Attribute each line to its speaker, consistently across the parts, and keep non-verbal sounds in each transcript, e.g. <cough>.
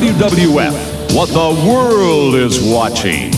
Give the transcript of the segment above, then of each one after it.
Speaker 1: WWF, what the world is watching.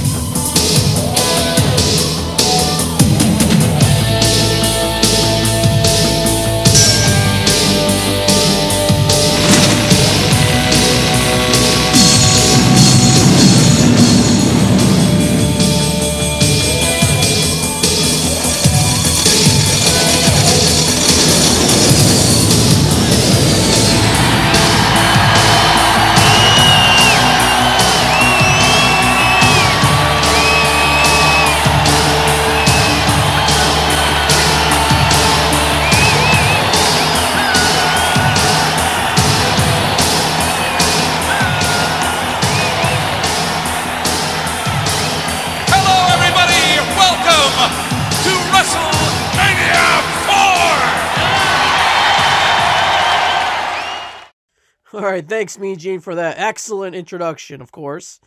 Speaker 2: Right, thanks, Mean Gene, for that excellent introduction, of course.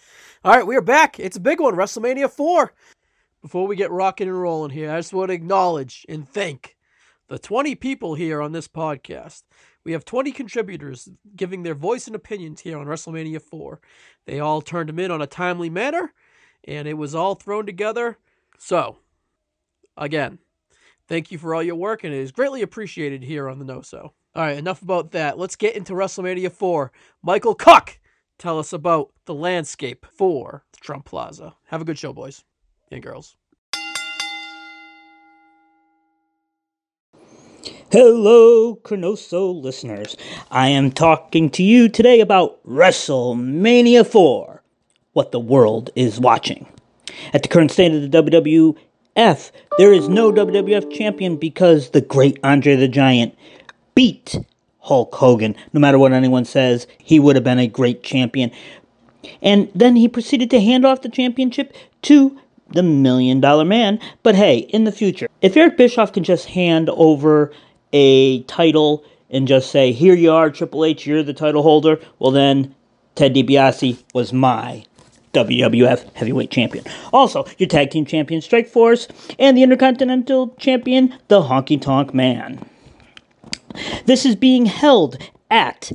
Speaker 2: All right, we are back. It's a big one, WrestleMania 4. Before we get rocking and rolling here, I just want to acknowledge and thank the 20 people here on this podcast. We have 20 contributors giving their voice and opinions here on WrestleMania 4. They all turned them in on a timely manner, and it was all thrown together. So, again, thank you for all your work, and it is greatly appreciated here on the No So. All right, enough about that. Let's get into WrestleMania 4. Michael Cuck, tell us about the landscape for the Trump Plaza. Have a good show, boys and girls.
Speaker 3: Hello, ChroNoSo listeners. I am talking to you today about WrestleMania 4, what the world is watching. At the current state of the WWF, there is no WWF champion because the great Andre the Giant beat Hulk Hogan. No matter what anyone says, he would have been a great champion. And then he proceeded to hand off the championship to the Million Dollar Man. But hey, in the future, if Eric Bischoff can just hand over a title and just say, here you are, Triple H, you're the title holder, well then, Ted DiBiase was my WWF Heavyweight Champion. Also, your Tag Team Champion Strike Force, and the Intercontinental Champion, the Honky Tonk Man. This is being held at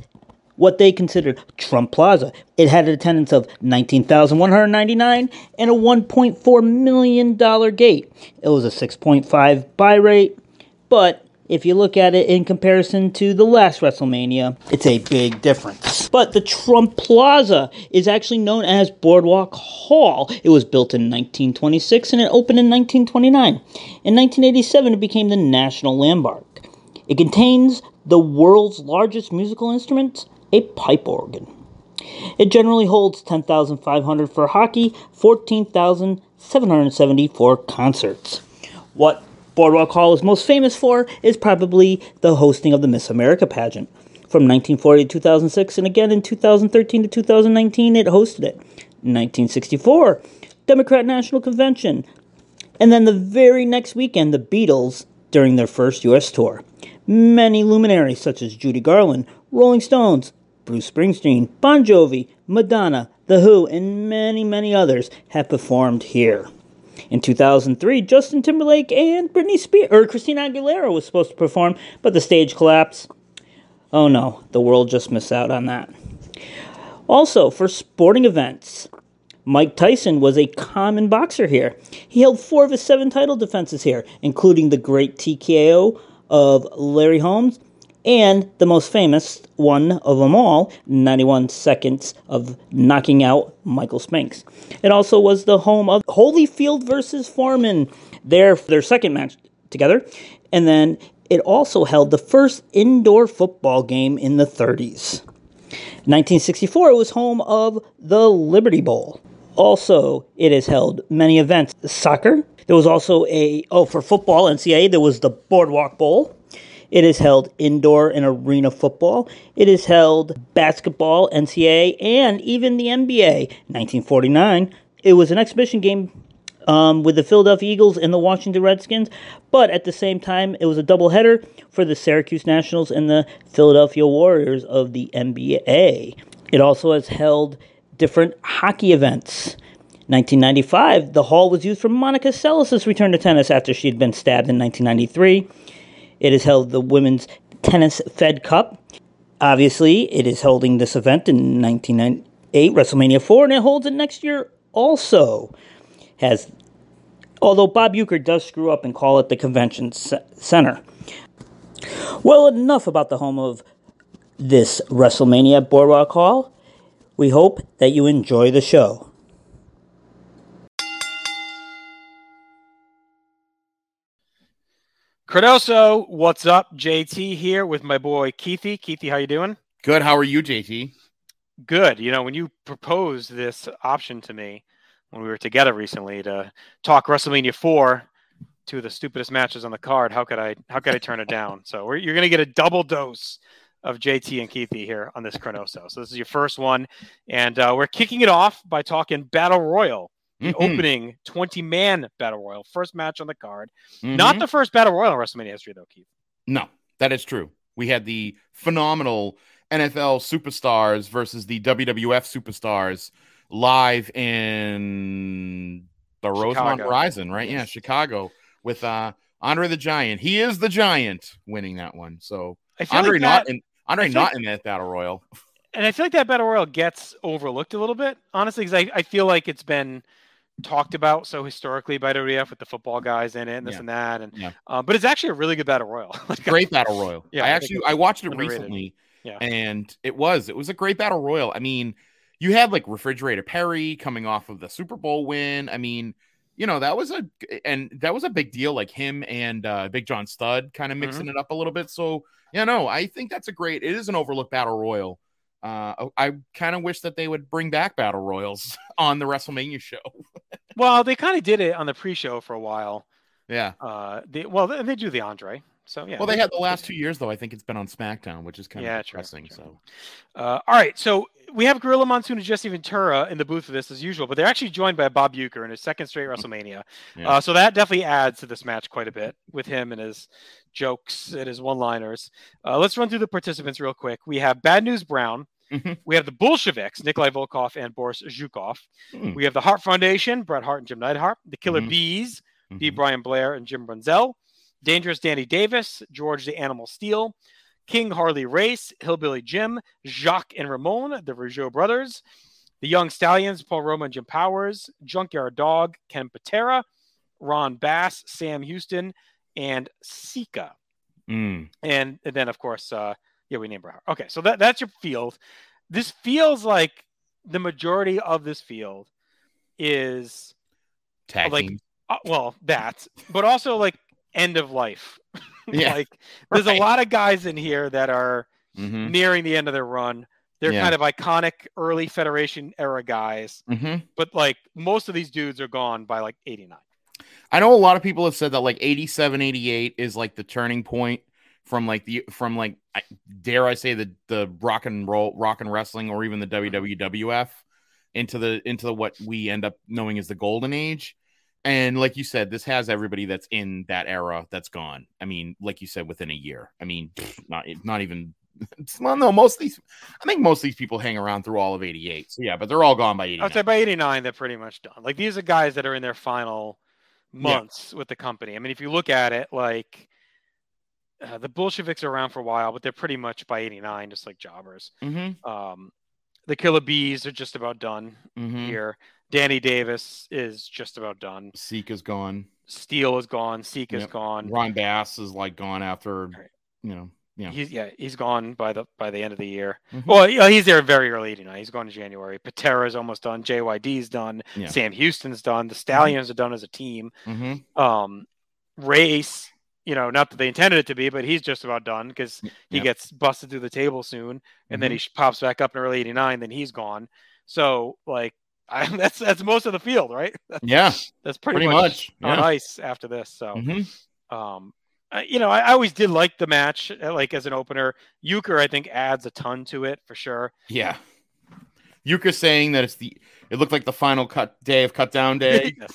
Speaker 3: what they considered Trump Plaza. It had an attendance of 19,199 and a $1.4 million gate. It was a 6.5 buy rate, but if you look at it in comparison to the last WrestleMania, it's a big difference. But the Trump Plaza is actually known as Boardwalk Hall. It was built in 1926 and it opened in 1929. In 1987, it became the National Landmark. It contains the world's largest musical instrument, a pipe organ. It generally holds 10,500 for hockey, 14,770 for concerts. What Boardwalk Hall is most famous for is probably the hosting of the Miss America pageant. From 1940 to 2006, and again in 2013 to 2019, it hosted it. 1964, Democrat National Convention. And then the very next weekend, the Beatles during their first U.S. tour. Many luminaries such as Judy Garland, Rolling Stones, Bruce Springsteen, Bon Jovi, Madonna, The Who, and many, many others have performed here. In 2003, Justin Timberlake and Britney Spears or Christina Aguilera was supposed to perform, but the stage collapsed. Oh no, the world just missed out on that. Also, for sporting events, Mike Tyson was a common boxer here. He held four of his seven title defenses here, including the great TKO of Larry Holmes and the most famous one of them all 91 seconds of knocking out Michael Spinks. It also was the home of Holyfield versus Foreman, their, their second match together. And then it also held the first indoor football game in the 30s. 1964, it was home of the Liberty Bowl. Also, it has held many events. Soccer. There was also a, oh, for football, NCAA, there was the Boardwalk Bowl. It is held indoor and arena football. It is held basketball, NCAA, and even the NBA. 1949, it was an exhibition game um, with the Philadelphia Eagles and the Washington Redskins, but at the same time, it was a doubleheader for the Syracuse Nationals and the Philadelphia Warriors of the NBA. It also has held different hockey events. 1995, the hall was used for Monica Seles' return to tennis after she had been stabbed in 1993. It has held the Women's Tennis Fed Cup. Obviously, it is holding this event in 1998, WrestleMania 4, and it holds it next year also. Has although Bob Uecker does screw up and call it the convention center. Well, enough about the home of this WrestleMania Boardwalk Hall. We hope that you enjoy the show.
Speaker 4: ChroNoSo, what's up? JT here with my boy Keithy. Keithy, how you doing?
Speaker 5: Good. How are you, JT?
Speaker 4: Good. You know, when you proposed this option to me when we were together recently to talk WrestleMania 4, two of the stupidest matches on the card, how could I how could I turn it down? So you're going to get a double dose of JT and Keithy here on this Chronoso. So this is your first one, and uh, we're kicking it off by talking Battle Royal the mm-hmm. opening 20 man battle royal, first match on the card. Mm-hmm. Not the first battle royal in WrestleMania history, though, Keith.
Speaker 5: No, that is true. We had the phenomenal NFL superstars versus the WWF superstars live in the. Rosemont Horizon, right? Yeah, Chicago with uh Andre the Giant. He is the Giant winning that one. So Andre like that, not in Andre not in that battle royal.
Speaker 4: And I feel like that battle royal gets overlooked a little bit, honestly, because I, I feel like it's been talked about so historically by WWF with the football guys in it and this yeah. and that. And yeah. uh, but it's actually a really good battle royal. <laughs>
Speaker 5: like, great battle royal. Yeah, I, I actually I watched it underrated. recently. Yeah. And it was it was a great battle royal. I mean, you had like refrigerator Perry coming off of the Super Bowl win. I mean, you know, that was a and that was a big deal, like him and uh Big John Studd kind of mixing mm-hmm. it up a little bit. So yeah, no, I think that's a great it is an overlooked battle royal. Uh, I kind of wish that they would bring back battle royals <laughs> on the WrestleMania show. <laughs>
Speaker 4: well, they kind of did it on the pre-show for a while.
Speaker 5: Yeah.
Speaker 4: Uh, they, well, they, they do the Andre. So yeah.
Speaker 5: Well, they, had the last two years though. I think it's been on SmackDown, which is kind yeah, of depressing. True, true.
Speaker 4: So, uh, all right. So we have Gorilla Monsoon and Jesse Ventura in the booth for this as usual, but they're actually joined by Bob Uecker in his second straight WrestleMania. Yeah. Uh, so that definitely adds to this match quite a bit with him and his jokes and his one-liners. Uh, let's run through the participants real quick. We have Bad News Brown, Mm-hmm. We have the Bolsheviks, Nikolai Volkov and Boris Zhukov. Mm. We have the Hart Foundation, Bret Hart and Jim Neidhart. The Killer mm-hmm. Bees, mm-hmm. B. Brian Blair and Jim Brunzell. Dangerous Danny Davis, George the Animal Steele. King Harley Race, Hillbilly Jim, Jacques and Ramon, the Rougeau brothers. The Young Stallions, Paul Roma and Jim Powers. Junkyard Dog, Ken Patera. Ron Bass, Sam Houston, and Sika. Mm. And, and then, of course, uh, yeah, we named Hart. Okay, so that, that's your field. This feels like the majority of this field is
Speaker 5: Tag
Speaker 4: like uh, well that, but also like end of life. <laughs> Yeah, like there's right. a lot of guys in here that are mm-hmm. nearing the end of their run. They're yeah. kind of iconic early Federation era guys, mm-hmm. but like most of these dudes are gone by like 89.
Speaker 5: I know a lot of people have said that like 87, 88 is like the turning point from like the from like dare I say the the rock and roll rock and wrestling or even the WWF into the into the what we end up knowing as the golden age. And like you said, this has everybody that's in that era that's gone. I mean, like you said, within a year. I mean, not not even. <laughs> Well, no, most of these. I think most of these people hang around through all of '88. So yeah, but they're all gone by '89.
Speaker 4: I'd say by '89, they're pretty much done. Like these are guys that are in their final months yeah. with the company. I mean, if you look at it, like uh, the Bolsheviks are around for a while, but they're pretty much by 89, just like jobbers. Mm-hmm. Um, the Killer Bees are just about done mm-hmm. here. Danny Davis is just about done.
Speaker 5: Seek is gone.
Speaker 4: Steele is gone. Seek yep. is gone.
Speaker 5: Ron Bass is like gone after, right. you know.
Speaker 4: Yeah. He's yeah, he's gone by the by the end of the year. Mm-hmm. Well, you know, he's there very early tonight. He's gone in January. Patera's almost done. JYD's done. Yeah. Sam Houston's done. The Stallions mm-hmm. are done as a team. Mm-hmm. Um, Race you know, not that they intended it to be, but he's just about done because he gets busted through the table soon, and mm-hmm. then he pops back up in early '89. Then he's gone. So like, <laughs> I, that's that's most of the field, right? <laughs>
Speaker 5: Yeah,
Speaker 4: that's pretty, pretty much, much. on yeah. ice after this. So, mm-hmm. um, I, you know, I, I, always did like the match, uh, like as an opener. Uecker, I think, adds a ton to it for sure.
Speaker 5: Yeah, Uecker saying that it's the it looked like the final cut day of cut down day. <laughs>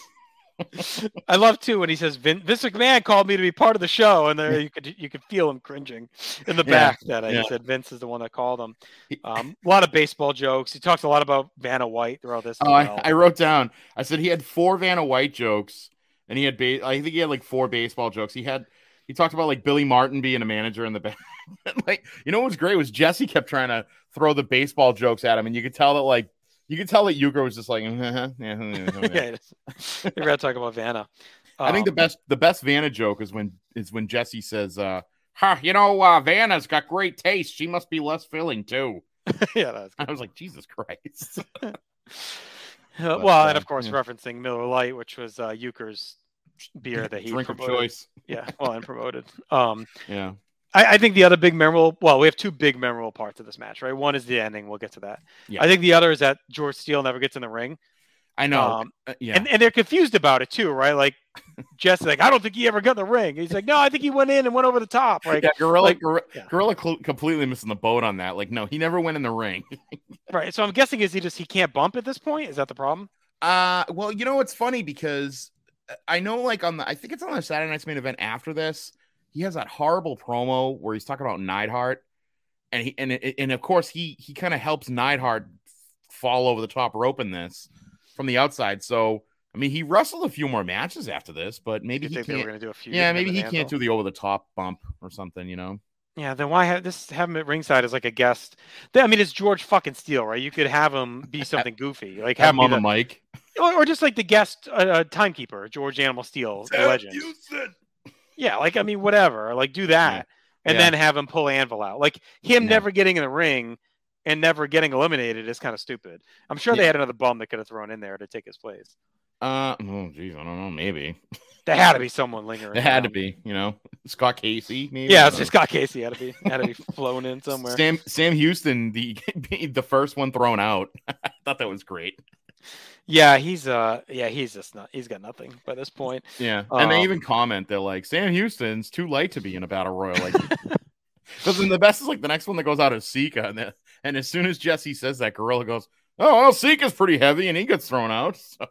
Speaker 5: <laughs>
Speaker 4: I love too when he says Vin, Vince McMahon called me to be part of the show, and there you could you could feel him cringing in the back that yeah. he said Vince is the one that called him. Um, a lot of baseball jokes. He talks a lot about Vanna White throughout this.
Speaker 5: Oh, I, I, wrote down. I said he had four Vanna White jokes, and he had ba- I think he had like four baseball jokes. He had he talked about like Billy Martin being a manager in the back. <laughs> like, you know what was great was Jesse kept trying to throw the baseball jokes at him, and you could tell that like you could tell that Uecker was just like, <laughs> yeah, yeah, <laughs> yeah.
Speaker 4: yeah, we're gonna talk about Vanna.
Speaker 5: I think the
Speaker 4: Um,
Speaker 5: best the best Vanna joke is when is when Jesse says, uh, "Huh, you know, uh, Vanna's got great taste. She must be less filling too." <laughs>
Speaker 4: yeah, that's
Speaker 5: I was like, Jesus Christ.
Speaker 4: Uh, well,
Speaker 5: uh,
Speaker 4: and of course,
Speaker 5: yeah.
Speaker 4: referencing Miller Lite, which was uh, Uecker's beer that he
Speaker 5: Drink of choice.
Speaker 4: Yeah, well, and promoted. Um,
Speaker 5: Yeah.
Speaker 4: I, I think the other big memorable. Well, we have two big memorable parts of this match, right? One is the ending. We'll get to that.
Speaker 5: Yeah.
Speaker 4: I think the other is that George Steele never gets in the ring.
Speaker 5: I know.
Speaker 4: Um,
Speaker 5: Uh, yeah.
Speaker 4: and, and they're confused about it too, right? Like <laughs> Jesse, like I don't think he ever got in the ring. He's like, no, I think he went in and went over the top. Right, <laughs>
Speaker 5: yeah, Gorilla,
Speaker 4: like-
Speaker 5: Gorilla,
Speaker 4: yeah.
Speaker 5: Gorilla cl- completely missing the boat on that. Like, no, he never went in the ring. <laughs>
Speaker 4: right. So I'm guessing is he just he can't bump at this point? Is that the problem?
Speaker 5: Uh, well, you know, it's funny because uh, I know, like, on the, I think it's on the Saturday night's main event after this, he has that horrible promo where he's talking about Neidhart, and he, and, and of course, he, he kind of helps Neidhart fall over the top rope in this from the outside. So, I mean, he wrestled a few more matches after this, but maybe he
Speaker 4: think they were
Speaker 5: can't.
Speaker 4: going to do a few?
Speaker 5: Yeah, maybe he can't do the over the top bump or something, you know?
Speaker 4: Yeah, then why have this have him at ringside as like a guest? I mean, it's George fucking Steele, right? You could have him be <laughs> something goofy, like
Speaker 5: Have
Speaker 4: have
Speaker 5: him on
Speaker 4: him
Speaker 5: the mic.
Speaker 4: or, or just like the guest uh, uh, timekeeper, George Animal Steele, the legend. Yeah, like I mean, whatever. Like do that, and
Speaker 5: Yeah.
Speaker 4: then have him pull Anvil out. Like him
Speaker 5: Yeah.
Speaker 4: never getting in the ring and never getting eliminated is kind of stupid. I'm sure they had another bum that could have thrown in there to take his place.
Speaker 5: Uh, oh, geez, I don't know. Maybe
Speaker 4: There had to be someone lingering.
Speaker 5: There had to be, you know, Scott Casey. Maybe.
Speaker 4: Yeah, it's just Scott Casey had to be had to be flown in somewhere.
Speaker 5: Sam Sam Houston, the <laughs> the first one thrown out. <laughs> I thought that was great.
Speaker 4: Yeah, he's uh, yeah, he's just not. He's got nothing by this point.
Speaker 5: Yeah, and they
Speaker 4: Um,
Speaker 5: even comment they're like Sam Houston's too late to be in a battle royal. Like, because then the best is like the next one that goes out is Sika, and the, and as soon as Jesse says that, Gorilla goes, "Oh well, Sika's pretty heavy, and he gets thrown out." <laughs> So,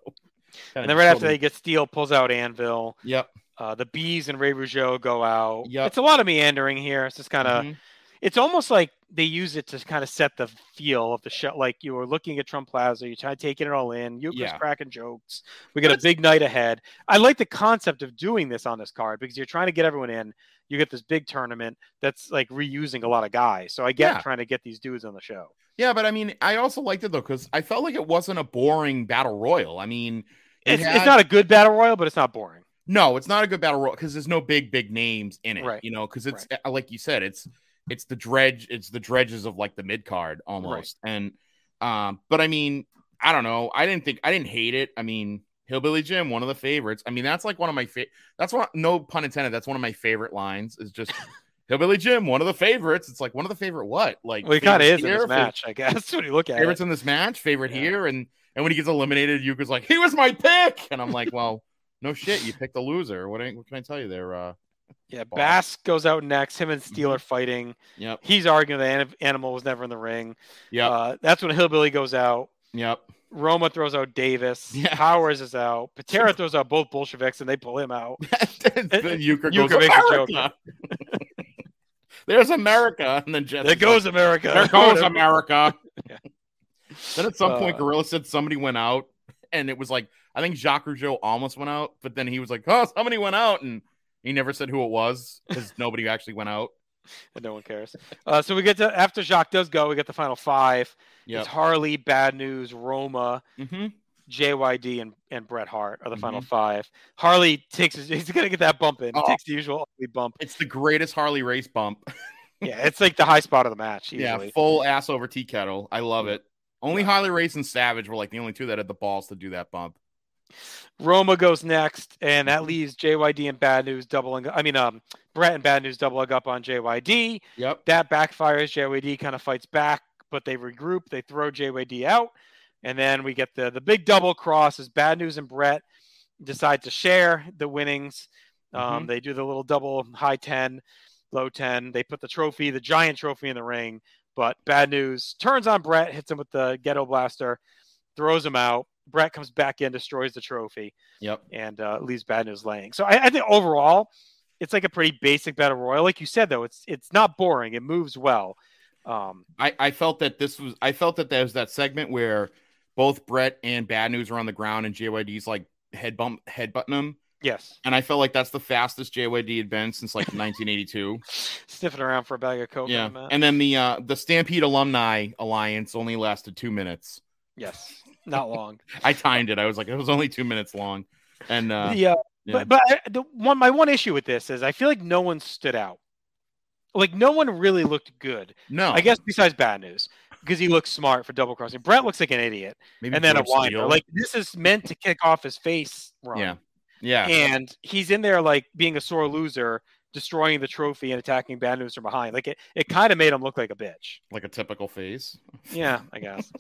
Speaker 4: And then right after they get Steel pulls out Anvil,
Speaker 5: yep,
Speaker 4: uh, the bees and Ray Rougeau go out.
Speaker 5: Yep.
Speaker 4: It's a lot of meandering here. It's just kind of.
Speaker 5: Mhm.
Speaker 4: It's almost like they use it to kind of set the feel of the show. Like you were looking at Trump Plaza, you're trying taking it all in. Uecker's
Speaker 5: Yeah.
Speaker 4: cracking jokes. We got
Speaker 5: But
Speaker 4: a big night ahead. I like the concept of doing this on this card because you're trying to get everyone in. You get this big tournament that's like reusing a lot of guys. So I get
Speaker 5: Yeah.
Speaker 4: trying to get these dudes on the show.
Speaker 5: yeah, but I mean, I also liked it though because I felt like it wasn't a boring battle royal. I mean, it
Speaker 4: It's,
Speaker 5: had-
Speaker 4: it's not a good battle royal, but it's not boring.
Speaker 5: No, it's not a good battle royal because there's no big big names in it.
Speaker 4: Right.
Speaker 5: You know, because it's uh, like you said, it's it's the dredge, it's the dredges of like the mid card almost. And um, but I mean, I don't know. I didn't think I didn't hate it. I mean, Hillbilly Jim, one of the favorites. I mean, that's like one of my favorite. That's one. No pun intended. That's one of my favorite lines. Is just <laughs> Hillbilly Jim, one of the favorites. It's like one of the favorite what? Like
Speaker 4: Well, he kind of is in this match, I guess. <laughs> When you look at
Speaker 5: Favorites
Speaker 4: it.
Speaker 5: in this match, favorite
Speaker 4: Yeah.
Speaker 5: here, and and when he gets eliminated, Uecker's like, he was my pick, and I'm like, <laughs> well, no shit, you picked a loser. What, what can I tell you there? Uh,
Speaker 4: Yeah. Bass goes out next. Him and
Speaker 5: Mm-hmm.
Speaker 4: Steele are fighting.
Speaker 5: yep,
Speaker 4: He's arguing the animal was never in the ring.
Speaker 5: Yeah.
Speaker 4: Uh, that's when Hillbilly goes out.
Speaker 5: yep.
Speaker 4: Roma throws out Davis. <laughs>
Speaker 5: Yeah.
Speaker 4: Powers is out. Patera throws out both Bolsheviks and they pull him out.
Speaker 5: then
Speaker 4: Uecker
Speaker 5: goes,
Speaker 4: makes a joke.
Speaker 5: America. <laughs> There's America, and then Jesse
Speaker 4: There goes America.
Speaker 5: There goes America. <laughs>
Speaker 4: Yeah.
Speaker 5: Then at some point,
Speaker 4: Uh,
Speaker 5: Gorilla said somebody went out, and it was like I think Jacques Rougeau almost went out, but then he was like, "Oh, somebody went out," and he never said who it was because <laughs> nobody actually went out.
Speaker 4: And no one cares. Uh, so we get to after Jacques does go, we get the final five.
Speaker 5: Yep.
Speaker 4: It's Harley, Bad News, Roma,
Speaker 5: hmm
Speaker 4: JYD, and, and Bret Hart are the final five. Harley takes his, <laughs> he's gonna get that bump in. He
Speaker 5: Oh.
Speaker 4: takes the usual ugly bump.
Speaker 5: It's the greatest Harley race bump. <laughs>
Speaker 4: Yeah, it's like the high spot of the match.
Speaker 5: yeah, full ass over tea kettle. I love it. Only Harley Race and Savage were like the only two that had the balls to do that bump.
Speaker 4: Roma goes next, and that leaves JYD and Bad News doubling. I mean, um, Bret and Bad News doubling up on JYD.
Speaker 5: Yep.
Speaker 4: That backfires. JYD kind of fights back, but they regroup. They throw JYD out, and then we get the the big double cross as Bad News and Bret decide to share the winnings. Um, They do the little double high ten, low ten. They put the trophy, the giant trophy, in the ring. But Bad News turns on Bret, hits him with the ghetto blaster, throws him out. Bret comes back in, destroys the trophy
Speaker 5: Yep.
Speaker 4: and uh, leaves Bad News laying. So I, I think overall, it's like a pretty basic battle royal. Like you said, though, it's it's not boring. It moves well. Um,
Speaker 5: I, I felt that this was I felt that there was that segment where both Bret and Bad News are on the ground and JYD's like head bump head butting him.
Speaker 4: Yes,
Speaker 5: and I felt like that's the fastest JYD had been since like <laughs> 1982.
Speaker 4: sniffing around for a bag of coke.
Speaker 5: yeah, and then the uh, the Stampede Alumni Alliance only lasted two minutes.
Speaker 4: yes, not long. <laughs>
Speaker 5: I timed it. I was like, it was only two minutes long, and uh,
Speaker 4: uh,
Speaker 5: yeah.
Speaker 4: But but the one my one issue with this is I feel like no one stood out. Like no one really looked good.
Speaker 5: no,
Speaker 4: I guess besides bad news because he looks smart for double crossing. Bret looks like an idiot,
Speaker 5: maybe
Speaker 4: and then a whiner. Like this is meant to kick off his face run.
Speaker 5: yeah, yeah,
Speaker 4: and he's in there like being a sore loser, destroying the trophy and attacking bad news from behind. Like it, it kind of made him look like a bitch.
Speaker 5: like a typical face.
Speaker 4: Yeah, I guess.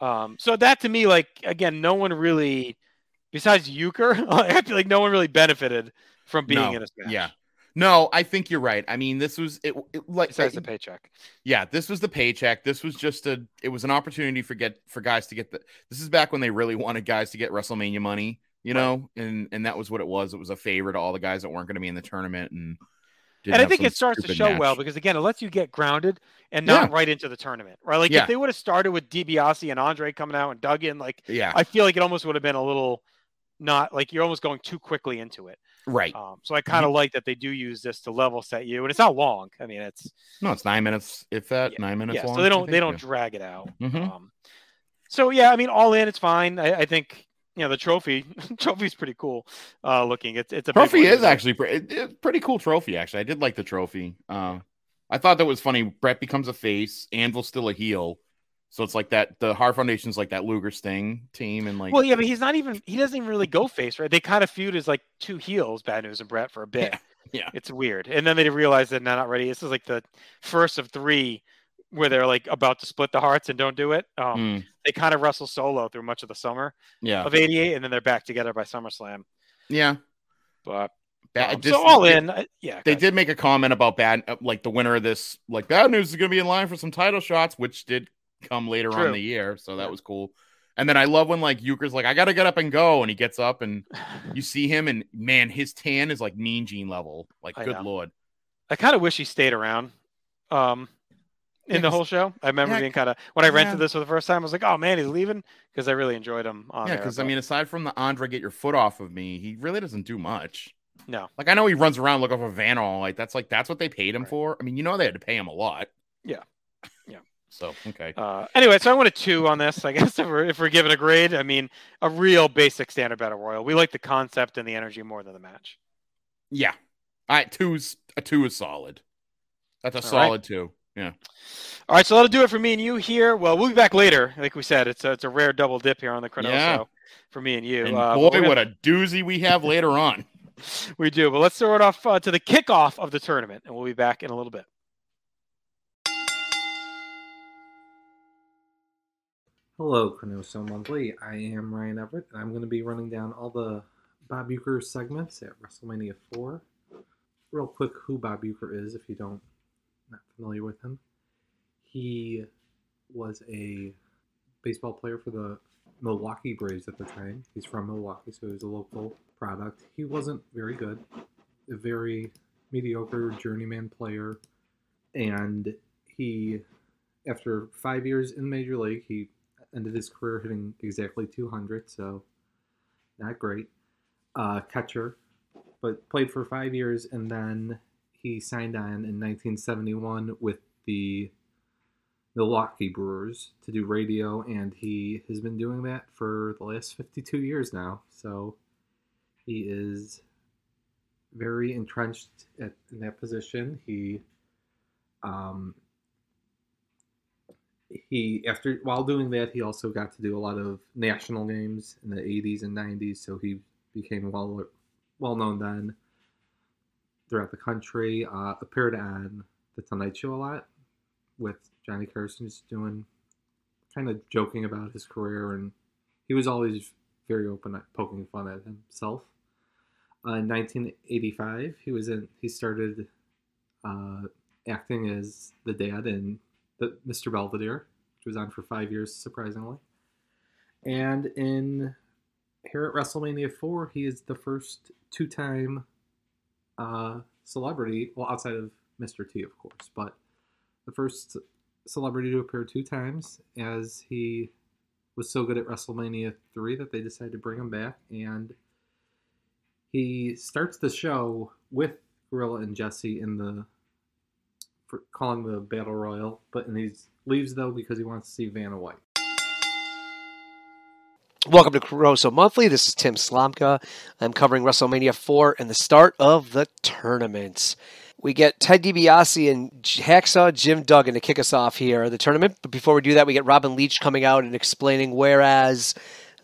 Speaker 4: Um, so that to me, like again, no one really, besides Uecker, <laughs> I feel like no one really benefited from being
Speaker 5: No,
Speaker 4: in a match.
Speaker 5: Yeah. No, I think you're right. I mean, this was it, it like
Speaker 4: Besides the paycheck.
Speaker 5: yeah, this was the paycheck. This was just a it was an opportunity for get for guys to get the this is back when they really wanted guys to get WrestleMania money, you
Speaker 4: Right.
Speaker 5: know, and and that was what it was. It was a favor to all the guys that weren't going to be in the tournament and
Speaker 4: and I think it starts to show
Speaker 5: match.
Speaker 4: well because again, it lets you get grounded and not
Speaker 5: Yeah.
Speaker 4: right into the tournament, right? Like
Speaker 5: Yeah.
Speaker 4: if they would have started with DiBiase and Andre coming out and dug in, like
Speaker 5: yeah,
Speaker 4: I feel like it almost would have been a little not like you're almost going too quickly into it.
Speaker 5: right.
Speaker 4: Um, so I kind of like that they do use this to level set you, and it's not long. I mean, it's
Speaker 5: No, it's nine minutes, if that
Speaker 4: Yeah.
Speaker 5: nine minutes
Speaker 4: yeah.
Speaker 5: long.
Speaker 4: So they don't they don't drag it out.
Speaker 5: Mhm.
Speaker 4: Um, so yeah, I mean, all in, it's fine. I, I think you know the trophy <laughs> trophy's pretty cool uh, looking. It's it's a
Speaker 5: trophy is actually pre- pretty cool trophy. Actually, I did like the trophy. Uh, I thought that was funny. Bret becomes a face, Anvil's still a heel, so it's like that. The Hart Foundation's like that Luger Sting team, and like
Speaker 4: Well, yeah, but he's not even he doesn't even really go face, right? They kind of feud as like two heels, Bad News and Bret for a bit. <laughs>
Speaker 5: yeah.
Speaker 4: It's weird. And then they realize that they're not ready. This is like the first of three where they're like about to split the Harts and don't do it. Um,
Speaker 5: Mm,
Speaker 4: They kind of wrestle solo through much of the summer
Speaker 5: yeah,
Speaker 4: of 88 and then they're back together by SummerSlam.
Speaker 5: yeah.
Speaker 4: But
Speaker 5: Ba-
Speaker 4: um,
Speaker 5: this-
Speaker 4: so all
Speaker 5: they-
Speaker 4: in, yeah.
Speaker 5: They did make a comment about bad, uh, like the winner of this, like bad news is going to be in line for some title shots, which did come later on
Speaker 4: True.
Speaker 5: in the year, so that
Speaker 4: Yeah.
Speaker 5: was cool. And then I love when like Uecker's like, I got to get up and go, and he gets up and <sighs> you see him, and man, his tan is like Mean Gene level. Like,
Speaker 4: I
Speaker 5: good
Speaker 4: know.
Speaker 5: lord.
Speaker 4: I kind of wish he stayed around. Um, in
Speaker 5: Yeah,
Speaker 4: the whole show, I remember
Speaker 5: yeah,
Speaker 4: being kind of when I rented
Speaker 5: yeah.
Speaker 4: this for the first time. I was like, "Oh man, he's leaving," because I really enjoyed him on
Speaker 5: Yeah, because I mean, aside from the Andre get your foot off of me, he really doesn't do much.
Speaker 4: no,
Speaker 5: Like I know he runs around looking for Van all like that's like that's what they paid him
Speaker 4: Right.
Speaker 5: for. I mean, you know they had to pay him a lot.
Speaker 4: Yeah. Yeah.
Speaker 5: So okay.
Speaker 4: Uh, anyway, so I went a two on this. I guess <laughs> if we're, if we're giving a grade, I mean, a real basic standard battle royal. We like the concept and the energy more than the match.
Speaker 5: Yeah. All right, two's a two is solid. That's a
Speaker 4: All right.
Speaker 5: solid two. Yeah.
Speaker 4: All right, so that'll do it for me and you here. Well, we'll be back later. Like we said, it's a, it's a rare double dip here on the Chronoso
Speaker 5: Yeah.
Speaker 4: for me and you.
Speaker 5: And
Speaker 4: Uh,
Speaker 5: boy,
Speaker 4: gonna-
Speaker 5: what a doozy we have later on. <laughs> <laughs>
Speaker 4: we do. But let's throw it off uh, to the kickoff of the tournament, and we'll be back in a little bit.
Speaker 6: Hello, Chronoso Monthly. I am Ryan Everett, and I'm going to be running down all the Bob Uecker segments at WrestleMania 4. Real quick, who Bob Uecker is, if you don't not familiar with him. He was a baseball player for the Milwaukee Braves at the time. He's from Milwaukee, so he was a local product. He wasn't very good, a very mediocre journeyman player, and he, after five years in Major League, he ended his career hitting exactly 200, so not great. Uh, catcher, but played for five years, and then he signed on in 1971 with the Milwaukee Brewers to do radio, and he has been doing that for the last 52 years now. So he is very entrenched at, in that position. He um, he after while doing that he also got to do a lot of national games in the 80s and 90s so he became well well known then throughout the country uh, appeared on the tonight show a lot with johnny carson just doing kind of joking about his career and he was always very open at poking fun at himself uh, in 1985 he was in he started uh, acting as the dad in the Mr. Belvedere, which was on for five years, surprisingly. And in here at WrestleMania 4, he is the first two time uh, celebrity, well, outside of Mr. T, of course, but the first celebrity to appear two times as he was so good at WrestleMania 3 that they decided to bring him back. And He starts the show with Gorilla and Jesse in the calling the battle royal, but and he leaves though because he wants to see Vanna White.
Speaker 7: Welcome to ChroNoSo Monthly. This is Tim Slomka. I'm covering WrestleMania 4 and the start of the tournament. We get Ted DiBiase and Hacksaw Jim Duggan to kick us off here, at the tournament. But before we do that, we get Robin Leach coming out and explaining whereas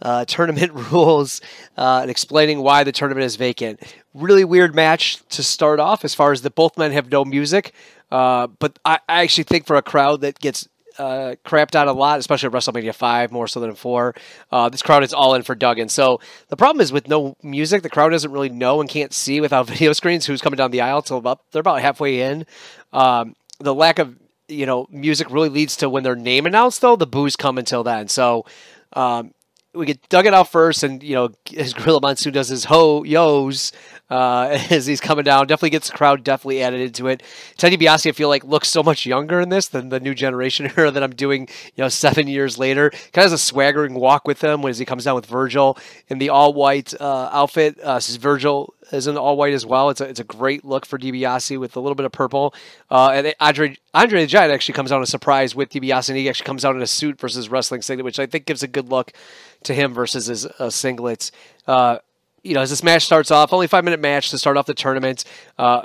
Speaker 7: uh, <laughs> tournament rules uh, and explaining why the tournament is vacant. Really weird match to start off as far as that both men have no music. Uh, but I, I actually think for a crowd that gets uh, crapped out a lot, especially at WrestleMania 5, more so than 4. Uh, this crowd is all in for Duggan. So the problem is with no music, the crowd doesn't really know and can't see without <laughs> video screens who's coming down the aisle till about they're about halfway in. Um, the lack of you know music really leads to when their name announced though the boos come until then. So um, we get Duggan out first, and you know <laughs> his Gorilla Monsoon does his ho yos uh, <laughs> as he's coming down. Definitely gets the crowd definitely added into it. Teddy DiBiase, I feel like looks so much younger in this than the new generation <laughs> era that I'm doing. You know, seven years later, kind of has a swaggering walk with him as he comes down with Virgil in the all white uh, outfit. Uh, this is Virgil is in all white as well. It's a, it's a great look for DiBiase with a little bit of purple. Uh, and Andre Andre the Giant actually comes out a surprise with DiBiase, and he actually comes out in a suit versus wrestling singlet, which I think gives a good look to him versus his uh, singlets. Uh, you know, as this match starts off, only five minute match to start off the tournament. Uh,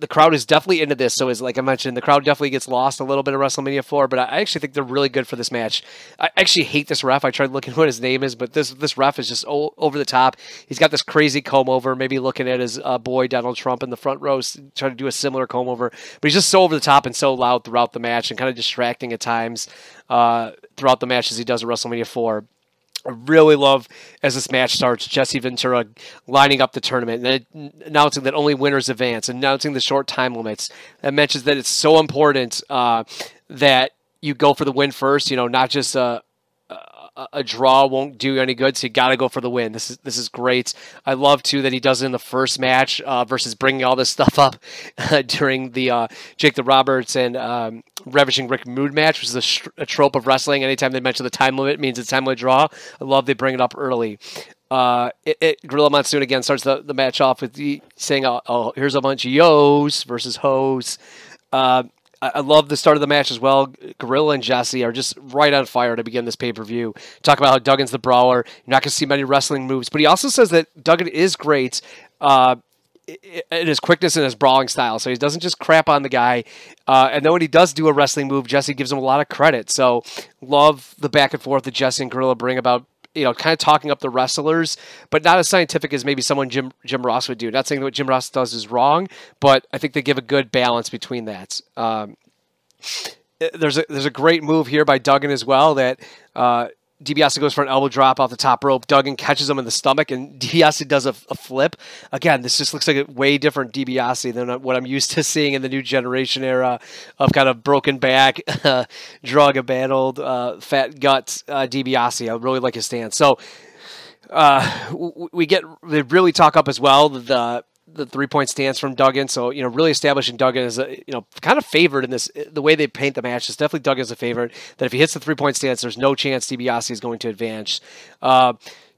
Speaker 7: the crowd is definitely into this. So, as like I mentioned, the crowd definitely gets lost a little bit of WrestleMania 4, but I actually think they're really good for this match. I actually hate this ref. I tried looking <laughs> what his name is, but this this ref is just o- over the top. He's got this crazy comb over, maybe looking at his uh, boy Donald Trump in the front row, trying to do a similar comb over, but he's just so over the top and so loud throughout the match and kind of distracting at times uh, throughout the match as he does at WrestleMania 4. I really love as this match starts, Jesse Ventura lining up the tournament and announcing that only winners advance, announcing the short time limits. That mentions that it's so important uh, that you go for the win first. You know, not just a, a draw won't do you any good, so you got to go for the win. This is this is great. I love too that he does it in the first match uh, versus bringing all this <laughs> stuff up uh, during the uh, Jake the Roberts and um, Ravishing Rick Rude match, which is a, sh- a, trope of wrestling. Anytime they mention the time limit, it means it's time limit draw. I love they bring it up early. Uh, it, it, Gorilla Monsoon again starts the, the match off with the, saying, oh, oh, here's a bunch of yos versus hoes. Uh, I love the start of the match as well. Gorilla and Jesse are just right on fire to begin this pay per view. Talk about how Duggan's the brawler. You're not going to see many wrestling moves, but he also says that Duggan is great uh, in his quickness and his brawling style. So he doesn't just crap on the guy. Uh, and then when he does do a wrestling move, Jesse gives him a lot of credit. So love the back and forth that Jesse and Gorilla bring about you know, kind of talking up the wrestlers, but not as scientific as maybe someone Jim Jim Ross would do. Not saying that what Jim Ross does is wrong, but I think they give a good balance between that. Um, there's a there's a great move here by Duggan as well that uh, DiBiase goes for an elbow drop off the top rope. Duggan catches him in the stomach, and <laughs> DiBiase does a, a, flip. Again, this just looks like a way different DiBiase than what I'm used to seeing in the new generation era of kind of broken back, uh, <laughs> drug abandoned, uh, fat gut uh, DiBiase. I really like his stance. So uh, we get they really talk up as well the the three point stance from Duggan. So you know, really establishing Duggan as a you know kind of favored in this. The way they paint the match is definitely Duggan as a favorite. That if he hits the three point stance, there's no chance DiBiase is going to advance. Uh,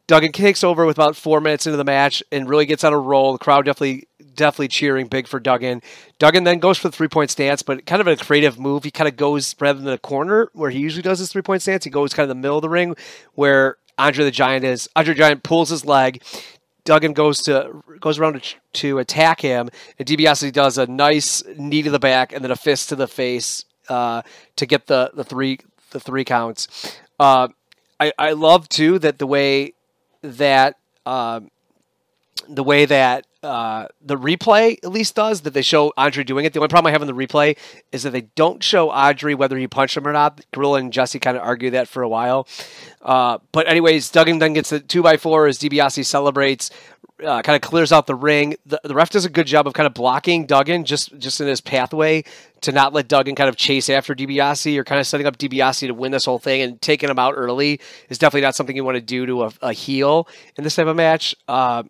Speaker 7: Duggan takes over with about four minutes into the match and really gets on a roll. The crowd definitely definitely cheering big for Duggan. Duggan then goes for the three point stance, but kind of a creative move. He kind of goes rather than a corner where he usually does his three point stance. He goes kind of the middle of the ring where Andre the Giant is. Andre the Giant pulls his leg, Duggan goes to goes around to, to attack him, and DiBiase does a nice knee to the back and then a fist to the face uh, to get the, the three the three counts. Uh, I I love too that the way that uh, the way that uh, the replay at least does that they show Andre doing it. The only problem I have in the replay is that they don't show Audrey whether he punched him or not. Gorilla and Jesse kind of argue that for a while. Uh, but anyways, Duggan then gets the two by four as DiBiase celebrates, uh, kind of clears out the ring. The, the, ref does a good job of kind of blocking Duggan just just in his pathway to not let Duggan kind of chase after DiBiase or kind of setting up DiBiase to win this whole thing and taking him out early is definitely not something you want to do to a, a heel in this type of match. Uh,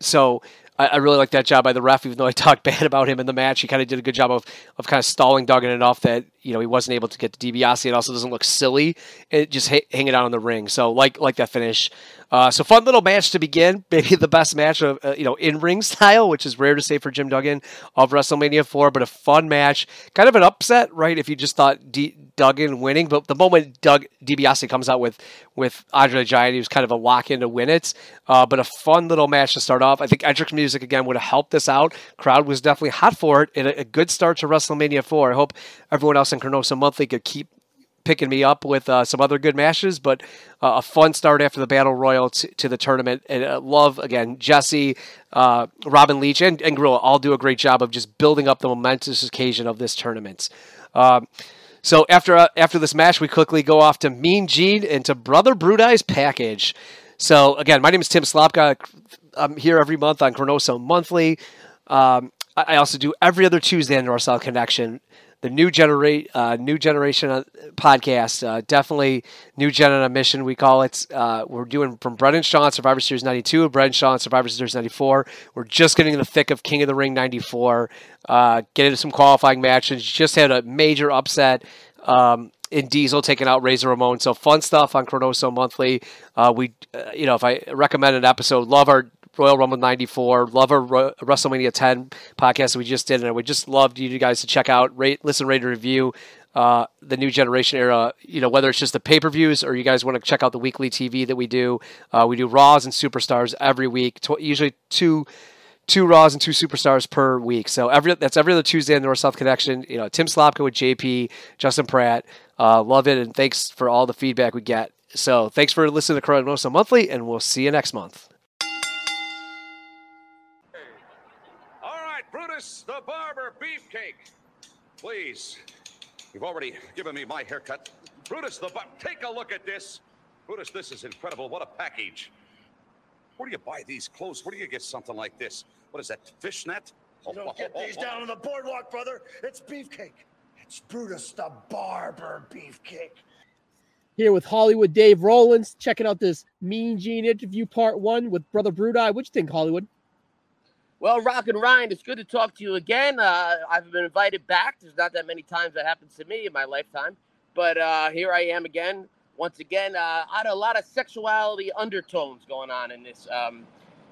Speaker 7: so I, I, really like that job by the ref, even though I <laughs> talked bad about him in the match. He kind of did a good job of, of kind of stalling Duggan enough that you know he wasn't able to get to DiBiase. It also doesn't look silly. It just hanging out on the ring. So like like that finish. Uh, so fun little match to begin. <laughs> Maybe the best match of uh, you know in ring <laughs> style, which is rare to say for Jim Duggan of WrestleMania four, but a fun match. Kind of an upset, right? If you just thought D- Duggan winning, but the moment Doug DiBiase comes out with with Andre the Giant, he was kind of a lock in to win it. Uh, but a fun little match to start off. I think Edric's music again would have helped this out. Crowd was definitely hot for it, and a, a good start to WrestleMania four. I hope everyone else in ChroNoSo Monthly could keep picking me up with uh, some other good matches, but uh, a fun start after the Battle Royal t- to the tournament. And uh, love, again, Jesse, uh, Robin Leach, and, and Gorilla all do a great job of just building up the momentous occasion of this tournament. Um, so after uh, after this match, we quickly go off to Mean Gene and to Brother Brudai's package. So again, my name is Tim Slopka. I'm here every month on ChroNoSo Monthly. Um, I also do every other Tuesday on North South Connection the new generate uh, new generation uh, podcast. Uh, definitely new gen on a mission. We call it. Uh, we're doing from Brendan Shawn Survivor Series '92 and Brendan Shawn Survivor Series '94. We're just getting in the thick of King of the Ring '94. Uh, getting into some qualifying matches. Just had a major upset. Um, in Diesel taking out Razor Ramon. So fun stuff on ChroNoSo Monthly. Uh, we, uh, you know, if I recommend an episode, love our Royal Rumble 94. Love our WrestleMania 10 podcast that we just did. And I would just love you guys to check out, rate, listen, rate, and review uh, the new generation era. You know, whether it's just the pay per views or you guys want to check out the weekly TV that we do. Uh, we do Raws and Superstars every week, tw- usually two two Raws and two Superstars per week. So every that's every other Tuesday in the North South Connection. You know, Tim Slopka with JP, Justin Pratt. Uh, love it, and thanks for all the feedback we get. So thanks for listening to ChroNoSo Monthly, and we'll see you next month.
Speaker 8: Brutus the Barber Beefcake. Please. You've already given me my haircut. Brutus the Barber, take a look at this. Brutus, this is incredible. What a package. Where do you buy these clothes? Where do you get something like this? What is that, fishnet?
Speaker 9: You don't get these oh, oh, oh, down on the boardwalk, brother. It's Beefcake. It's Brutus the Barber Beefcake.
Speaker 2: Here with Hollywood Dave Rollins, checking out this Mean Gene interview part one with Brother Brudai. What you think, Hollywood?
Speaker 10: Well, Rock and Ryan, it's good to talk to you again. Uh, I've been invited back. There's not that many times that happens to me in my lifetime, but uh, here I am again. Once again, uh, I had a lot of sexuality undertones going on in this um,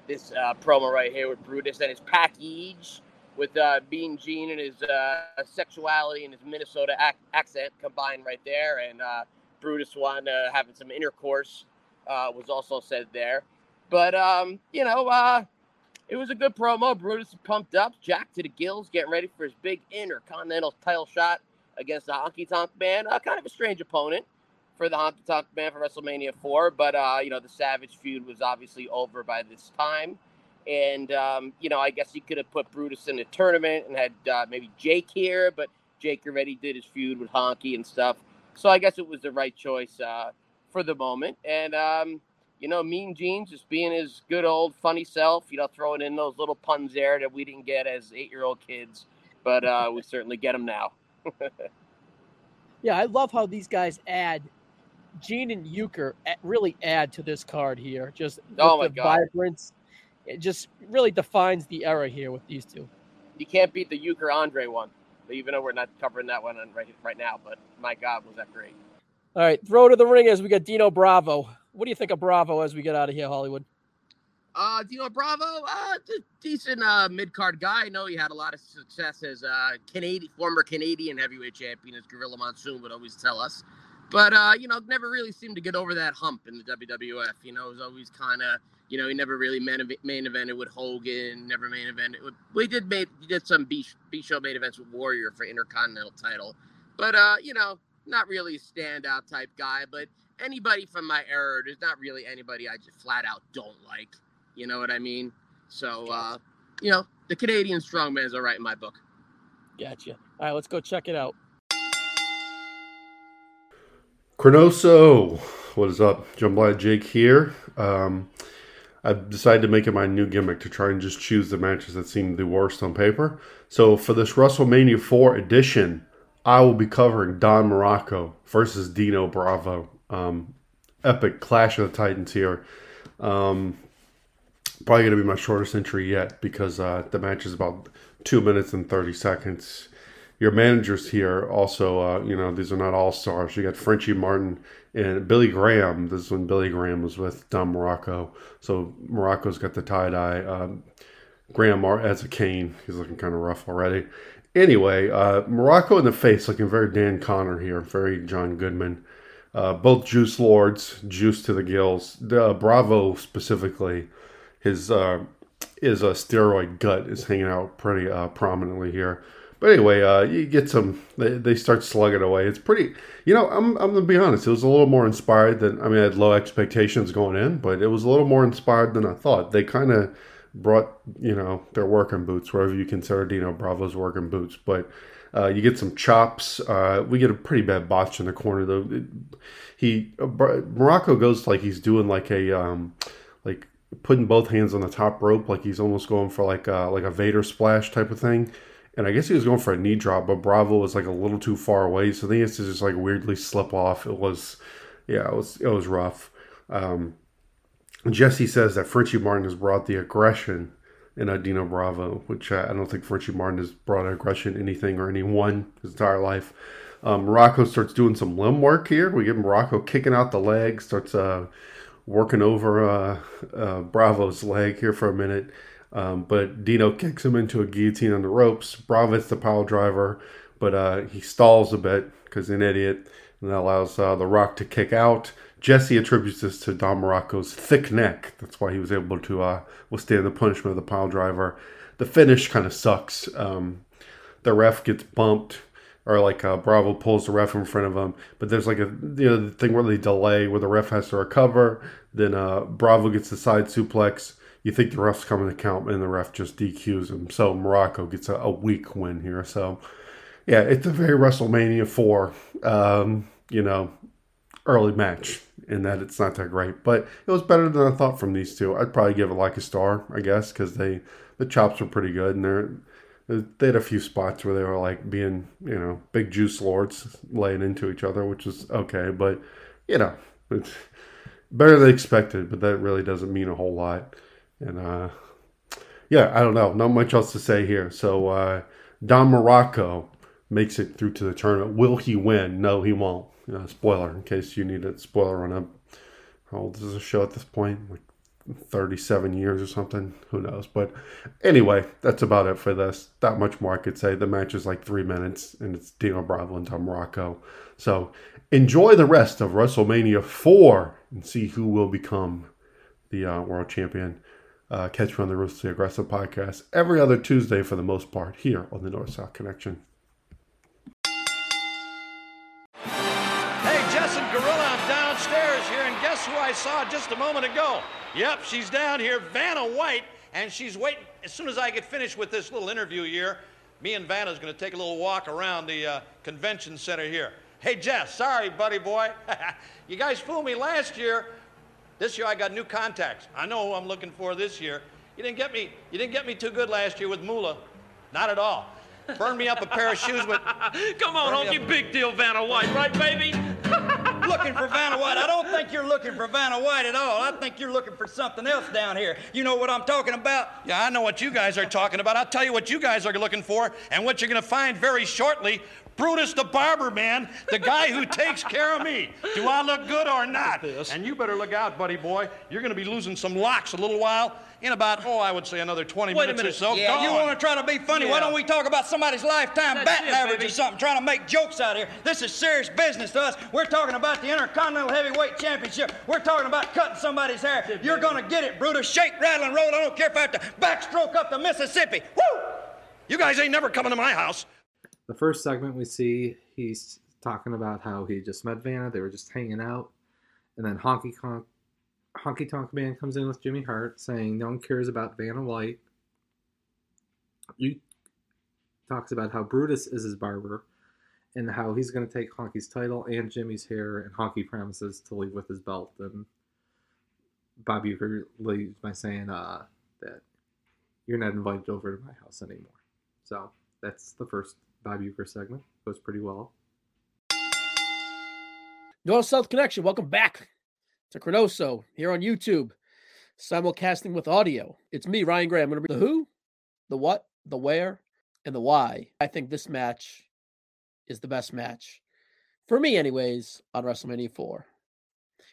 Speaker 10: this uh, promo right here with Brutus and his package with uh, Mean Gene and his uh, sexuality and his Minnesota ac- accent combined right there, and uh, Brutus one having some intercourse was also said there. But um, you know it was a good promo. Brutus pumped up, Jack to the gills, getting ready for his big intercontinental title shot against the Honky Tonk Man. Uh, kind of a strange opponent for the Honky Tonk Man for WrestleMania 4, but uh, you know the Savage feud was obviously over by this time, and um, you know I guess he could have put Brutus in the tournament and had uh, maybe Jake here, but Jake already did his feud with Honky and stuff, so I guess it was the right choice uh, for the moment, and. Um, you know, Mean Gene just being his good old funny self, you know, throwing in those little puns there that we didn't get as eight year old kids, but uh, we certainly get them now. <laughs>
Speaker 2: yeah, I love how these guys add Gene and Uecker really add to this card here. Just
Speaker 10: oh my
Speaker 2: the
Speaker 10: God.
Speaker 2: vibrance, it just really defines the era here with these two.
Speaker 10: You can't beat the Uecker Andre one, even though we're not covering that one right right now. But my God, was that great!
Speaker 2: All right, throw to the ring as we got Dino Bravo. What do you think of Bravo as we get out of here, Hollywood?
Speaker 10: Uh, Dino Bravo, uh, decent uh, mid card guy. I know he had a lot of success as uh, Canadian, former Canadian heavyweight champion, as Gorilla Monsoon would always tell us. But uh, you know, never really seemed to get over that hump in the WWF. You know, it was always kind of, you know, he never really main, evented with Hogan. Never main evented. He did made he did some B, B show main events with Warrior for Intercontinental title. But uh, you know, not really a standout type guy. But anybody from my era, there's not really anybody I just flat out don't like. You know what I mean? So, uh, you know, the Canadian strongmans are right in my book.
Speaker 2: Gotcha. All right, let's go check it out.
Speaker 11: ChroNoSo, what is up? Jambalaya Jake here. Um, I've decided to make it my new gimmick to try and just choose the matches that seem the worst on paper. So for this WrestleMania 4 edition, I will be covering Don Muraco versus Dino Bravo. Um, epic clash of the titans here. Um, probably going to be my shortest entry yet because uh, the match is about two minutes and 30 seconds. your managers here also, uh, you know, these are not all stars. You got Frenchie Martin and Billy Graham. This is when Billy Graham was with Don Muraco. So Muraco's got the tie dye. Um, Graham as a cane. He's looking kind of rough already. Anyway, uh, Muraco in the face, looking very Dan Conner here, very John Goodman. Uh, both Juice Lords, juice to the gills. Uh, Bravo specifically, his uh, is a steroid gut is hanging out pretty uh, prominently here. But anyway, uh, you get some. They, they start slugging away. It's pretty. You know, I'm I'm gonna be honest. It was a little more inspired than. I mean, I had low expectations going in, but it was a little more inspired than I thought. They kind of brought you know their working boots, wherever you consider Dino Bravo's working boots. But uh, you get some chops. Uh, we get a pretty bad botch in the corner though. It, he uh, Muraco goes like he's doing like a um, like putting both hands on the top rope, like he's almost going for like a, like a Vader splash type of thing and I guess he was going for a knee drop, but Bravo was like a little too far away, so he has to just like weirdly slip off. It was, yeah, it was it was rough. Um, Jesse says that Frenchie Martin has brought the aggression in Adino Bravo, which I don't think Frenchie Martin has brought aggression anything or anyone his entire life. Um, Muraco starts doing some limb work here. We get Muraco kicking out the leg, starts uh, working over uh, uh Bravo's leg here for a minute. Um, but Dino kicks him into a guillotine on the ropes. Bravo hits the pile driver, but uh, he stalls a bit because he's an idiot, and that allows uh, The Rock to kick out. Jesse attributes this to Don Muraco's thick neck. That's why he was able to uh, withstand the punishment of the pile driver. The finish kind of sucks. Um, the ref gets bumped, or like uh, Bravo pulls the ref in front of him. But there's like a you know the thing where they delay, where the ref has to recover. Then uh, Bravo gets the side suplex you think the ref's coming to count, and the ref just DQs him. So Muraco gets a, a weak win here. So yeah, it's a very WrestleMania four, um, you know, early match in that it's not that great, but it was better than I thought from these two. I'd probably give it like a star, I guess, because they the chops were pretty good and they're they had a few spots where they were like being you know big juice lords laying into each other, which was okay, but you know it's better than expected, but that really doesn't mean a whole lot. And uh, yeah, I don't know. Not much else to say here. So uh, Don Muraco makes it through to the tournament. Will he win? No, he won't. Uh, spoiler, in case you need a spoiler on him. How old is the show at this point? Like 37 years or something. Who knows? But anyway, that's about it for this. that much more I could say. The match is like three minutes, and it's Dino Bravo and Don Muraco. So enjoy the rest of WrestleMania 4 and see who will become the uh, world champion. Uh, catch me on the Ruthlessly Aggressive podcast every other Tuesday for the most part here on the North South Connection.
Speaker 12: Who I saw just a moment ago? Yep, she's down here, Vanna White, and she's waiting. As soon as I get finished with this little interview here, me and Vanna's going to take a little walk around the uh, convention center here. Hey, Jess, sorry, buddy boy. <laughs> you guys fooled me last year this year I got new contacts. I know who I'm looking for this year. You didn't get me. You didn't get me too good last year with Mula. Not at all. Burned me up a pair of shoes with. <laughs>
Speaker 13: Come on, honky, big deal, Vanna White, right, baby? <laughs>
Speaker 12: looking for Vanna White. I don't think you're looking for Vanna White at all. I think you're looking for something else down here. You know what I'm talking about? Yeah, I know what you guys are talking about. I'll tell you what you guys are looking for and what you're going to find very shortly Brutus the barber man, the guy who takes care of me. Do I look good or not? And you better look out, buddy boy. You're going to be losing some locks a little while. In about, oh, I would say another 20
Speaker 13: Wait
Speaker 12: minutes
Speaker 13: minute.
Speaker 12: or so.
Speaker 13: Yeah.
Speaker 12: You want to try to be funny?
Speaker 13: Yeah.
Speaker 12: Why don't we talk about somebody's lifetime
Speaker 13: That's
Speaker 12: batting
Speaker 13: it,
Speaker 12: average
Speaker 13: baby.
Speaker 12: or something, trying to make jokes out here? This is serious business to us. We're talking about the Intercontinental Heavyweight Championship. We're talking about cutting somebody's hair. You're going to get it, Brutus. Shake, rattle, and roll. I don't care if I have to backstroke up the Mississippi. Woo! You guys ain't never coming to my house.
Speaker 6: The first segment we see, he's talking about how he just met Vanna. They were just hanging out, and then Honky Tonk, Honky Tonk Man comes in with Jimmy Hart, saying no one cares about Vanna White. He talks about how Brutus is his barber, and how he's going to take Honky's title and Jimmy's hair, and Honky promises to leave with his belt. And Bob Uecker leaves by saying uh, that you're not invited over to my house anymore. So that's the first Bob Uecker segment. Goes pretty well.
Speaker 2: North South Connection, welcome back to ChroNoSo here on YouTube, simulcasting with audio. It's me, Ryan Graham. I'm going to bring the who, the what, the where, and the why. I think this match is the best match, for me, anyways, on WrestleMania 4.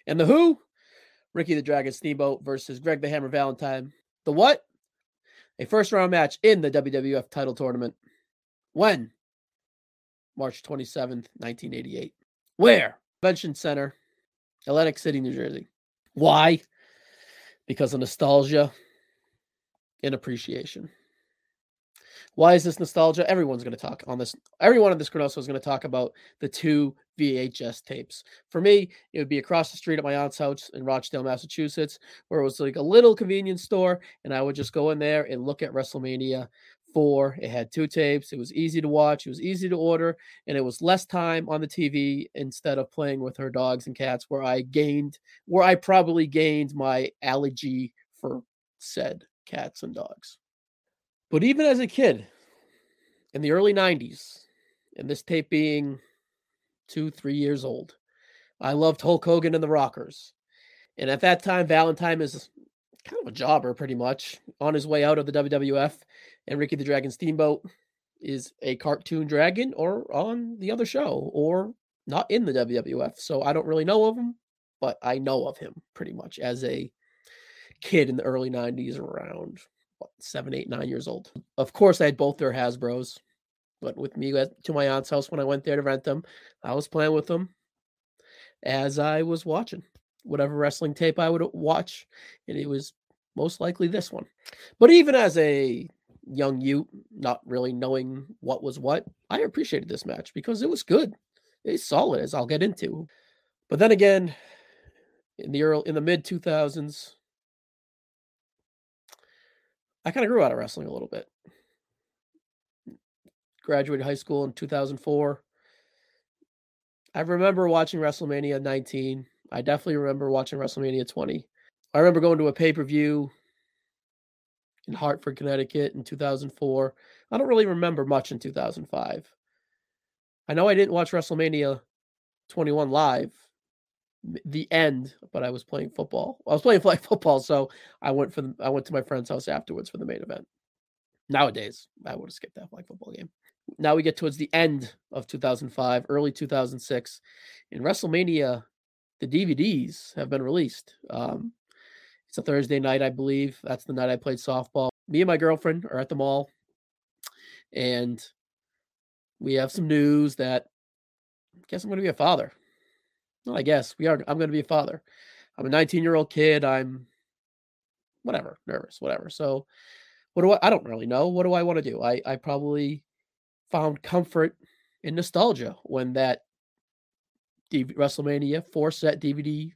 Speaker 2: And the who? Ricky the Dragon Steamboat versus Greg the Hammer Valentine. The what? A first round match in the WWF title tournament. When? March 27th, 1988. Where? Convention Center, Atlantic City, New Jersey. Why? Because of nostalgia and appreciation. Why is this nostalgia? Everyone's going to talk on this. Everyone in this ChroNoSo is going to talk about the two VHS tapes. For me, it would be across the street at my aunt's house in Rochdale, Massachusetts, where it was like a little convenience store, and I would just go in there and look at WrestleMania 4. It had two tapes. It was easy to watch, it was easy to order, and it was less time on the TV instead of playing with her dogs and cats, where I gained, where I probably gained my allergy for said cats and dogs. But even as a kid in the early 90s, and this tape being two, three years old, I loved Hulk Hogan and the Rockers. And at that time, Valentine is kind of a jobber, pretty much, on his way out of the WWF. And Ricky the Dragon Steamboat is a cartoon dragon or on the other show or not in the WWF. So I don't really know of him, but I know of him pretty much as a kid in the early 90s around what, seven, eight, nine years old. Of course, I had both their Hasbros, but with me to my aunt's house when I went there to rent them, I was playing with them as I was watching whatever wrestling tape I would uh, watch, and it was most likely this one. But even as a young you, not really knowing what was what, I appreciated this match because it was good. It's solid, as I'll get into. But then again, in the early in the mid two thousands, I kind of grew out of wrestling a little bit. Graduated high school in 2004. I remember watching WrestleMania 19. I definitely remember watching WrestleMania 20. I remember going to a pay per view in Hartford, Connecticut in 2004. I don't really remember much in 2005. I know I didn't watch WrestleMania 21 live, the end, but I was playing football. I was playing <laughs> flag football, so I went for the, I went to my friend's house afterwards for the main event. Nowadays, I would have skipped that flag football game. Now we get towards the end of 2005, early 2006. In WrestleMania, the DVDs have been released. Um, it's a Thursday night, I believe. That's the night I played softball. Me and my girlfriend are at the mall, and we have some news that I guess I'm going to be a father. Well, I guess we are. I'm going to be a father. I'm a 19 year old kid. I'm whatever, nervous, whatever. So, what do I? I don't really know. What do I want to do? I I probably found comfort in nostalgia when that WrestleMania four set DVD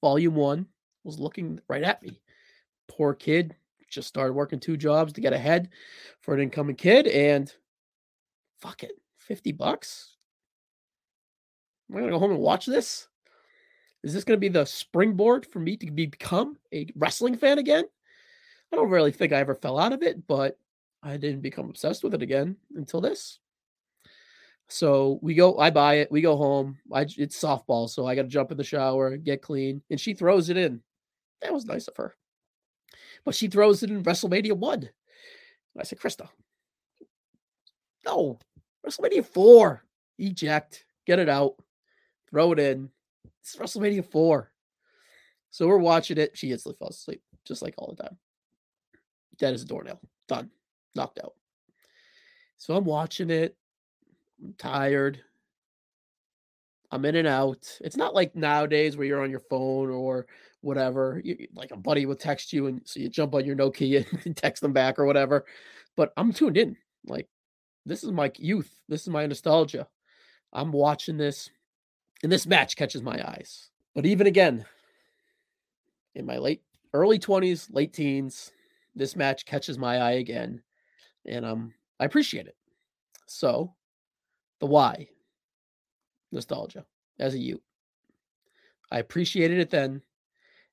Speaker 2: volume one was looking right at me. Poor kid, just started working two jobs to get ahead for an incoming kid, and fuck it, 50 bucks? Am I gonna go home and watch this? Is this gonna be the springboard for me to become a wrestling fan again? I don't really think I ever fell out of it, but I didn't become obsessed with it again until this. So we go, I buy it, we go home. I it's softball, so I got to jump in the shower, get clean, and she throws it in. That was nice of her. But she throws it in WrestleMania 1. And I said, Krista, no, WrestleMania 4. Eject, get it out, throw it in. It's WrestleMania 4. So we're watching it. She instantly falls asleep, just like all the time. Dead as a doornail. Done. Knocked out. So I'm watching it. I'm tired. I'm in and out. It's not like nowadays where you're on your phone or whatever. You, like a buddy will text you, and so you jump on your Nokia <laughs> and text them back or whatever. But I'm tuned in. Like this is my youth. This is my nostalgia. I'm watching this, and this match catches my eyes. But even again, in my late early 20s, late teens, this match catches my eye again, and um, I appreciate it. So, the why nostalgia as a youth. I appreciated it then,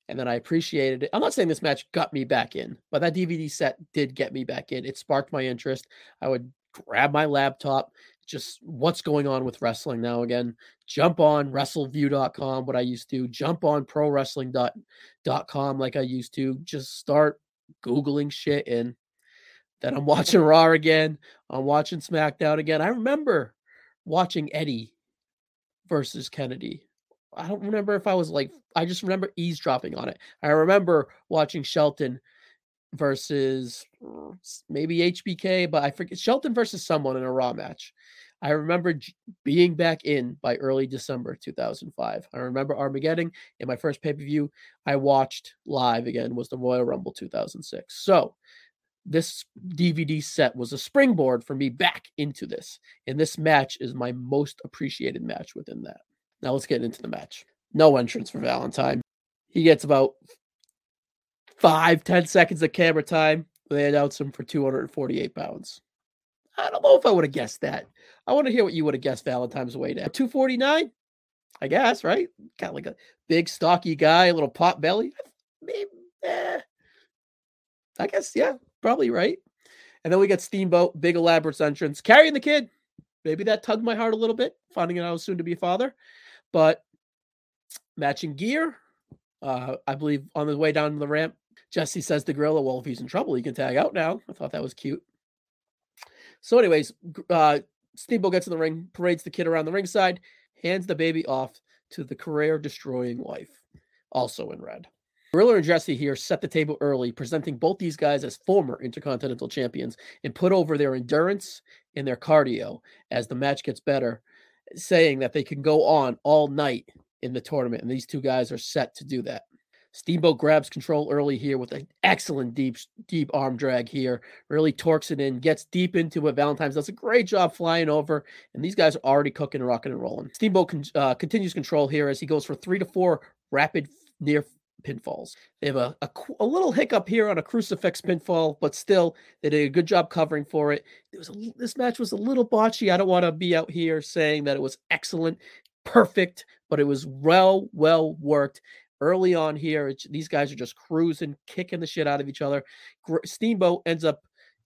Speaker 2: and then I appreciated it. I'm not saying this match got me back in, but that DVD set did get me back in. It sparked my interest. I would grab my laptop, just what's going on with wrestling now again. Jump on wrestleview.com, what I used to, jump on pro wrestling.com like I used to, just start Googling shit and then I'm <laughs> watching Raw again. I'm watching SmackDown again. I remember watching Eddie versus Kennedy. I don't remember if I was like, I just remember eavesdropping on it. I remember watching Shelton versus uh, maybe HBK, but I forget Shelton versus someone in a Raw match. I remember being back in by early December 2005. I remember Armageddon in my first pay per view. I watched live again was the Royal Rumble 2006. So this DVD set was a springboard for me back into this. And this match is my most appreciated match within that. Now let's get into the match. No entrance for Valentine. He gets about five, ten seconds of camera time. They announce him for 248 pounds. I don't know if I would have guessed that. I want to hear what you would have guessed Valentine's weight at. 249? I guess, right? Kind of like a big, stocky guy, a little pot belly. Maybe, eh. I guess, yeah, probably right. And then we get Steamboat, big elaborate entrance, carrying the kid. Maybe that tugged my heart a little bit, finding out I was soon to be a father. But matching gear, uh, I believe on the way down the ramp, Jesse says to Gorilla, Well, if he's in trouble, he can tag out now. I thought that was cute. So, anyways, uh, Steamboat gets in the ring, parades the kid around the ringside, hands the baby off to the career destroying wife, also in red. Gorilla and Jesse here set the table early, presenting both these guys as former Intercontinental Champions and put over their endurance and their cardio as the match gets better, saying that they can go on all night in the tournament. And these two guys are set to do that. Steamboat grabs control early here with an excellent deep deep arm drag here. Really torques it in, gets deep into it. Valentine's does a great job flying over, and these guys are already cooking, rocking, and rolling. Steamboat con- uh, continues control here as he goes for three to four rapid near pinfalls. They have a, a, a little hiccup here on a crucifix pinfall, but still they did a good job covering for it. It was a, this match was a little botchy. I don't want to be out here saying that it was excellent, perfect, but it was well well worked. Early on here, these guys are just cruising, kicking the shit out of each other. Gr- Steamboat ends up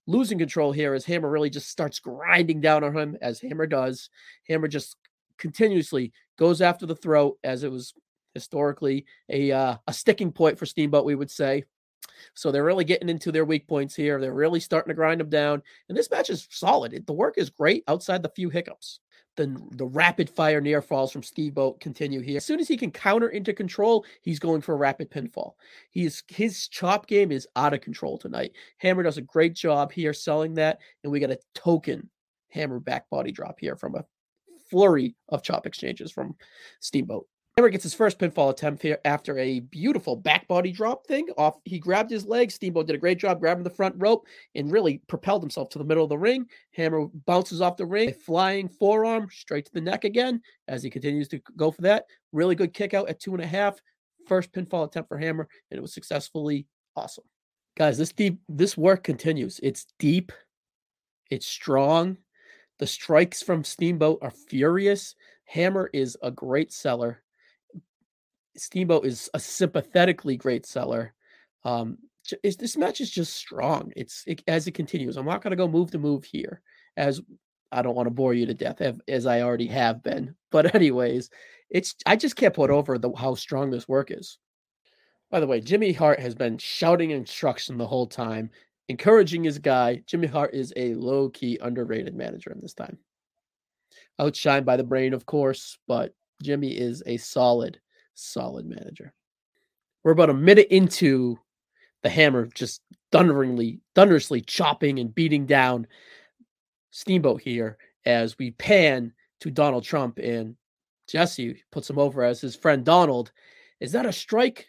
Speaker 2: losing control here as Hammer really just starts grinding down on him, as Hammer does. Hammer just continuously goes after the throat, as it was historically a uh, a sticking point for Steamboat, we would say. So they're really getting into their weak points here. They're really starting to grind them down. And this match is solid. It- the work is great outside the few hiccups. The, the rapid fire near falls from Steamboat continue here. As soon as he can counter into control, he's going for a rapid pinfall. He's his chop game is out of control tonight. Hammer does a great job here selling that, and we got a token hammer back body drop here from a flurry of chop exchanges from Steamboat. Hammer gets his first pinfall attempt here after a beautiful back body drop thing. Off, he grabbed his leg. Steamboat did a great job grabbing the front rope and really propelled himself to the middle of the ring. Hammer bounces off the ring, flying forearm straight to the neck again as he continues to go for that. Really good kick out at two and a half. First pinfall attempt for Hammer, and it was successfully awesome. Guys, this deep this work continues. It's deep, it's strong. The strikes from Steamboat are furious. Hammer is a great seller. Steamboat is a sympathetically great seller. Um, is this match is just strong. It's it, as it continues. I'm not going to go move to move here, as I don't want to bore you to death, as I already have been. <laughs> But anyways, it's I just can't put over the how strong this work is. By the way, Jimmy Hart has been shouting instruction the whole time, encouraging his guy. Jimmy Hart is a low key underrated manager in this time. Outshined by the brain, of course, but Jimmy is a solid, solid manager. We're about a minute into the hammer just thunderingly, thunderously chopping and beating down Steamboat here as we pan to Donald Trump and Jesse puts him over as his friend Donald. Is that a strike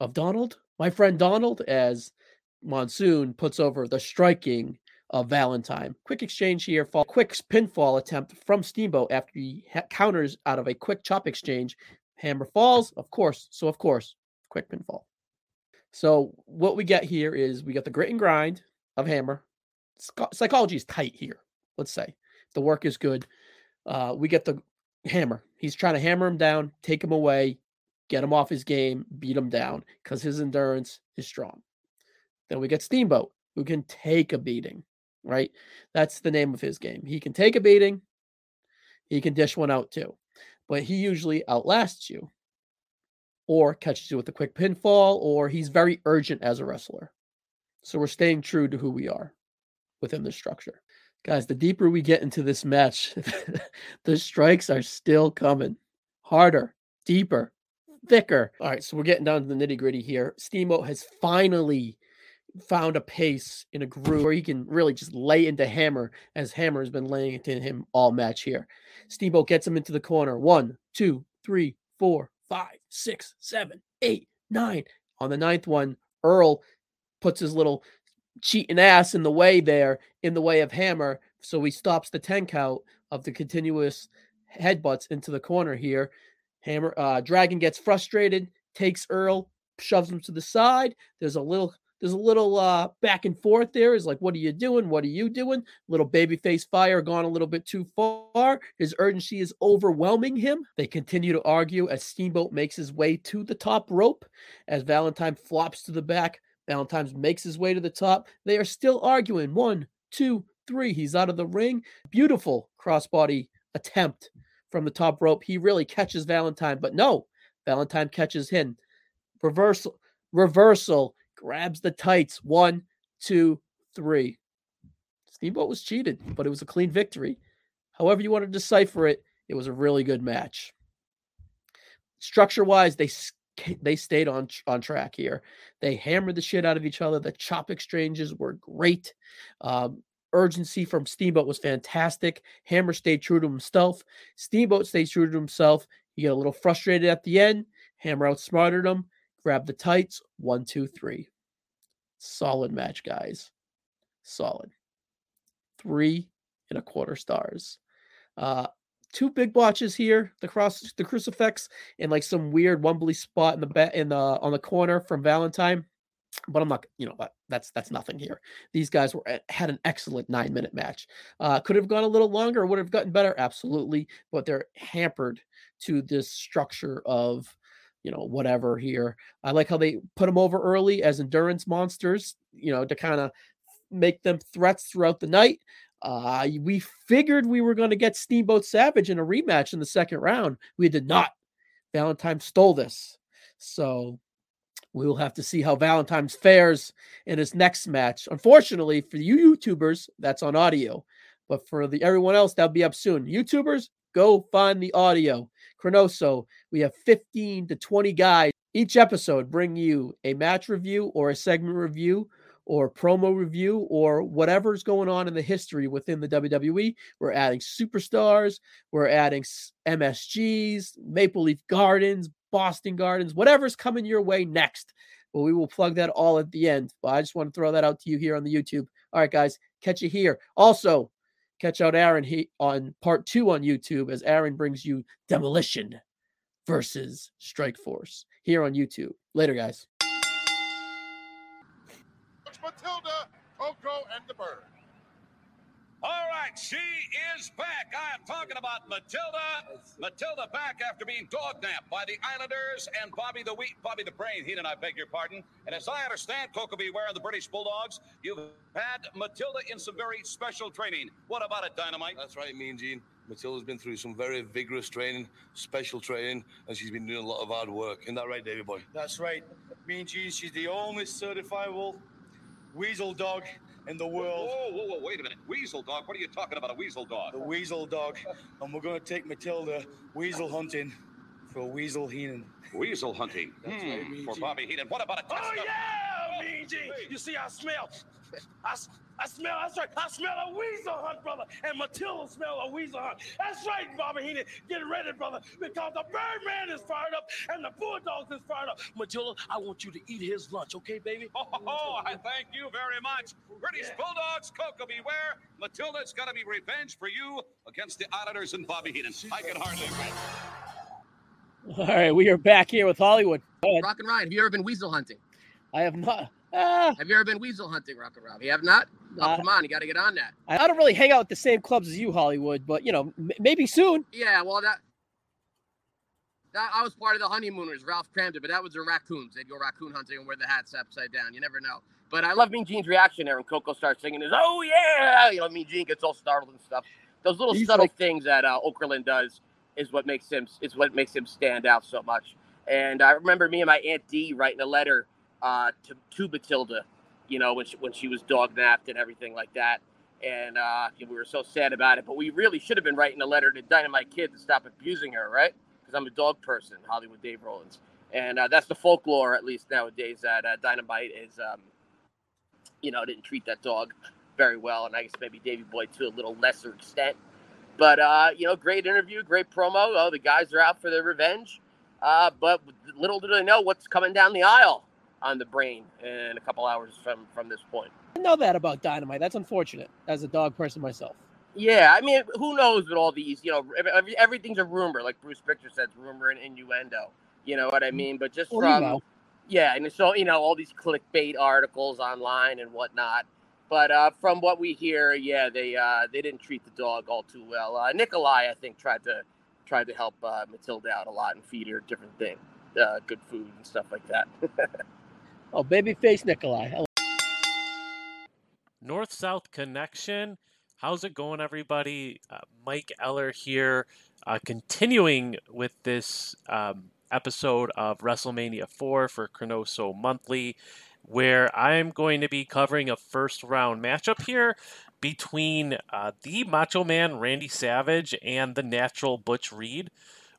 Speaker 2: of Donald? My friend Donald, as Monsoon puts over the striking of Valentine. Quick exchange here, fall, quick pinfall attempt from Steamboat after he ha- counters out of a quick chop exchange. Hammer falls, of course. So, of course, quick pinfall. So, what we get here is we got the grit and grind of Hammer. Psychology is tight here, let's say. The work is good. Uh, we get the hammer. He's trying to hammer him down, take him away, get him off his game, beat him down because his endurance is strong. Then we get Steamboat, who can take a beating, right? That's the name of his game. He can take a beating, he can dish one out too, but he usually outlasts you or catches you with a quick pinfall, or he's very urgent as a wrestler. So we're staying true to who we are within this structure. Guys, the deeper we get into this match, <laughs> the strikes are still coming. Harder, deeper, thicker. All right, so we're getting down to the nitty gritty here. Steamboat has finally found a pace in a groove where he can really just lay into Hammer as Hammer has been laying into him all match here. Steamboat gets him into the corner. One, two, three, four, five, six, seven, eight, nine. On the ninth one, Earl puts his little cheating ass in the way there, in the way of Hammer. So he stops the 10 count of the continuous headbutts into the corner here. Hammer uh Dragon gets frustrated, takes Earl, shoves him to the side. There's a little there's a little uh back and forth there. Is like, what are you doing? What are you doing? Little babyface fire gone a little bit too far. His urgency is overwhelming him. They continue to argue as Steamboat makes his way to the top rope. As Valentine flops to the back, Valentine makes his way to the top. They are still arguing. One, two, three. He's out of the ring. Beautiful crossbody attempt from the top rope. He really catches Valentine, but no, Valentine catches him. Reversal, reversal, grabs the tights. One, two, three. Steamboat was cheated, but it was a clean victory. However, you want to decipher it, it was a really good match. Structure wise, they they stayed on on track here. They hammered the shit out of each other. The chop exchanges were great. Um, urgency from Steamboat was fantastic. Hammer stayed true to himself. Steamboat stayed true to himself. He got a little frustrated at the end. Hammer outsmarted him. Grabbed the tights. One, two, three. Solid match, guys. Solid. Three and a quarter stars. Uh, two big botches here. The cross, the crucifix, and like some weird wumbly spot in the back in the on the corner from Valentine. But I'm not, you know, that's that's nothing here. These guys were eh, had an excellent nine minute match. Uh, could have gone a little longer, would have gotten better, absolutely. But they're hampered to this structure of, you know, whatever here. I like how they put them over early as endurance monsters, you know, to kind of make them threats throughout the night. Uh, we figured we were going to get Steamboat Savage in a rematch in the second round. We did not. Valentine stole this. So we will have to see how Valentine's fares in his next match. Unfortunately, for you YouTubers, that's on audio. But for the everyone else, that'll be up soon. YouTubers, go find the audio. ChroNoSo, we have 15 to 20 guys each episode bring you a match review or a segment review or promo review or whatever's going on in the history within the WWE. We're adding superstars, we're adding MSGs, Maple Leaf Gardens, Boston Gardens, whatever's coming your way next. But we will plug that all at the end. But I just want to throw that out to you here on the YouTube. All right, guys, catch you here. Also, catch out Aaron he, on part two on YouTube as Aaron brings you Demolition versus Strike Force here on YouTube. Later, guys.
Speaker 14: Matilda, Koko, and the Bird.
Speaker 8: All right, she is back. I am talking about Matilda. Matilda back after being dog napped by the Islanders and Bobby the Wheat, Bobby the Brain. He and I beg your pardon. And as I understand, Koko B. Ware and the British Bulldogs, you've had Matilda in some very special training. What about it, Dynamite?
Speaker 15: That's right, Mean Gene. Matilda's been through some very vigorous training, special training, and she's been doing a lot of hard work. Isn't that right, Davey Boy?
Speaker 16: That's right. Mean Gene, she's the only certifiable weasel dog in the world.
Speaker 8: Whoa, whoa, whoa, wait a minute. Weasel dog? What are you talking about, a weasel dog?
Speaker 16: The weasel dog. and we're going to take Matilda weasel hunting for Weasel Heenan.
Speaker 8: Weasel hunting?
Speaker 16: That's
Speaker 8: Hmm,
Speaker 16: right,
Speaker 8: for Bobby Heenan. What about a test
Speaker 13: Oh
Speaker 8: of-
Speaker 13: yeah, Mean Gene. You see, I smell. I, s- I smell. That's right. I smell a weasel hunt, brother. And Matilda smell a weasel hunt. That's right, Bobby Heenan. Get ready, brother, because the Birdman is fired up and the Bulldogs is fired up. Matilda, I want you to eat his lunch, okay, baby?
Speaker 8: Oh, oh, oh, I thank you very much. British Bulldogs, Koko B. Ware. Matilda's got to be revenge for you against the Islanders and Bobby Heenan. I can hardly wait.
Speaker 2: All right, we are back here with Hollywood.
Speaker 10: Rock and Ryan, have you ever been weasel hunting?
Speaker 2: I have not. Ah,
Speaker 10: Have you ever been weasel hunting, Rock and Rob? You have not? Oh,
Speaker 2: Uh,
Speaker 10: come on, you got to get on that.
Speaker 2: I I don't really hang out at the same clubs as you, Hollywood, but you know, m- maybe soon.
Speaker 10: Yeah, well, that that I was part of the honeymooners, Ralph Kramden, but that was the raccoons. They'd go raccoon hunting and wear the hats upside down. You never know. But I love Mean Gene's reaction there when Koko starts singing his "Oh yeah," you know, Mean Gene gets all startled and stuff. Those little
Speaker 2: He's
Speaker 10: subtle
Speaker 2: like-
Speaker 10: things that uh, Okerlund does is what makes him is what makes him stand out so much. And I remember me and my aunt Dee writing a letter uh, to to Matilda, you know, when she, when she was dog napped and everything like that. and uh, we were so sad about it. But we really should have been writing a letter to Dynamite Kid to stop abusing her, right? Because I'm a dog person, Hollywood Dave Rollins, and uh, that's the folklore at least nowadays that uh, Dynamite is, um, you know, didn't treat that dog very well, and I guess maybe Davy Boy to a little lesser extent. But uh, you know, great interview, great promo. Oh, the guys are out for their revenge. Uh, but little do they know what's coming down the aisle on the brain in a couple hours from from this point.
Speaker 2: I know that about Dynamite. That's unfortunate as a dog person myself.
Speaker 10: Yeah, I mean, who knows with all these? You know, every, everything's a rumor, like Bruce Prichard says, rumor and innuendo. You know what I mean? But just
Speaker 2: Well,
Speaker 10: from
Speaker 2: you know.
Speaker 10: yeah, and so you know all these clickbait articles online and whatnot. But uh, from what we hear, yeah, they uh, they didn't treat the dog all too well. Uh, Nikolai, I think, tried to tried to help uh, Matilda out a lot and feed her different things, uh, good food and stuff like that. <laughs>
Speaker 2: Oh, babyface Nikolai. I
Speaker 17: North South Connection. How's it going, everybody? Uh, Mike Eller here, uh, continuing with this um, episode of WrestleMania 4 for ChroNoSo Monthly, where I'm going to be covering a first round matchup here between uh, the Macho Man Randy Savage and the Natural Butch Reed,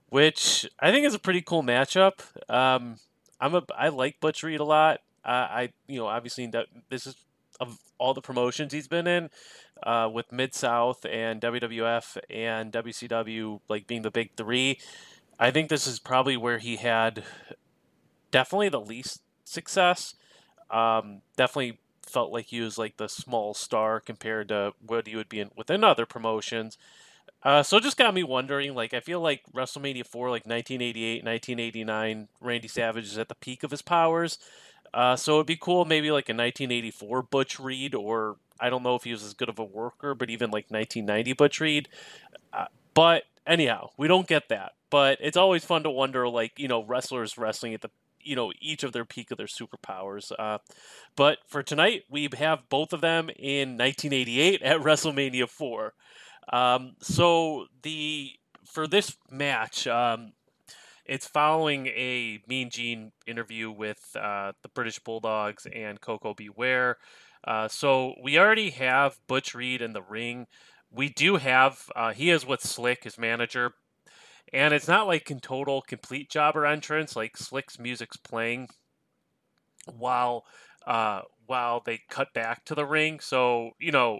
Speaker 17: which I think is a pretty cool matchup. Um, I'm a I like Butch Reed a lot. Uh, I you know obviously this is of all the promotions he's been in, uh, with Mid South and WWF and WCW like being the big three. I think this is probably where he had definitely the least success. Um, definitely felt like he was like the small star compared to what he would be in within other promotions. Uh, so it just got me wondering. Like, I feel like WrestleMania 4, like 1988, 1989, Randy Savage is at the peak of his powers. Uh, so it'd be cool, maybe like a 1984 Butch Reed, or I don't know if he was as good of a worker, but even like 1990 Butch Reed. Uh, but anyhow, we don't get that. But it's always fun to wonder, like, you know, wrestlers wrestling at the you know each of their peak of their superpowers. Uh, but for tonight, we have both of them in 1988 at <laughs> WrestleMania 4. Um, so the for this match, um, it's following a Mean Gene interview with uh, the British Bulldogs and Koko B. Ware. Uh, so we already have Butch Reed in the ring. We do have uh, he is with Slick, his manager, and it's not like in total complete jobber entrance. Like Slick's music's playing while uh, while they cut back to the ring. So you know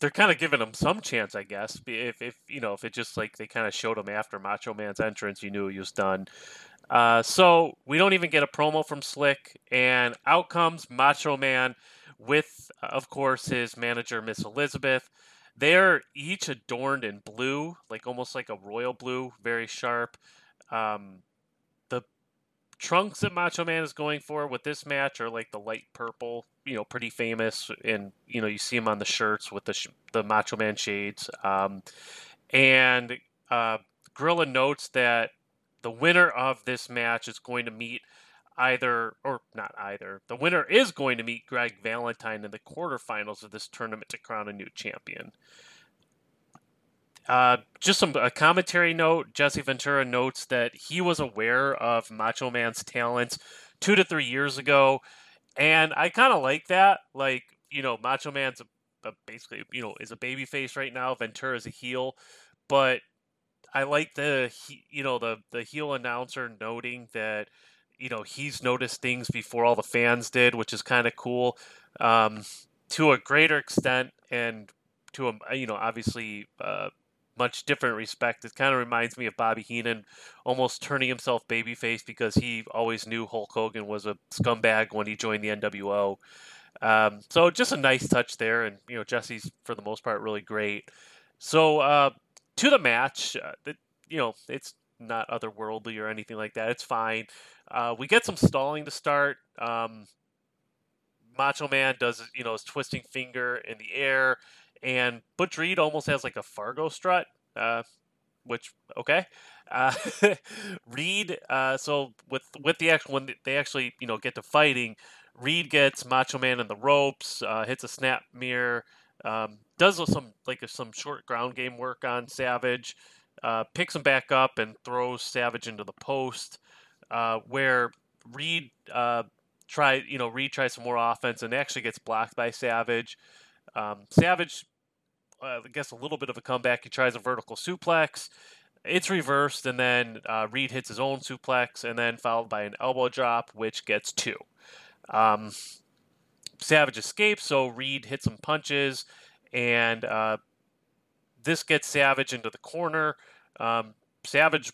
Speaker 17: they're kind of giving him some chance, I guess. If, if you know, if it just like they kind of showed him after Macho Man's entrance, you knew he was done. Uh, so we don't even get a promo from Slick, and out comes Macho Man with, of course, his manager Miss Elizabeth. They're each adorned in blue, like almost like a royal blue, very sharp. Um, trunks that Macho Man is going for with this match are like the light purple, you know, pretty famous, and you know you see him on the shirts with the sh- the Macho Man shades. Um, and uh, Gorilla notes that the winner of this match is going to meet either or not either. The winner is going to meet Greg Valentine in the quarterfinals of this tournament to crown a new champion. Uh, just some a commentary note. Jesse Ventura notes that he was aware of Macho Man's talents two to three years ago, and I kind of like that. Like you know, Macho Man's a, a basically you know is a baby face right now. Ventura is a heel, but I like the he- you know the the heel announcer noting that you know he's noticed things before all the fans did, which is kind of cool. Um, to a greater extent, and to a you know obviously uh, much different respect, it kind of reminds me of Bobby Heenan almost turning himself babyface because he always knew Hulk Hogan was a scumbag when he joined the NWO. Um, so just a nice touch there, and you know Jesse's for the most part really great. So uh, to the match, uh, you know it's not otherworldly or anything like that. It's fine. Uh, we get some stalling to start. Um, Macho Man does you know his twisting finger in the air, and Butch Reed almost has like a Fargo strut. Uh, which okay. Uh, <laughs> Reed. Uh, so with with the actual when they actually you know get to fighting, Reed gets Macho Man in the ropes, uh, hits a snap mare, um, does some like some short ground game work on Savage, uh, picks him back up and throws Savage into the post, uh, where Reed try you know Reed tries some more offense and actually gets blocked by Savage. Um, Savage, I guess a little bit of a comeback. He tries a vertical suplex. It's reversed, and then uh, Reed hits his own suplex, and then followed by an elbow drop, which gets two. Um, Savage escapes, so Reed hits some punches, and uh, this gets Savage into the corner. Um, Savage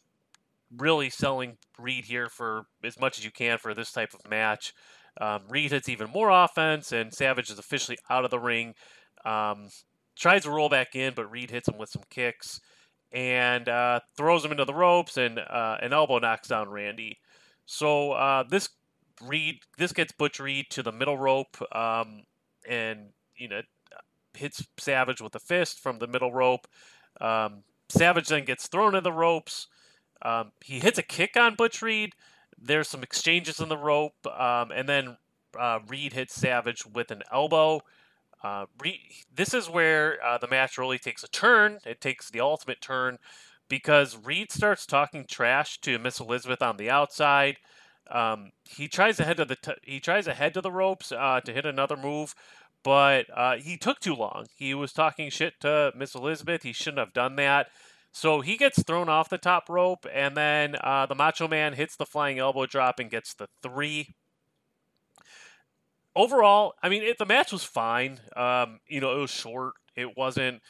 Speaker 17: really selling Reed here for as much as you can for this type of match. Um, Reed hits even more offense, and Savage is officially out of the ring. Um, tries to roll back in, but Reed hits him with some kicks and uh, throws him into the ropes, and uh, an elbow knocks down Randy. So uh, this Reed, this gets Butch Reed to the middle rope, um, and you know hits Savage with a fist from the middle rope. Um, Savage then gets thrown in the ropes. Um, he hits a kick on Butch Reed. There's some exchanges in the rope, um, and then uh, Reed hits Savage with an elbow. Uh, Reed, this is where uh, the match really takes a turn. It takes the ultimate turn because Reed starts talking trash to Miss Elizabeth on the outside. Um, he tries to head to the t- he tries to head to the ropes uh, to hit another move, but uh, he took too long. He was talking shit to Miss Elizabeth. He shouldn't have done that. So he gets thrown off the top rope, and then uh, the Macho Man hits the flying elbow drop and gets the three. Overall, I mean, it, the match was fine. Um, you know, it was short. It wasn't,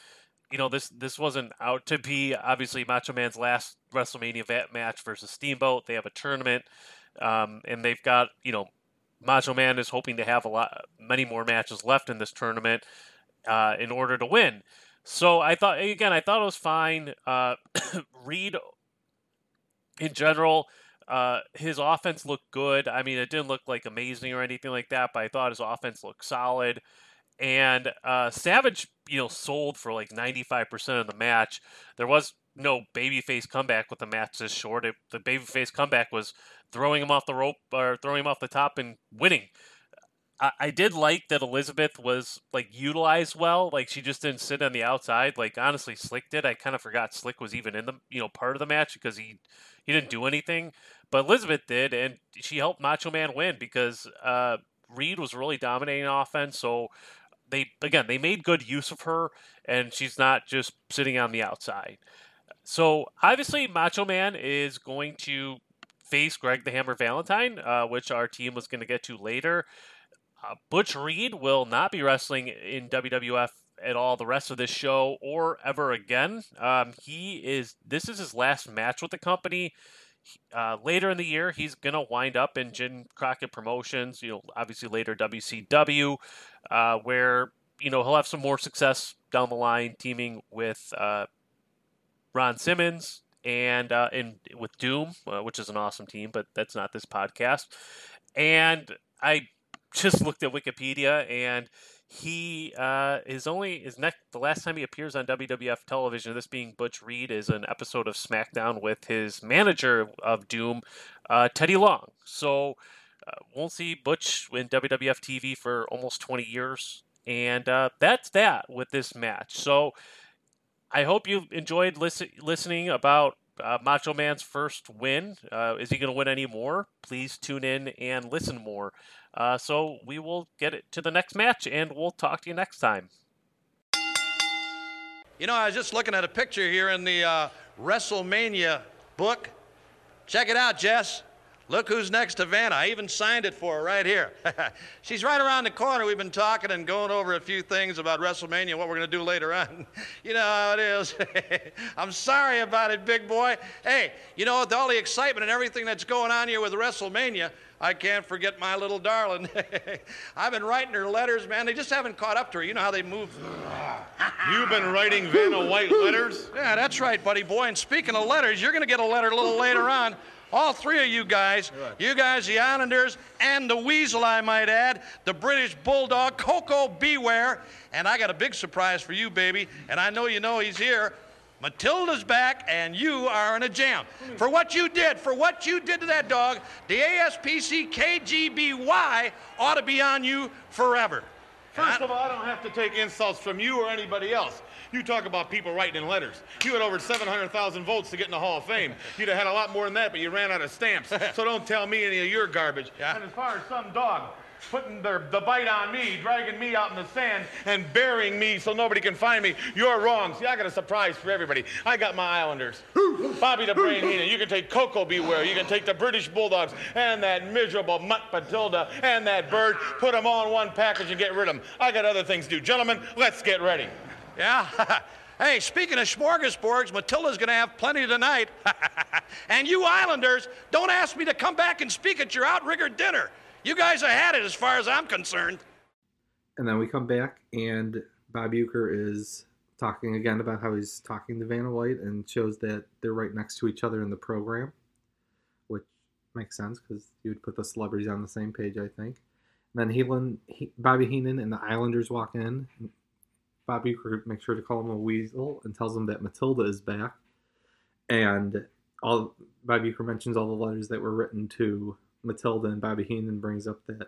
Speaker 17: you know, this this wasn't out to be obviously Macho Man's last WrestleMania match versus Steamboat. They have a tournament, um, and they've got you know, Macho Man is hoping to have a lot, many more matches left in this tournament uh, in order to win. So I thought again, I thought it was fine. Uh, <coughs> Reed, in general, uh, his offense looked good. I mean, it didn't look like amazing or anything like that, but I thought his offense looked solid. And uh, Savage, you know, sold for like ninety five percent of the match. There was no babyface comeback with the match this short. It, the babyface comeback was throwing him off the rope or throwing him off the top and winning. I, I did like that Elizabeth was like utilized well. Like she just didn't sit on the outside. Like honestly, Slick did. I kind of forgot Slick was even in the you know part of the match because he he didn't do anything. But Elizabeth did, and she helped Macho Man win because uh, Reed was really dominating offense. So they again they made good use of her, and she's not just sitting on the outside. So obviously, Macho Man is going to face Greg the Hammer Valentine, uh, which our team was going to get to later. Uh, Butch Reed will not be wrestling in WWF at all the rest of this show or ever again. Um, he is this is his last match with the company. Uh, later in the year, he's gonna wind up in Jim Crockett Promotions. You know, obviously later WCW, uh, where you know he'll have some more success down the line, teaming with uh, Ron Simmons and uh, in with Doom, uh, which is an awesome team, but that's not this podcast. And I just looked at Wikipedia, and he uh, is only is next the last time he appears on WWF television. This being Butch Reed is an episode of SmackDown with his manager of Doom, uh, Teddy Long. So uh, won't see Butch in WWF TV for almost 20 years, and uh, that's that with this match. So I hope you enjoyed listen, listening about uh, Macho Man's first win. Uh, is he going to win any more? Please tune in and listen more. Uh, so we will get it to the next match, and we'll talk to you next time.
Speaker 12: You know, I was just looking at a picture here in the uh, WrestleMania book. Check it out, Jess. Look who's next to Vanna. I even signed it for her right here. <laughs> She's right around the corner. We've been talking and going over a few things about WrestleMania, what we're going to do later on. <laughs> you know how it is. <laughs> I'm sorry about it, big boy. Hey, you know, with all the excitement and everything that's going on here with WrestleMania, I can't forget my little darling. I've been writing her letters, man. They just haven't caught up to her. You know how they move. <sighs>
Speaker 14: You've been writing Vanna White letters?
Speaker 12: Yeah, that's right, buddy boy. And speaking of letters, you're going to get a letter a little later on. All three of you guys, you guys, the Islanders, and the Weasel, I might add, the British Bulldog, Koko B. Ware. And I got a big surprise for you, baby. And I know you know he's here. Matilda's back, and you are in a jam. For what you did, for what you did to that dog, the ASPC KGBY ought to be on you forever.
Speaker 14: First of all, I don't have to take insults from you or anybody else. You talk about people writing in letters. You had over 700,000 votes to get in the Hall of Fame. You'd have had a lot more than that, but you ran out of stamps. <laughs> so don't tell me any of your garbage.
Speaker 12: Yeah.
Speaker 14: And as far as some dog, putting their, the bite on me, dragging me out in the sand, and burying me so nobody can find me. You're wrong. See, I got a surprise for everybody. I got my Islanders. Bobby the Brain Heenan. You can take Koko B. Ware. You can take the British Bulldogs and that miserable mutt Matilda and that bird. Put them all in one package and get rid of them. I got other things to do. Gentlemen, let's get ready.
Speaker 12: Yeah? <laughs> hey, speaking of smorgasbords, Matilda's going to have plenty tonight. <laughs> and you Islanders, don't ask me to come back and speak at your outrigger dinner. You guys have had it as far as I'm concerned.
Speaker 6: And then we come back, and Bob Uecker is talking again about how he's talking to Vanna White and shows that they're right next to each other in the program, which makes sense because you would put the celebrities on the same page, I think. And then Heenan, he, Bobby Heenan and the Islanders walk in. Bob Uecker makes sure to call him a weasel and tells him that Matilda is back. And all Bob Uecker mentions all the letters that were written to Matilda, and Bobby Heenan brings up that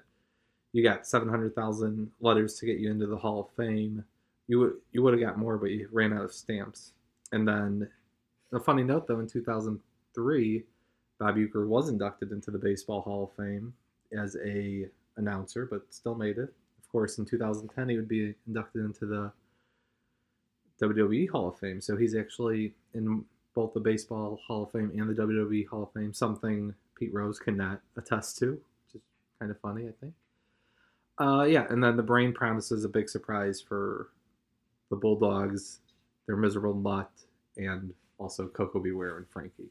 Speaker 6: you got 700,000 letters to get you into the Hall of Fame. You would you would have got more, but you ran out of stamps. And then, a funny note though, in 2003, Bob Uecker was inducted into the Baseball Hall of Fame as a announcer, but still made it. Of course, in 2010, he would be inducted into the WWE Hall of Fame. So he's actually in both the Baseball Hall of Fame and the WWE Hall of Fame, something Pete Rose cannot attest to, which is kind of funny, I think. Uh, yeah, and then the brain promises a big surprise for the Bulldogs, their miserable mutt, and also Koko B. Ware and Frankie.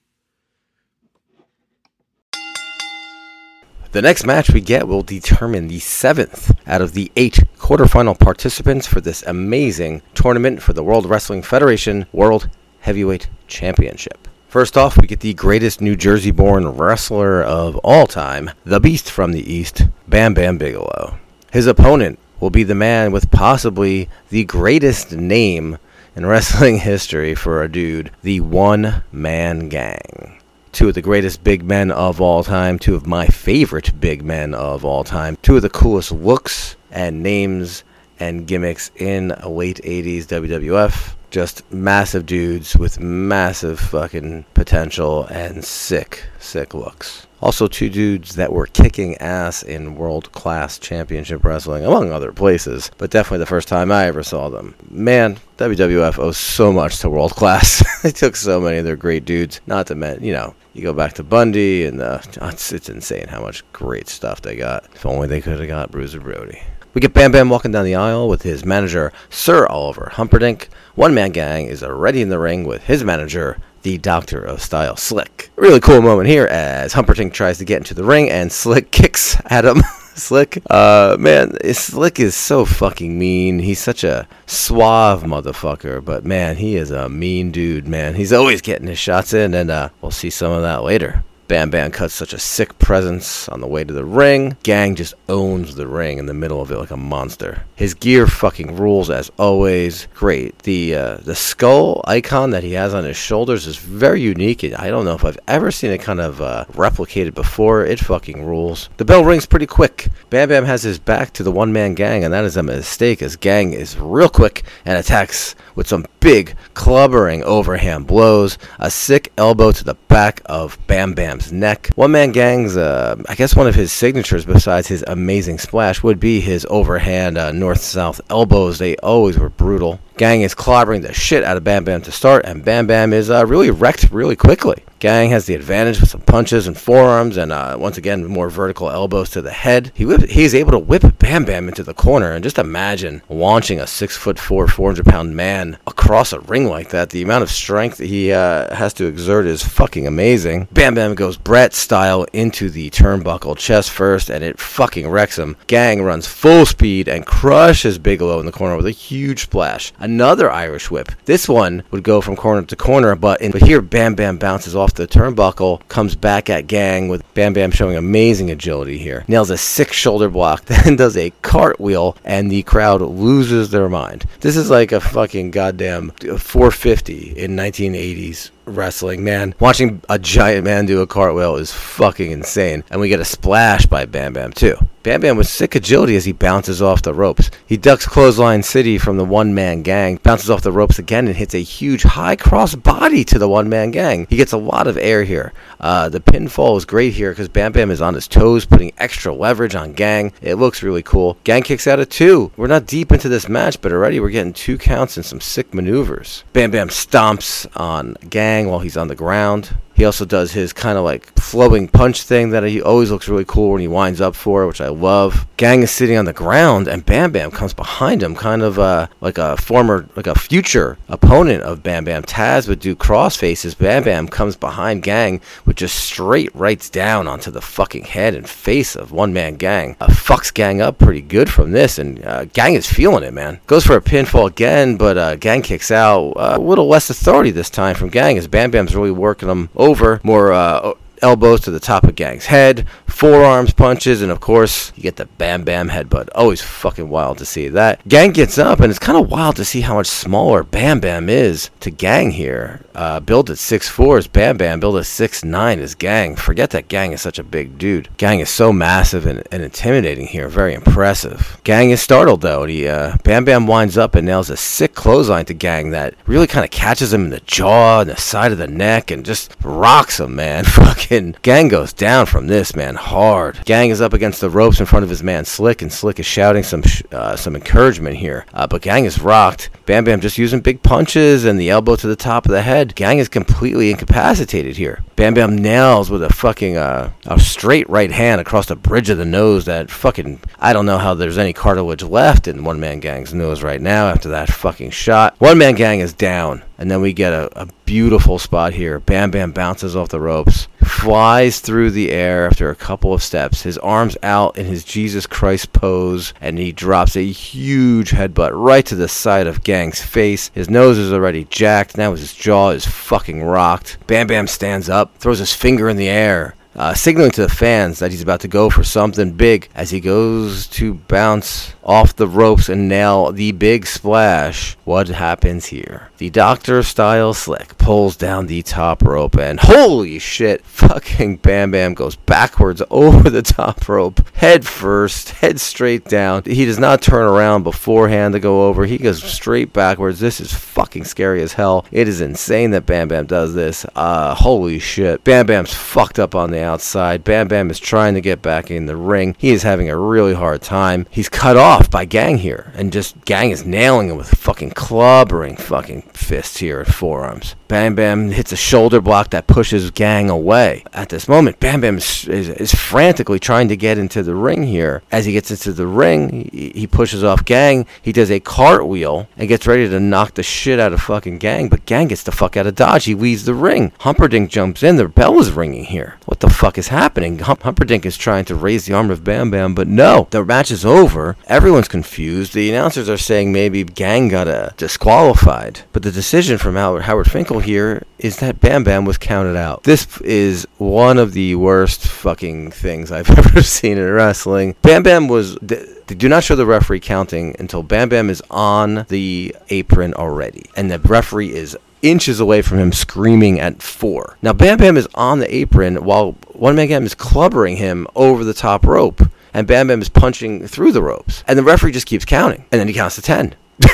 Speaker 18: The next match we get will determine the seventh out of the eight quarterfinal participants for this amazing tournament for the World Wrestling Federation World Heavyweight Championship. First off, we get the greatest New Jersey born wrestler of all time, the Beast from the East, Bam Bam Bigelow. His opponent will be the man with possibly the greatest name in wrestling <laughs> history for a dude, the One Man Gang two of the greatest big men of all time, two of my favorite big men of all time, two of the coolest looks and names and gimmicks in late 80s WWF. Just massive dudes with massive fucking potential and sick, sick looks. Also, two dudes that were kicking ass in world class championship wrestling, among other places, but definitely the first time I ever saw them. Man, WWF owes so much to world class. <laughs> they took so many of their great dudes, not to mention, you know, you go back to Bundy, and uh, it's, it's insane how much great stuff they got. If only they could have got Bruiser Brody. We get Bam Bam walking down the aisle with his manager, Sir Oliver Humperdink. One Man Gang is already in the ring with his manager, the Doctor of Style, Slick. A really cool moment here as Humperdink tries to get into the ring and Slick <laughs> kicks at him. <laughs> Slick, uh, man, Slick is so fucking mean. He's such a suave motherfucker, but man, he is a mean dude, man. He's always getting his shots in, and uh, we'll see some of that later. Bam Bam cuts such a sick presence on the way to the ring. Gang just owns the ring in the middle of it like a monster. His gear fucking rules as always. Great. The uh, the skull icon that he has on his shoulders is very unique. I don't know if I've ever seen it kind of uh, replicated before. It fucking rules. The bell rings pretty quick. Bam Bam has his back to the one man gang, and that is a mistake as Gang is real quick and attacks with some big clubbering overhand blows, a sick elbow to the back of Bam Bam Neck. One Man Gang's, uh, I guess one of his signatures besides his amazing splash would be his overhand uh, north-south elbows. They always were brutal. Gang is clobbering the shit out of Bam Bam to start, and Bam Bam is uh, really wrecked really quickly. Gang has the advantage with some punches and forearms, and uh, once again, more vertical elbows to the head. He whip, he's able to whip Bam Bam into the corner, and just imagine launching a six foot four, 400 pound man across a ring like that. The amount of strength he uh, has to exert is fucking amazing. Bam Bam goes Bret style into the turnbuckle chest first, and it fucking wrecks him. Gang runs full speed and crushes Bigelow in the corner with a huge splash. Another Irish whip. This one would go from corner to corner, but, in, but here Bam Bam bounces off the turnbuckle, comes back at Gang with Bam Bam showing amazing agility here. Nails a sick shoulder block, <laughs> then does a cartwheel, and the crowd loses their mind. This is like a fucking goddamn 450 in 1980s wrestling, man. Watching a giant man do a cartwheel is fucking insane. And we get a splash by Bam Bam, too. Bam Bam with sick agility as he bounces off the ropes. He ducks Clothesline City from the one man gang, bounces off the ropes again, and hits a huge high cross body to the one man gang. He gets a lot of air here. Uh, the pinfall is great here because Bam Bam is on his toes, putting extra leverage on Gang. It looks really cool. Gang kicks out at two. We're not deep into this match, but already we're getting two counts and some sick maneuvers. Bam Bam stomps on Gang while he's on the ground. He also does his kind of like flowing punch thing that he always looks really cool when he winds up for, which I love. Gang is sitting on the ground, and Bam Bam comes behind him, kind of uh, like a former, like a future opponent of Bam Bam. Taz would do cross faces. Bam Bam comes behind Gang with just straight rights down onto the fucking head and face of one man Gang. Uh, fucks Gang up pretty good from this, and uh, Gang is feeling it, man. Goes for a pinfall again, but uh, Gang kicks out. Uh, a little less authority this time from Gang as Bam Bam's really working him over. Over more uh, elbows to the top of Gang's head, forearms punches, and of course, you get the Bam Bam headbutt. Always fucking wild to see that. Gang gets up, and it's kind of wild to see how much smaller Bam Bam is to Gang here. Uh, build at 6'4 is Bam Bam, build at 6'9 is Gang. Forget that Gang is such a big dude. Gang is so massive and, and intimidating here, very impressive. Gang is startled though, and he, uh, Bam Bam winds up and nails a sick clothesline to Gang that really kind of catches him in the jaw and the side of the neck and just rocks him, man. <laughs> Fucking Gang goes down from this, man, hard. Gang is up against the ropes in front of his man Slick, and Slick is shouting some sh- uh, some encouragement here. Uh, but Gang is rocked. Bam Bam just using big punches and the elbow to the top of the head. Gang is completely incapacitated here. Bam Bam nails with a fucking uh, a straight right hand across the bridge of the nose. That fucking I don't know how there's any cartilage left in One Man Gang's nose right now after that fucking shot. One Man Gang is down, and then we get a, a beautiful spot here. Bam Bam bounces off the ropes, flies through the air after a couple of steps, his arms out in his Jesus Christ pose, and he drops a huge headbutt right to the side of Gang's face. His nose is already jacked, now his jaw is fucking rocked. Bam Bam stands up, throws his finger in the air. Uh, signaling to the fans that he's about to go for something big as he goes to bounce off the ropes and nail the big splash. What happens here? The Doctor style slick pulls down the top rope and holy shit, fucking Bam Bam goes backwards <laughs> over the top rope, head first, head straight down. He does not turn around beforehand to go over. He goes straight backwards. This is fucking scary as hell. It is insane that Bam Bam does this. Uh, holy shit. Bam Bam's fucked up on the outside. Bam Bam is trying to get back in the ring. He is having a really hard time. He's cut off by Gang here, and just Gang is nailing him with fucking clubbering fucking fists here and forearms. Bam Bam hits a shoulder block that pushes Gang away. At this moment, Bam Bam is, is, is frantically trying to get into the ring here. As he gets into the ring, he, he pushes off Gang. He does a cartwheel and gets ready to knock the shit out of fucking Gang, but Gang gets the fuck out of Dodge. He leaves the ring. Humperdink jumps in. The bell is ringing here. What the fuck is happening? Hum- Humperdink is trying to raise the arm of Bam Bam, but no. The match is over. Everyone's confused. The announcers are saying maybe Gang got uh, disqualified, but the decision from Howard, Howard Finkel here is that Bam Bam was counted out. This is one of the worst fucking things I've <laughs> ever seen in wrestling. Bam Bam was. Th- they do not show the referee counting until Bam Bam is on the apron already, and the referee is inches away from him screaming at four. Now Bam Bam is on the apron while One Man Gang is clubbering him over the top rope, and Bam Bam is punching through the ropes, and the referee just keeps counting, and then he counts to ten. <laughs>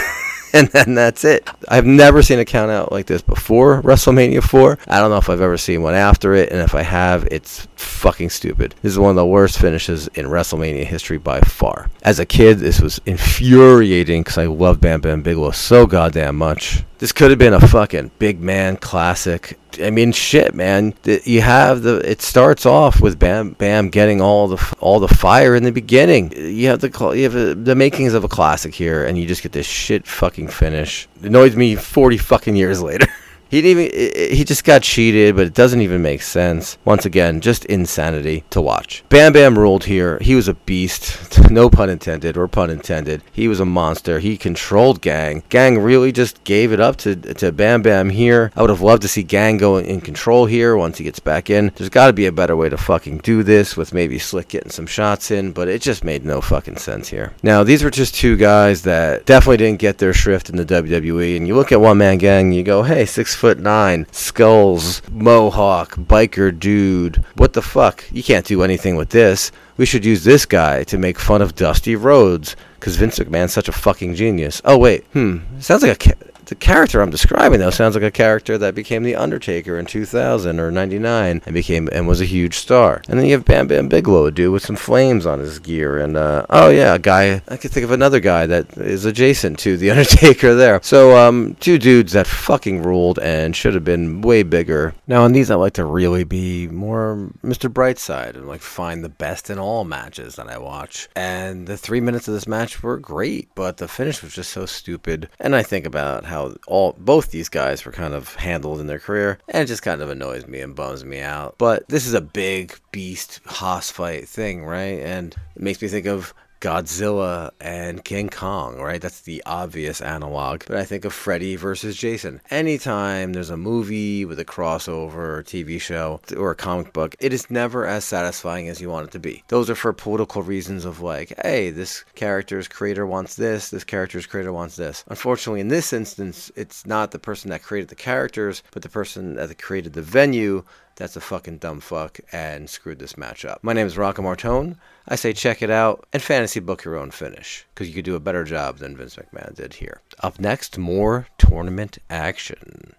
Speaker 18: and then that's it. I've never seen a count out like this before WrestleMania 4. I don't know if I've ever seen one after it, and if I have, it's fucking stupid. This is one of the worst finishes in WrestleMania history by far. As a kid, this was infuriating because I loved Bam Bam Bigelow so goddamn much. This could have been a fucking big man classic. I mean, shit, man. You have the. It starts off with Bam Bam getting all the all the fire in the beginning. You have the you have the makings of a classic here, and you just get this shit fucking finish. It annoys me forty fucking years later. <laughs> He even, he just got cheated, but it doesn't even make sense. Once again, just insanity to watch. Bam Bam ruled here. He was a beast. <laughs> No pun intended or pun intended. He was a monster. He controlled Gang. Gang really just gave it up to, to Bam Bam here. I would have loved to see Gang go in control here once he gets back in. There's got to be a better way to fucking do this with maybe Slick getting some shots in, but it just made no fucking sense here. Now, these were just two guys that definitely didn't get their shrift in the WWE, and you look at One Man Gang, you go, hey, six foot nine, skulls, mohawk, biker dude. What the fuck? You can't do anything with this. We should use this guy to make fun of Dusty Rhodes, because Vince McMahon's such a fucking genius. Oh wait, hmm, sounds like a. Ca- the character I'm describing though sounds like a character that became the Undertaker in 2000 or 99 and became and was a huge star. And then you have Bam Bam Bigelow, a dude with some flames on his gear, and uh, oh yeah, a guy. I could think of another guy that is adjacent to the <laughs> Undertaker there. So um, two dudes that fucking ruled and should have been way bigger. Now on these, I like to really be more Mr. Brightside and like find the best in all matches that I watch. And the three minutes of this match were great, but the finish was just so stupid. And I think about how all both these guys were kind of handled in their career, and it just kind of annoys me and bums me out. But this is a big beast hoss fight thing, right? And it makes me think of Godzilla and King Kong, right? That's the obvious analog. But I think of Freddy versus Jason. Anytime there's a movie with a crossover or TV show or a comic book, it is never as satisfying as you want it to be. Those are for political reasons of like, hey, this character's creator wants this, this character's creator wants this. Unfortunately, in this instance, it's not the person that created the characters, but the person that created the venue that's a fucking dumb fuck and screwed this match up. My name is Rocco Martone. I say check it out and fantasy book your own finish because you could do a better job than Vince McMahon did here. Up next, more tournament action.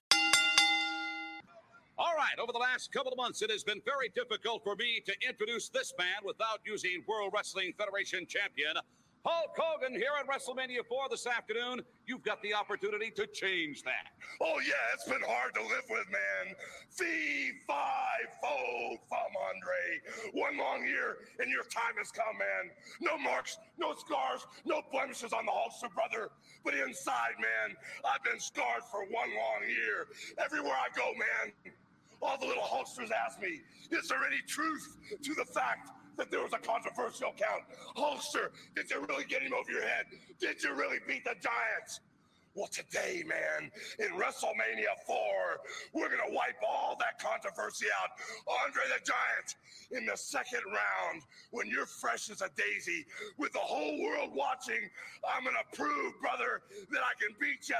Speaker 8: All right, over the last couple of months, it has been very difficult for me to introduce this man without using World Wrestling Federation champion Hulk Hogan here at WrestleMania 4 this afternoon. You've got the opportunity to change that.
Speaker 9: Oh, yeah, it's been hard to live with, man. Fee, fi, fo, fum, Andre. One long year, and your time has come, man. No marks, no scars, no blemishes on the Hulkster, brother. But inside, man, I've been scarred for one long year. Everywhere I go, man, all the little Hulksters ask me, is there any truth to the fact that there was a controversial count. Hulkster, did you really get him over your head? Did you really beat the Giants? Well, today, man, in WrestleMania 4, we're going to wipe all that controversy out. Andre the Giant in the second round, when you're fresh as a daisy with the whole world watching, I'm going to prove, brother, that I can beat you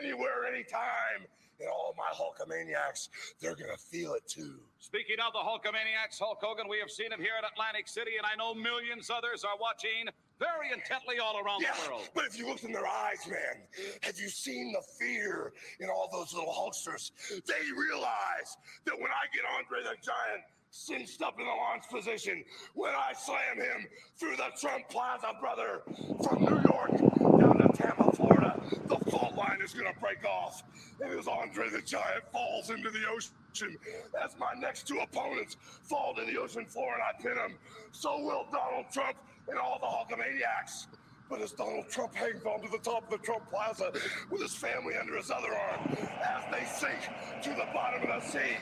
Speaker 9: anywhere, anytime. And all my Hulkamaniacs, they're going to feel it too.
Speaker 8: Speaking of the Hulkamaniacs, Hulk Hogan, we have seen him here in Atlantic City, and I know millions others are watching very intently all around
Speaker 9: Yeah,
Speaker 8: the world.
Speaker 9: but if you looked in their eyes, man, have you seen the fear in all those little Hulksters? They realize that when I get Andre the Giant cinched up in the launch position, when I slam him through the Trump Plaza, brother, from New York down to Tampa, Florida, the fault line is going to break off. And as Andre the Giant falls into the ocean, as my next two opponents fall to the ocean floor and I pin them, so will Donald Trump and all the Hulkamaniacs. But as Donald Trump hangs onto the top of the Trump Plaza with his family under his other arm, as they sink to the bottom of the sea,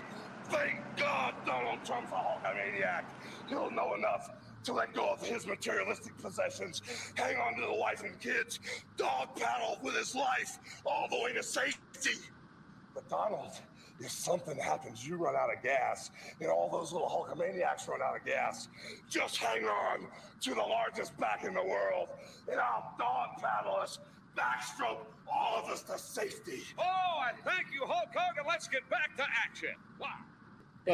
Speaker 9: thank God Donald Trump's a Hulkamaniac. He'll know enough to let go of his materialistic possessions, hang on to the wife and kids, dog paddle with his life all the way to safety. But Donald, if something happens, you run out of gas, and all those little Hulkamaniacs run out of gas, just hang on to the largest back in the world, and I'll dog paddle us, backstroke all of us to safety.
Speaker 8: Oh, and thank you, Hulk Hogan. Let's get back to action. Wow.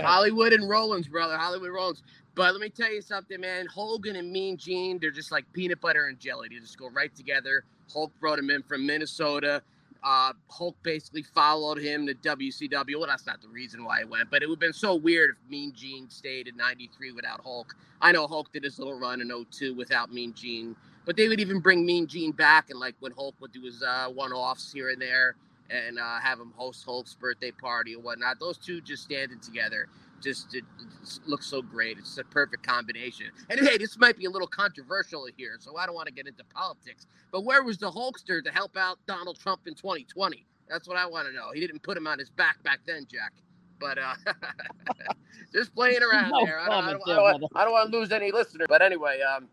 Speaker 10: Hollywood and Rollins, brother. Hollywood Rollins. But let me tell you something, man. Hogan and Mean Gene, they're just like peanut butter and jelly. They just go right together. Hulk brought him in from Minnesota. Uh, Hulk basically followed him to WCW. Well, that's not the reason why he went, but it would have been so weird if Mean Gene stayed in 93 without Hulk. I know Hulk did his little run in 02 without Mean Gene, but they would even bring Mean Gene back and like when Hulk would do his uh, one-offs here and there and uh, have him host Hulk's birthday party or whatnot. Those two just standing together just it, it looks so great. It's a perfect combination. And hey, this might be a little controversial here, so I don't want to get into politics. But where was the Hulkster to help out Donald Trump in 2020? That's what I want to know. He didn't put him on his back back then, Jack. But uh, <laughs> just playing <laughs> around
Speaker 3: No
Speaker 10: there. I don't, I, don't, I, don't. I don't want to lose any listeners. But anyway, um,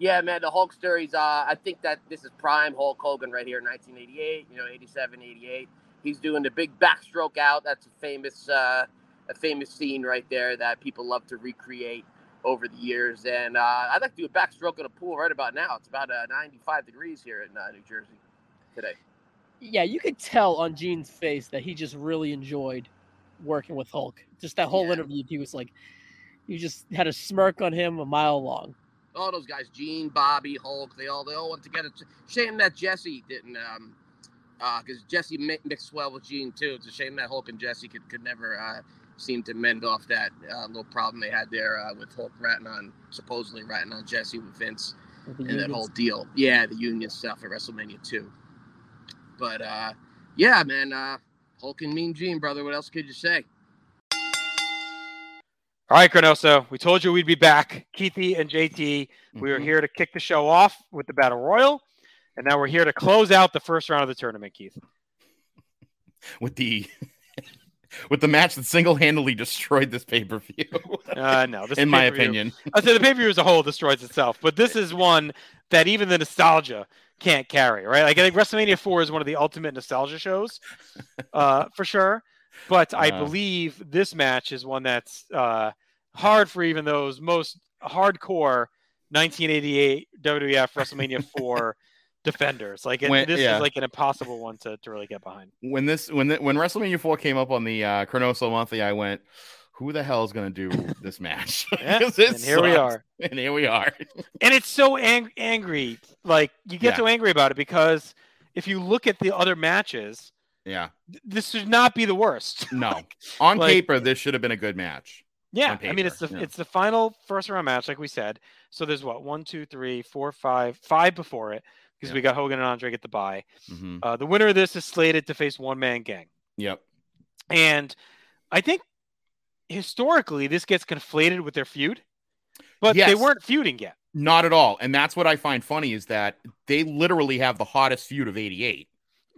Speaker 10: yeah, man, the Hulkster. He's. Uh, I think that this is prime Hulk Hogan right here, 1988. You know, 87, 88. He's doing the big backstroke out. That's a famous, uh, a famous scene right there that people love to recreate over the years. And uh, I'd like to do a backstroke in a pool right about now. It's about uh, 95 degrees here in uh, New Jersey today.
Speaker 2: Yeah, you could tell on Gene's face that he just really enjoyed working with Hulk. Just that whole interview, he was like, he just had a smirk on him a mile long.
Speaker 10: All those guys, Gene, Bobby, Hulk, they all they all went together. Shame that Jesse didn't, um, uh, because Jesse mi- mixed well with Gene too. It's a shame that Hulk and Jesse could could never uh, seem to mend off that uh, little problem they had there uh, with Hulk ratting on supposedly ratting on Jesse with Vince and that whole deal. Yeah, the union stuff at WrestleMania too. But uh, yeah, man, uh, Hulk and Mean Gene, brother. What else could you say?
Speaker 4: All right, ChroNoSo, we told you we'd be back. Keithy and JT, we were
Speaker 5: Mhm.
Speaker 4: here to kick the show off with the Battle Royal, and now we're here to close out the first round of the tournament, Keith. <laughs>
Speaker 5: with the <laughs> with the match that single handedly destroyed this pay per view.
Speaker 4: Uh, no, this <laughs>
Speaker 5: in my opinion.
Speaker 4: I'd say the pay per view as a whole destroys itself, but this is one that even the nostalgia can't carry, right? Like I think WrestleMania 4 is one of the ultimate nostalgia shows, uh, for sure. But I
Speaker 5: Uh.
Speaker 4: believe this match is one that's uh, hard for even those most hardcore 1988 WWF WrestleMania <laughs> 4 defenders. Like it,
Speaker 5: When-
Speaker 4: this
Speaker 5: yeah.
Speaker 4: is like an impossible one to, to really get behind.
Speaker 5: when this when the, when WrestleMania four came up on the uh, Monthly, I went, "Who the hell is going to do <laughs> this match?" <laughs>
Speaker 4: Yeah, and here we are.
Speaker 5: and here we are.
Speaker 4: and it's so ang- angry. Like you get
Speaker 5: Yeah.
Speaker 4: so angry about it because if you look at the other matches,
Speaker 5: Yeah,
Speaker 4: this should not be the worst. <laughs>
Speaker 5: no, on
Speaker 4: Like-
Speaker 5: paper this should have been a good match.
Speaker 4: Yeah, I mean it's the
Speaker 5: yeah.
Speaker 4: it's the final first round match, like we said. So there's what one, two, three, four, five, five before it because
Speaker 5: Yeah.
Speaker 4: we got Hogan and Andre get the bye.
Speaker 5: Mhm.
Speaker 4: Uh, the winner of this is slated to face one man gang,
Speaker 5: Yep.
Speaker 4: and I think historically this gets conflated with their feud, but they weren't feuding yet.
Speaker 5: Not at all. And that's what I find funny is that they literally have the hottest feud of 88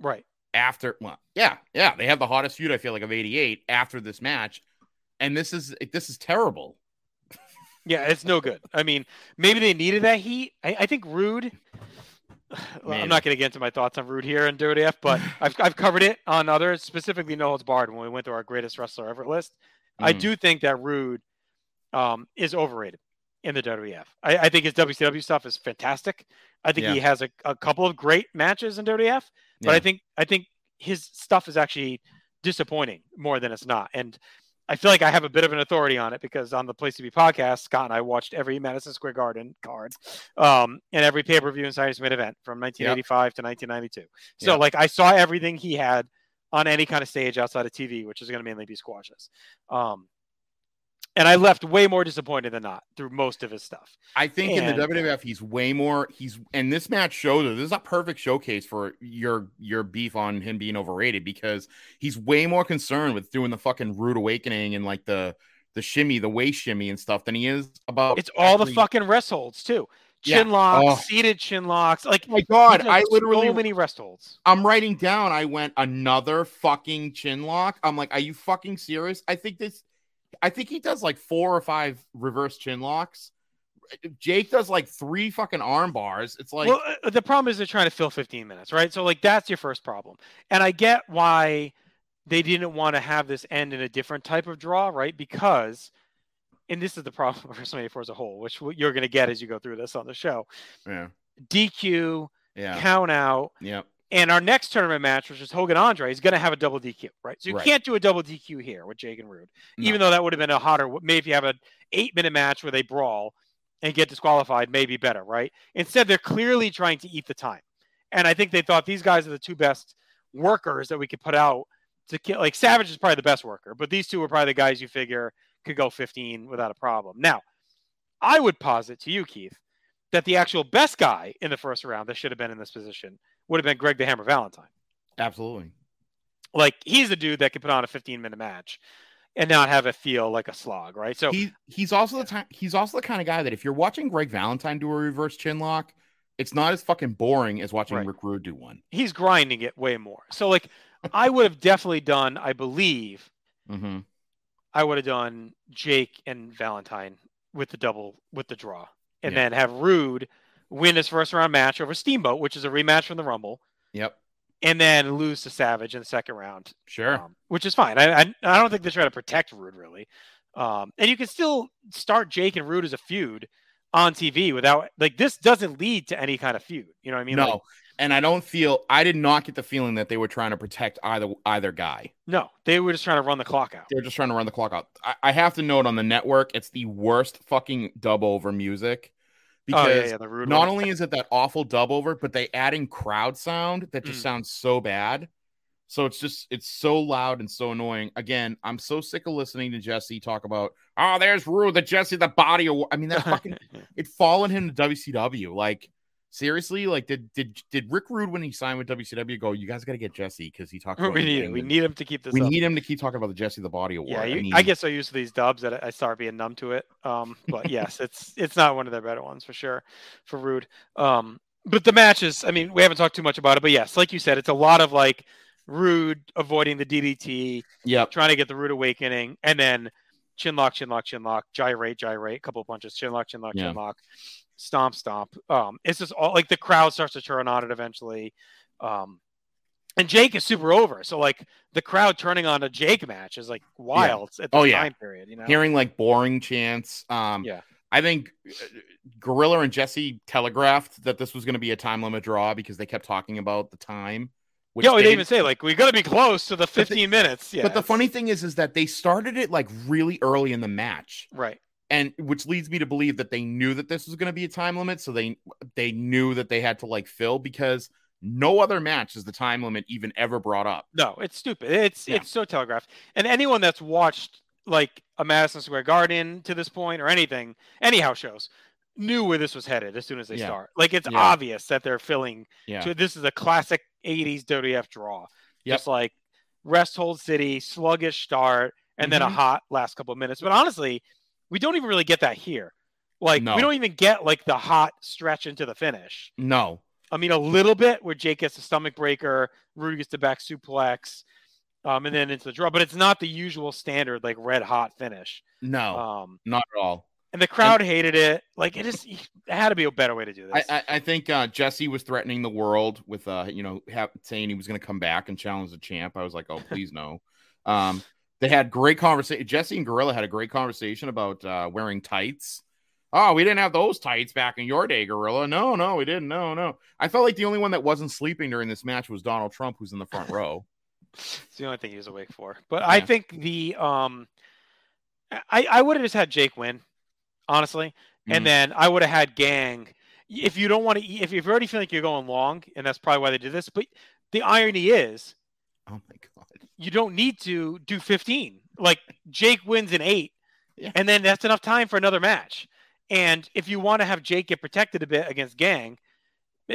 Speaker 4: Right.
Speaker 5: After well, yeah, yeah, they have the hottest feud I feel like of 88 after this match. And this is this is terrible.
Speaker 4: Yeah, it's no good. I mean, maybe they needed that heat. I, I think Rude. <sighs> Well, I'm not going to get into my thoughts on Rude here in Dirty F, but <laughs> I've, I've covered it on others, specifically No Holds Barred when we went through our greatest wrestler ever list. I
Speaker 5: Mhm.
Speaker 4: do think that Rude um, is overrated in the WWF. I, I think his WCW stuff is fantastic. I think
Speaker 5: Yeah.
Speaker 4: he has a, a couple of great matches in WWF, but I think I think his stuff is actually disappointing more than it's not. And I feel like I have a bit of an authority on it because on the Place to Be podcast, Scott and I watched every Madison Square Garden card um, and every pay per view and Saturday Main event from 1985 to 1992. So,
Speaker 5: Yeah.
Speaker 4: like, I saw everything he had on any kind of stage outside of TV, which is going to mainly be squashes. Um, and I left way more disappointed than not through most of his stuff.
Speaker 5: I think in the WWF he's way more he's and this match shows it. This is a perfect showcase for your your beef on him being overrated because he's way more concerned with doing the fucking rude awakening and like the the shimmy, the waist shimmy and stuff than he is about
Speaker 4: It's all the fucking rest holds too.
Speaker 5: Yeah.
Speaker 4: Chin locks,
Speaker 5: Oh.
Speaker 4: seated chin locks. Like oh
Speaker 5: my god, I literally
Speaker 4: so many rest holds.
Speaker 5: I'm writing down. I went another fucking chin lock. I'm like, are you fucking serious? I think this. I think he does like four or five reverse chin locks. Jake does like three fucking arm bars. It's like,
Speaker 4: well, uh, the problem is they're trying to fill 15 minutes, right? So like that's your first problem. And I get why they didn't want to have this end in a different type of draw, right? Because and this is the problem <laughs> for WrestleMania 4 as a whole, which you're going to get as you go through this on the show.
Speaker 5: yeah,
Speaker 4: DQ,
Speaker 5: Yeah.
Speaker 4: count out,
Speaker 5: yep,
Speaker 4: and our next tournament match, which is Hogan Andre, is going to have a double DQ, right? So you
Speaker 5: Right.
Speaker 4: can't do a double DQ here with Jake and Rude,
Speaker 5: No.
Speaker 4: even though that would have been a hotter. Maybe if you have an eight minute match where they brawl and get disqualified, maybe better, right? Instead, they're clearly trying to eat the time, and I think they thought these guys are the two best workers that we could put out to kill. Like Savage is probably the best worker, but these two are probably the guys you figure could go 15 without a problem. Now, I would posit to you, Keith, that the actual best guy in the first round that should have been in this position would have been Greg the Hammer Valentine.
Speaker 5: absolutely.
Speaker 4: Like he's the dude that could put on a 15 minute match and not have it feel like a slog, right? So
Speaker 5: he he's also the time he's also the kind of guy that if you're watching Greg Valentine do a reverse chin lock, it's not as fucking boring as watching
Speaker 4: Right.
Speaker 5: Rick Rude do one.
Speaker 4: he's grinding it way more. So like I would have definitely done, I believe,
Speaker 5: Mm-hmm.
Speaker 4: I would have done Jake and Valentine with the double with the draw, and
Speaker 5: Yeah.
Speaker 4: then have Rude win his first round match over Steamboat, which is a rematch from the Rumble,
Speaker 5: Yep,
Speaker 4: and then lose to Savage in the second round,
Speaker 5: sure.
Speaker 4: um, which is fine. I, I I don't think they're trying to protect Rude really, um, and you can still start Jake and Rude as a feud on TV without like this doesn't lead to any kind of feud. You know what I mean?
Speaker 5: no,
Speaker 4: Like,
Speaker 5: and I don't feel I did not get the feeling that they were trying to protect either either guy.
Speaker 4: No, they were just trying to run the clock out.
Speaker 5: They're just trying to run the clock out. I, I have to note on the network, it's the worst fucking dub over music.
Speaker 4: Oh, yeah,
Speaker 5: Because
Speaker 4: yeah,
Speaker 5: not only is it that awful dub over, but they add in crowd sound that just
Speaker 4: Mm.
Speaker 5: sounds so bad. So it's just it's so loud and so annoying. Again, I'm so sick of listening to Jesse talk about, oh, there's Rude, the Jesse the body. I mean, that fucking <laughs> it followed him to WCW. Like seriously, like did did did Rick Rude when he signed with WCW go, you guys got to get Jesse because he talked <laughs> about
Speaker 4: we need. We need him to keep this.
Speaker 5: we
Speaker 4: up.
Speaker 5: need him to keep talking about the Jesse the Body Award.
Speaker 4: Yeah, you,
Speaker 5: I
Speaker 4: I,
Speaker 5: mean,
Speaker 4: get so used to these dubs that I start being numb to it. Um, but yes, it's it's not one of their better ones for sure, for Rude. Um, but the matches, I mean, we haven't talked too much about it, but yes, like you said, it's a lot of like Rude avoiding the DDT,
Speaker 5: yeah,
Speaker 4: trying to get the Rude awakening, and then chin lock, chin lock, chin lock, gyrate, gyrate, a couple of punches, chin lock, chin lock,
Speaker 5: Yeah.
Speaker 4: chin lock, stomp, stomp. Um, it's just all like the crowd starts to turn on it eventually. Um, and Jake is super over. So like the crowd turning on a Jake match is like wild at this
Speaker 5: oh yeah,
Speaker 4: time period. You know,
Speaker 5: hearing like boring chants. Um,
Speaker 4: Yeah.
Speaker 5: I think uh, Gorilla and Jesse telegraphed that this was going to be a time limit draw because they kept talking about the time. which
Speaker 4: yeah, they,
Speaker 5: didn't-
Speaker 4: even say like we got to be close to the 15 minutes. Yeah,
Speaker 5: But the funny thing is, is that they started it like really early in the match,
Speaker 4: right?
Speaker 5: And which leads me to believe that they knew that this was going to be a time limit, so they they knew that they had to like fill because no other match is the time limit even ever brought up.
Speaker 4: No, it's stupid. It's
Speaker 5: Yeah.
Speaker 4: it's so telegraphed. And anyone that's watched like a Madison Square Garden to this point or anything, any house shows, knew where this was headed as soon as they
Speaker 5: Yeah.
Speaker 4: start. Like it's
Speaker 5: Yeah.
Speaker 4: obvious that they're filling.
Speaker 5: Yeah.
Speaker 4: To, this is a classic '80s WF draw.
Speaker 5: Yep.
Speaker 4: Just like rest hold city, sluggish start, and then a
Speaker 5: Mhm.
Speaker 4: hot last couple of minutes. But honestly, we don't even really get that here. Like
Speaker 5: No.
Speaker 4: we don't even get like the hot stretch into the finish.
Speaker 5: No,
Speaker 4: I mean, a little bit where Jake gets the stomach breaker, Rudy gets the back suplex, um, and then into the draw. But it's not the usual standard like red hot finish.
Speaker 5: no,
Speaker 4: Um,
Speaker 5: not at all.
Speaker 4: and the crowd hated it. Like it is, it had to be a better way to do
Speaker 5: I,
Speaker 4: this.
Speaker 5: I, I think uh, Jesse was threatening the world with, uh, you know, ha- saying he was going to come back and challenge the champ. I was like, oh, please no. <laughs> Um, they had great conversation. Jesse and Gorilla had a great conversation about uh, wearing tights. Oh, we didn't have those tights back in your day, Gorilla. No, no, we didn't. No, no. I felt like the only one that wasn't sleeping during this match was Donald Trump, who's in the front row. <laughs>
Speaker 4: It's the only thing he was awake for. But I think the um, I I would have just had Jake win, honestly,
Speaker 5: Mhm.
Speaker 4: and then I would have had Gang. If you don't want to, if you already feel like you're going long, and that's probably why they did this. But the irony is,
Speaker 5: oh my god,
Speaker 4: you don't need to do 15. Like Jake wins in eight, and then that's enough time for another match. And if you want to have Jake get protected a bit against Gang,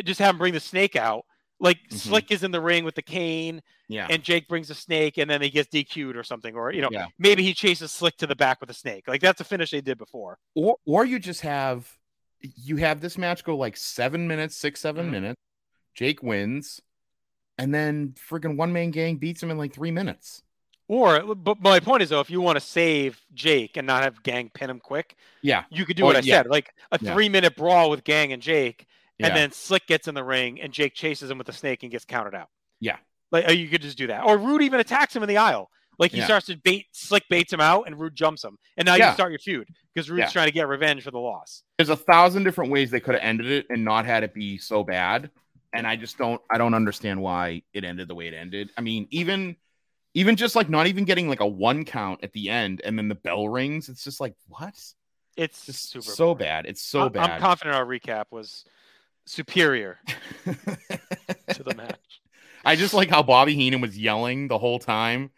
Speaker 4: just have him bring the snake out. Like Slick is in the ring with the cane,
Speaker 5: Mm-hmm. Yeah.
Speaker 4: and Jake brings a snake, and then he gets DQ'd or something, or you know,
Speaker 5: Yeah.
Speaker 4: maybe he chases Slick to the back with a snake. Like that's a finish they did before.
Speaker 5: or or you just have you have this match go like seven minutes, six, seven
Speaker 4: Mm-hmm.
Speaker 5: minutes. Jake wins, and then friggin' one man gang beats him in like three minutes.
Speaker 4: Or, but my point is though, if you want to save Jake and not have Gang pin him quick,
Speaker 5: Yeah,
Speaker 4: you could do
Speaker 5: Or-
Speaker 4: what I
Speaker 5: yeah.
Speaker 4: said, like a
Speaker 5: Yeah.
Speaker 4: three minute brawl with Gang and Jake, and
Speaker 5: Yeah.
Speaker 4: then Slick gets in the ring and Jake chases him with the snake and gets counted out.
Speaker 5: Yeah,
Speaker 4: Like uh, you could just do that. Or Rude even attacks him in the aisle. Like he starts to bait Slick baits him out and Rude jumps him. And now you start your feud because Rude's trying to get revenge for the loss.
Speaker 5: there's a thousand different ways they could have ended it and not had it be so bad. And I just don't I don't understand why it ended the way it ended. I mean, even even just like not even getting like a one count at the end and then the bell rings, it's just like what?
Speaker 4: It's
Speaker 5: just
Speaker 4: super
Speaker 5: so bad. It's so
Speaker 4: I'm-
Speaker 5: bad.
Speaker 4: I'm confident our recap was superior <laughs> to the match.
Speaker 5: I just like how Bobby Heenan was yelling the whole time.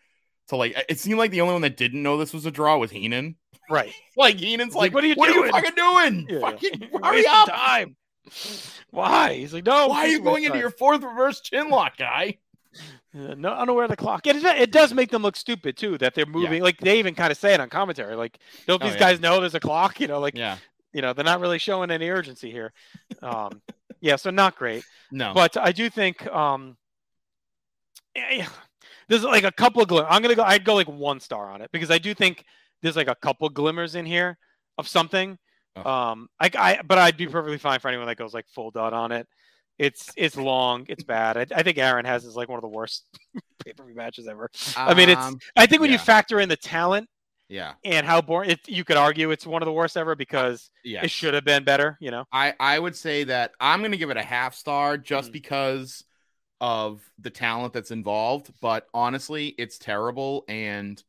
Speaker 5: So like it seemed like the only one that didn't know this was a draw was Heenan.
Speaker 4: Right. <laughs>
Speaker 5: Like Heenan's like,
Speaker 4: what are you
Speaker 5: what
Speaker 4: doing?
Speaker 5: are you fucking doing?
Speaker 4: Yeah.
Speaker 5: Fucking hurry up.
Speaker 4: time. <laughs> Why? He's like, no.
Speaker 5: Why are you going into
Speaker 4: time.
Speaker 5: your fourth reverse chin lock, guy?
Speaker 4: Yeah, no, unaware of the clock. It, it does make them look stupid too that they're moving. Like they even kind of say it on commentary. Like, don't
Speaker 5: Oh,
Speaker 4: these
Speaker 5: yeah.
Speaker 4: guys know there's a clock? You know, like,
Speaker 5: Yeah.
Speaker 4: you know, they're not really showing any urgency here. Um, <laughs> yeah, so not great.
Speaker 5: No.
Speaker 4: but I do think um, yeah, yeah. there's like a couple of glim. I'm gonna go. I'd go like one star on it because I do think there's like a couple glimmers in here of something.
Speaker 5: Oh.
Speaker 4: Um, I, I, but I'd be perfectly fine for anyone that goes like full dot on it. It's it's long, it's bad. I, I think Aaron has is like one of the worst <laughs> pay per view matches ever. I mean, it's.
Speaker 5: Um,
Speaker 4: I think when you factor in the talent
Speaker 5: Yeah.
Speaker 4: and how boring. It, you could argue it's one of the worst ever because
Speaker 5: Yes.
Speaker 4: it should have been better. You know.
Speaker 5: I I would say that I'm going to give it a half star
Speaker 4: Mm.
Speaker 5: just because of the talent that's involved, but honestly, it's terrible and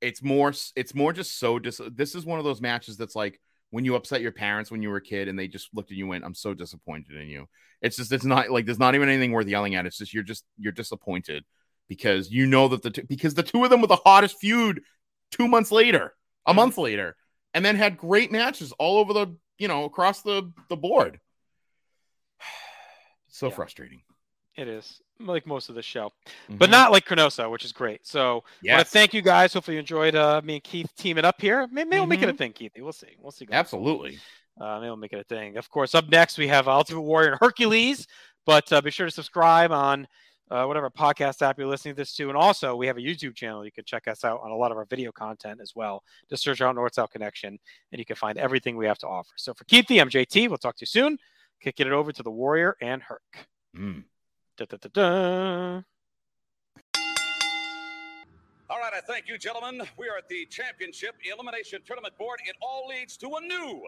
Speaker 5: it's more it's more just so dis- this is one of those matches that's like when you upset your parents when you were a kid and they just looked at you and went, "I'm so disappointed in you." It's just it's not like there's not even anything worth yelling at. It's just you're just you're disappointed because you know that the two, because the two of them were the hottest feud 2 months later, a month later, and then had great matches all over the, you know, across the the board. <sighs> So frustrating.
Speaker 4: It is like most of the show,
Speaker 5: Mhm.
Speaker 4: but not like ChroNoSo, which is great. So, I want to thank you guys. Hopefully, you enjoyed uh, me and Keith teaming up here. Maybe, maybe we'll make it a
Speaker 5: Mhm.
Speaker 4: thing, Keithy. We'll see. We'll see.
Speaker 5: Absolutely.
Speaker 4: Uh, maybe we'll make it a thing. Of course, up next we have Ultimate Warrior and Hercules. But uh, be sure to subscribe on uh, whatever podcast app you're listening to this to, and also we have a YouTube channel. You can check us out on a lot of our video content as well. Just search out North South Connection, and you can find everything we have to offer. So for Keithy, I'm JT. We'll talk to you soon. Kicking it over to the Warrior and Herc.
Speaker 5: Mm.
Speaker 4: Da, da, da.
Speaker 8: All right, I thank you, gentlemen. We are at the Championship Elimination Tournament Board. It all leads to a new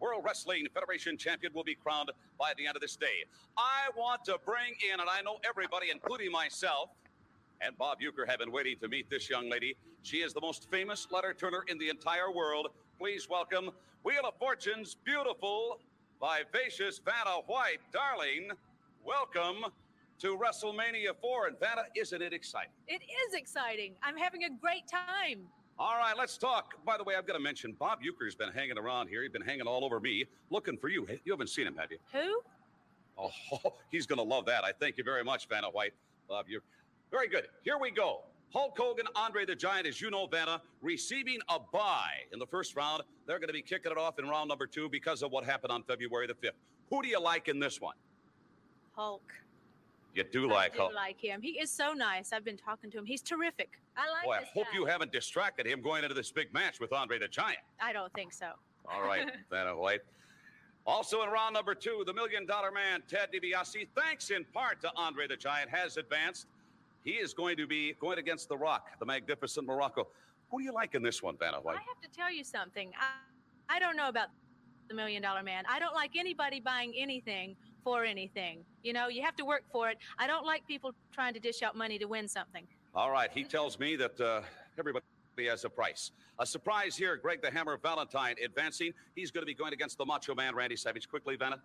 Speaker 8: World Wrestling Federation champion will be crowned by the end of this day. I want to bring in, and I know everybody, including myself, and Bob Uecker have been waiting to meet this young lady. She is the most famous letter turner in the entire world. Please welcome Wheel of Fortune's beautiful, vivacious Vanna White. Darling, welcome to WrestleMania 4. And Vanna, isn't it exciting?
Speaker 19: It is exciting. I'm having a great time.
Speaker 8: All right, let's talk. By the way, I've got to mention Bob Uecker's been hanging around here. He's been hanging all over me, looking for you. You haven't seen him, have you?
Speaker 19: Who?
Speaker 8: Oh, <laughs> he's going to love that. I thank you very much, Vanna White. Bob Uecker. Very good. Here we go. Hulk Hogan, Andre the Giant, as you know, Vanna, receiving a bye in the first round. They're going to be kicking it off in round number two because of what happened on February the 5th. Who do you like in this one?
Speaker 19: Hulk.
Speaker 8: You do like him.
Speaker 19: I
Speaker 8: like
Speaker 19: do
Speaker 8: Hulk.
Speaker 19: like him. He is so nice. I've been talking to him. He's terrific. I like
Speaker 8: Boy, I hope
Speaker 19: guy.
Speaker 8: you haven't distracted him going into this big match with Andre the Giant.
Speaker 19: I don't think so.
Speaker 8: All right, <laughs> Vanna uh, White. Also in round number two, the million dollar man, Ted DiBiase, thanks in part to Andre the Giant, has advanced. He is going to be going against The Rock, the magnificent Muraco. Who do you like in this one, Vanna White?
Speaker 19: I have to tell you something. I, I don't know about the million dollar man. I don't like anybody buying anything for anything. You know, you have to work for it. I don't like people trying to dish out money to win something.
Speaker 8: All right, he tells me that uh, everybody has a price. A surprise here, Greg the Hammer Valentine advancing. He's going to be going against the Macho Man, Randy Savage. Quickly, Vanna.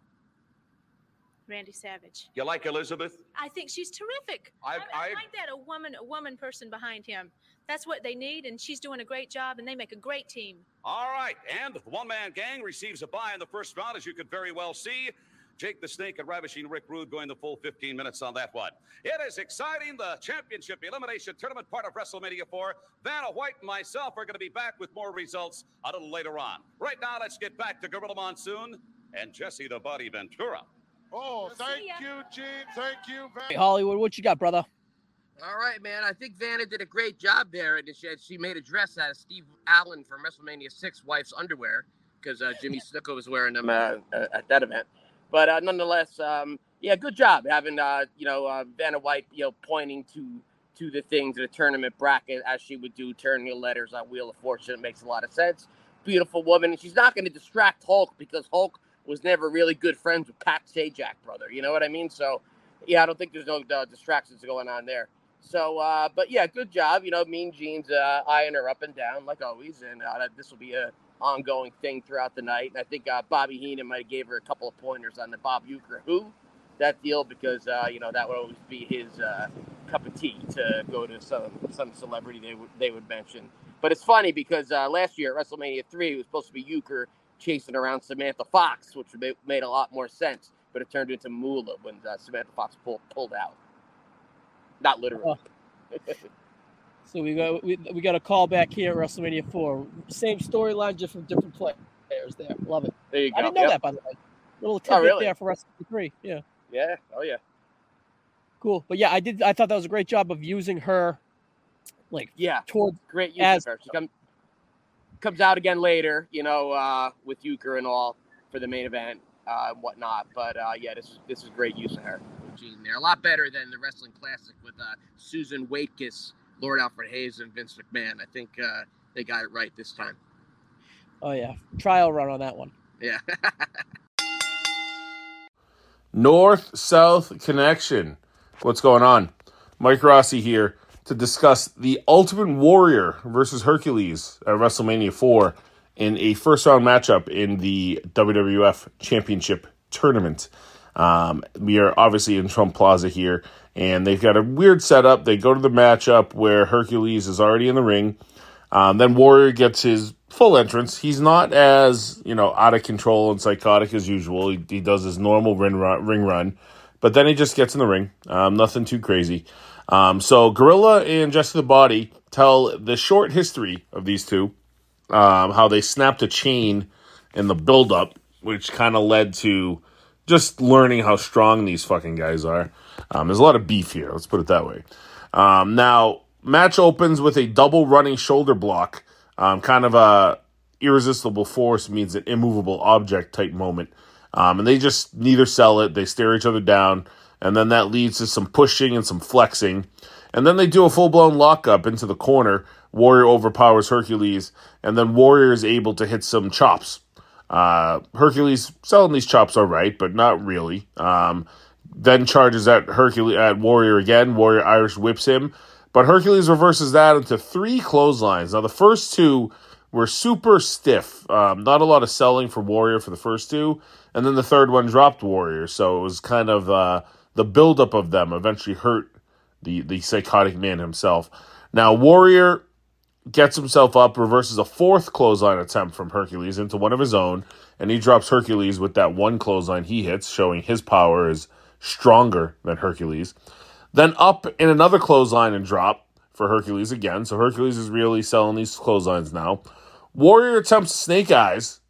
Speaker 19: Randy Savage.
Speaker 8: You like Elizabeth?
Speaker 19: I think she's terrific.
Speaker 8: I-
Speaker 19: I, I
Speaker 8: I-
Speaker 19: like that a woman, a woman person behind him. That's what they need, and she's doing a great job, and they make a great team.
Speaker 8: All right, and the one man gang receives a bye in the first round, as you could very well see. Jake the Snake and Ravishing Rick Rude going the full 15 minutes on that one. It is exciting. The championship elimination tournament part of WrestleMania 4. Vanna White and myself are going to be back with more results a little later on. Right now, let's get back to Gorilla Monsoon and Jesse the Body Ventura.
Speaker 20: Oh, thank you, Gene. Thank you.
Speaker 2: Hey, Hollywood, what you got, brother?
Speaker 10: All right, man. I think Vanna did a great job there, and she, she made a dress out of Steve Allen from WrestleMania Six wife's underwear because uh, Jimmy Snuka was wearing them uh, at that event. But uh, nonetheless, um, yeah, good job having uh, you know uh, Vanna White, you know, pointing to to the things in the tournament bracket as she would do, turning the letters on Wheel of Fortune. It makes a lot of sense. Beautiful woman, and she's not going to distract Hulk because Hulk was never really good friends with Pat Sajak, brother. You know what I mean? So, yeah, I don't think there's no uh, distractions going on there. So, uh, but yeah, good job. You know, Mean Gene's uh, eyeing her up and down like always, and uh, this will be a ongoing thing throughout the night. And I think uh, Bobby Heenan might have gave her a couple of pointers on the Bob Uecker who that deal because uh, you know that would always be his uh, cup of tea to go to some some celebrity they would they would mention. But it's funny because uh, last year at WrestleMania three it was supposed to be Uecker chasing around Samantha Fox, which ma- made a lot more sense. But it turned into Moolah when uh, Samantha Fox pulled pulled out. Not literally. <laughs>
Speaker 2: So we got we, we got a call back here at WrestleMania four. Same storyline, just from different players there. Love it.
Speaker 10: There you go.
Speaker 2: I didn't know
Speaker 10: Yep.
Speaker 2: that by the way. Little
Speaker 10: Oh,
Speaker 2: tidbit
Speaker 10: really?
Speaker 2: there for WrestleMania three. Yeah,
Speaker 10: Yeah. Oh yeah.
Speaker 2: cool. But yeah, I did. I thought that was a great job of using her, like
Speaker 10: yeah,
Speaker 2: towards
Speaker 10: great use
Speaker 2: as
Speaker 10: of her. She come, comes out again later, you know, uh, with Uecker and all for the main event uh, and whatnot. But uh, yeah, this is this is great use of her. Gene there, a lot better than the wrestling classic with uh, Susan Waitkus, Lord Alfred Hayes, and Vince McMahon. I think uh, they got it right this time.
Speaker 2: Oh yeah, trial run on that one.
Speaker 10: Yeah. <laughs>
Speaker 21: North South Connection. What's going on? Mike Rossi here to discuss the Ultimate Warrior versus Hercules at WrestleMania 4 in a first round matchup in the WWF Championship Tournament. Um, we are obviously in Trump Plaza here, and they've got a weird setup. They go to the matchup where Hercules is already in the ring. Um, then Warrior gets his full entrance. He's not as you know out of control and psychotic as usual. He, he does his normal ring run, ring run, but then he just gets in the ring. Um, nothing too crazy. Um, so Gorilla and Jesse the Body tell the short history of these two, um, how they snapped a chain in the build-up, which kind of led to just learning how strong these fucking guys are. Um, there's a lot of beef here. Let's put it that way. Um, now, match opens with a double running shoulder block, um, kind of a irresistible force means an immovable object type moment. Um, and they just neither sell it. They stare each other down, and then that leads to some pushing and some flexing. And then they do a full blown lockup into the corner. Warrior overpowers Hercules, and then Warrior is able to hit some chops. Uh, Hercules selling these chops all right, but not really. Um, then charges at Hercules at Warrior again. Warrior Irish whips him, but Hercules reverses that into three clotheslines. Now the first two were super stiff. Um, not a lot of selling for Warrior for the first two, and then the third one dropped Warrior. So it was kind of uh, the buildup of them eventually hurt the the psychotic man himself. Now Warrior gets himself up, reverses a fourth clothesline attempt from Hercules into one of his own, and he drops Hercules with that one clothesline he hits, showing his power is stronger than Hercules. Then up in another clothesline and drop for Hercules again. So Hercules is really selling these clotheslines now. Warrior attempts snake eyes,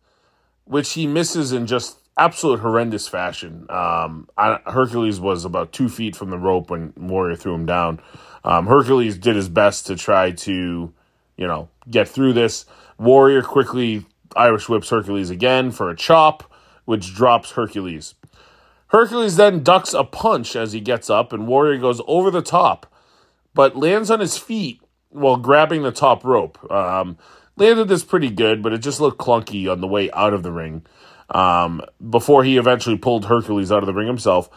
Speaker 21: which he misses in just absolute horrendous fashion. Um, I, Hercules was about two feet from the rope when Warrior threw him down. Um, Hercules did his best to try to you know, get through this. Warrior quickly Irish whips Hercules again for a chop, which drops Hercules. Hercules then ducks a punch as he gets up, and Warrior goes over the top, but lands on his feet while grabbing the top rope. Um, landed this pretty good, but it just looked clunky on the way out of the ring. Um, before he eventually pulled Hercules out of the ring himself,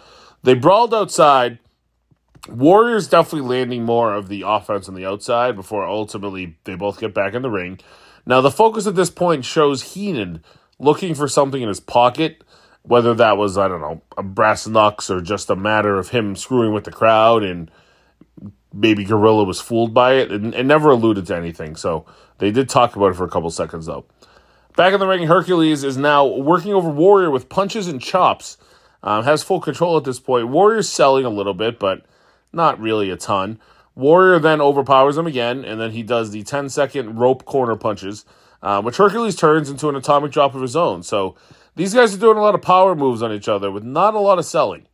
Speaker 21: they brawled outside. Warriors definitely landing more of the offense on the outside before ultimately they both get back in the ring. Now, the focus at this point shows Heenan looking for something in his pocket, whether that was, I don't know, a brass knucks or just a matter of him screwing with the crowd and maybe Gorilla was fooled by it and, never alluded to anything. So they did talk about it for a couple seconds, though. Back in the ring, Hercules is now working over Warrior with punches and chops. Um, has full control at this point. Warrior's selling a little bit, but not really a ton. Warrior then overpowers him again, and then he does the 10 second rope corner punches, uh, which Hercules turns into an atomic drop of his own. So these guys are doing a lot of power moves on each other with not a lot of selling.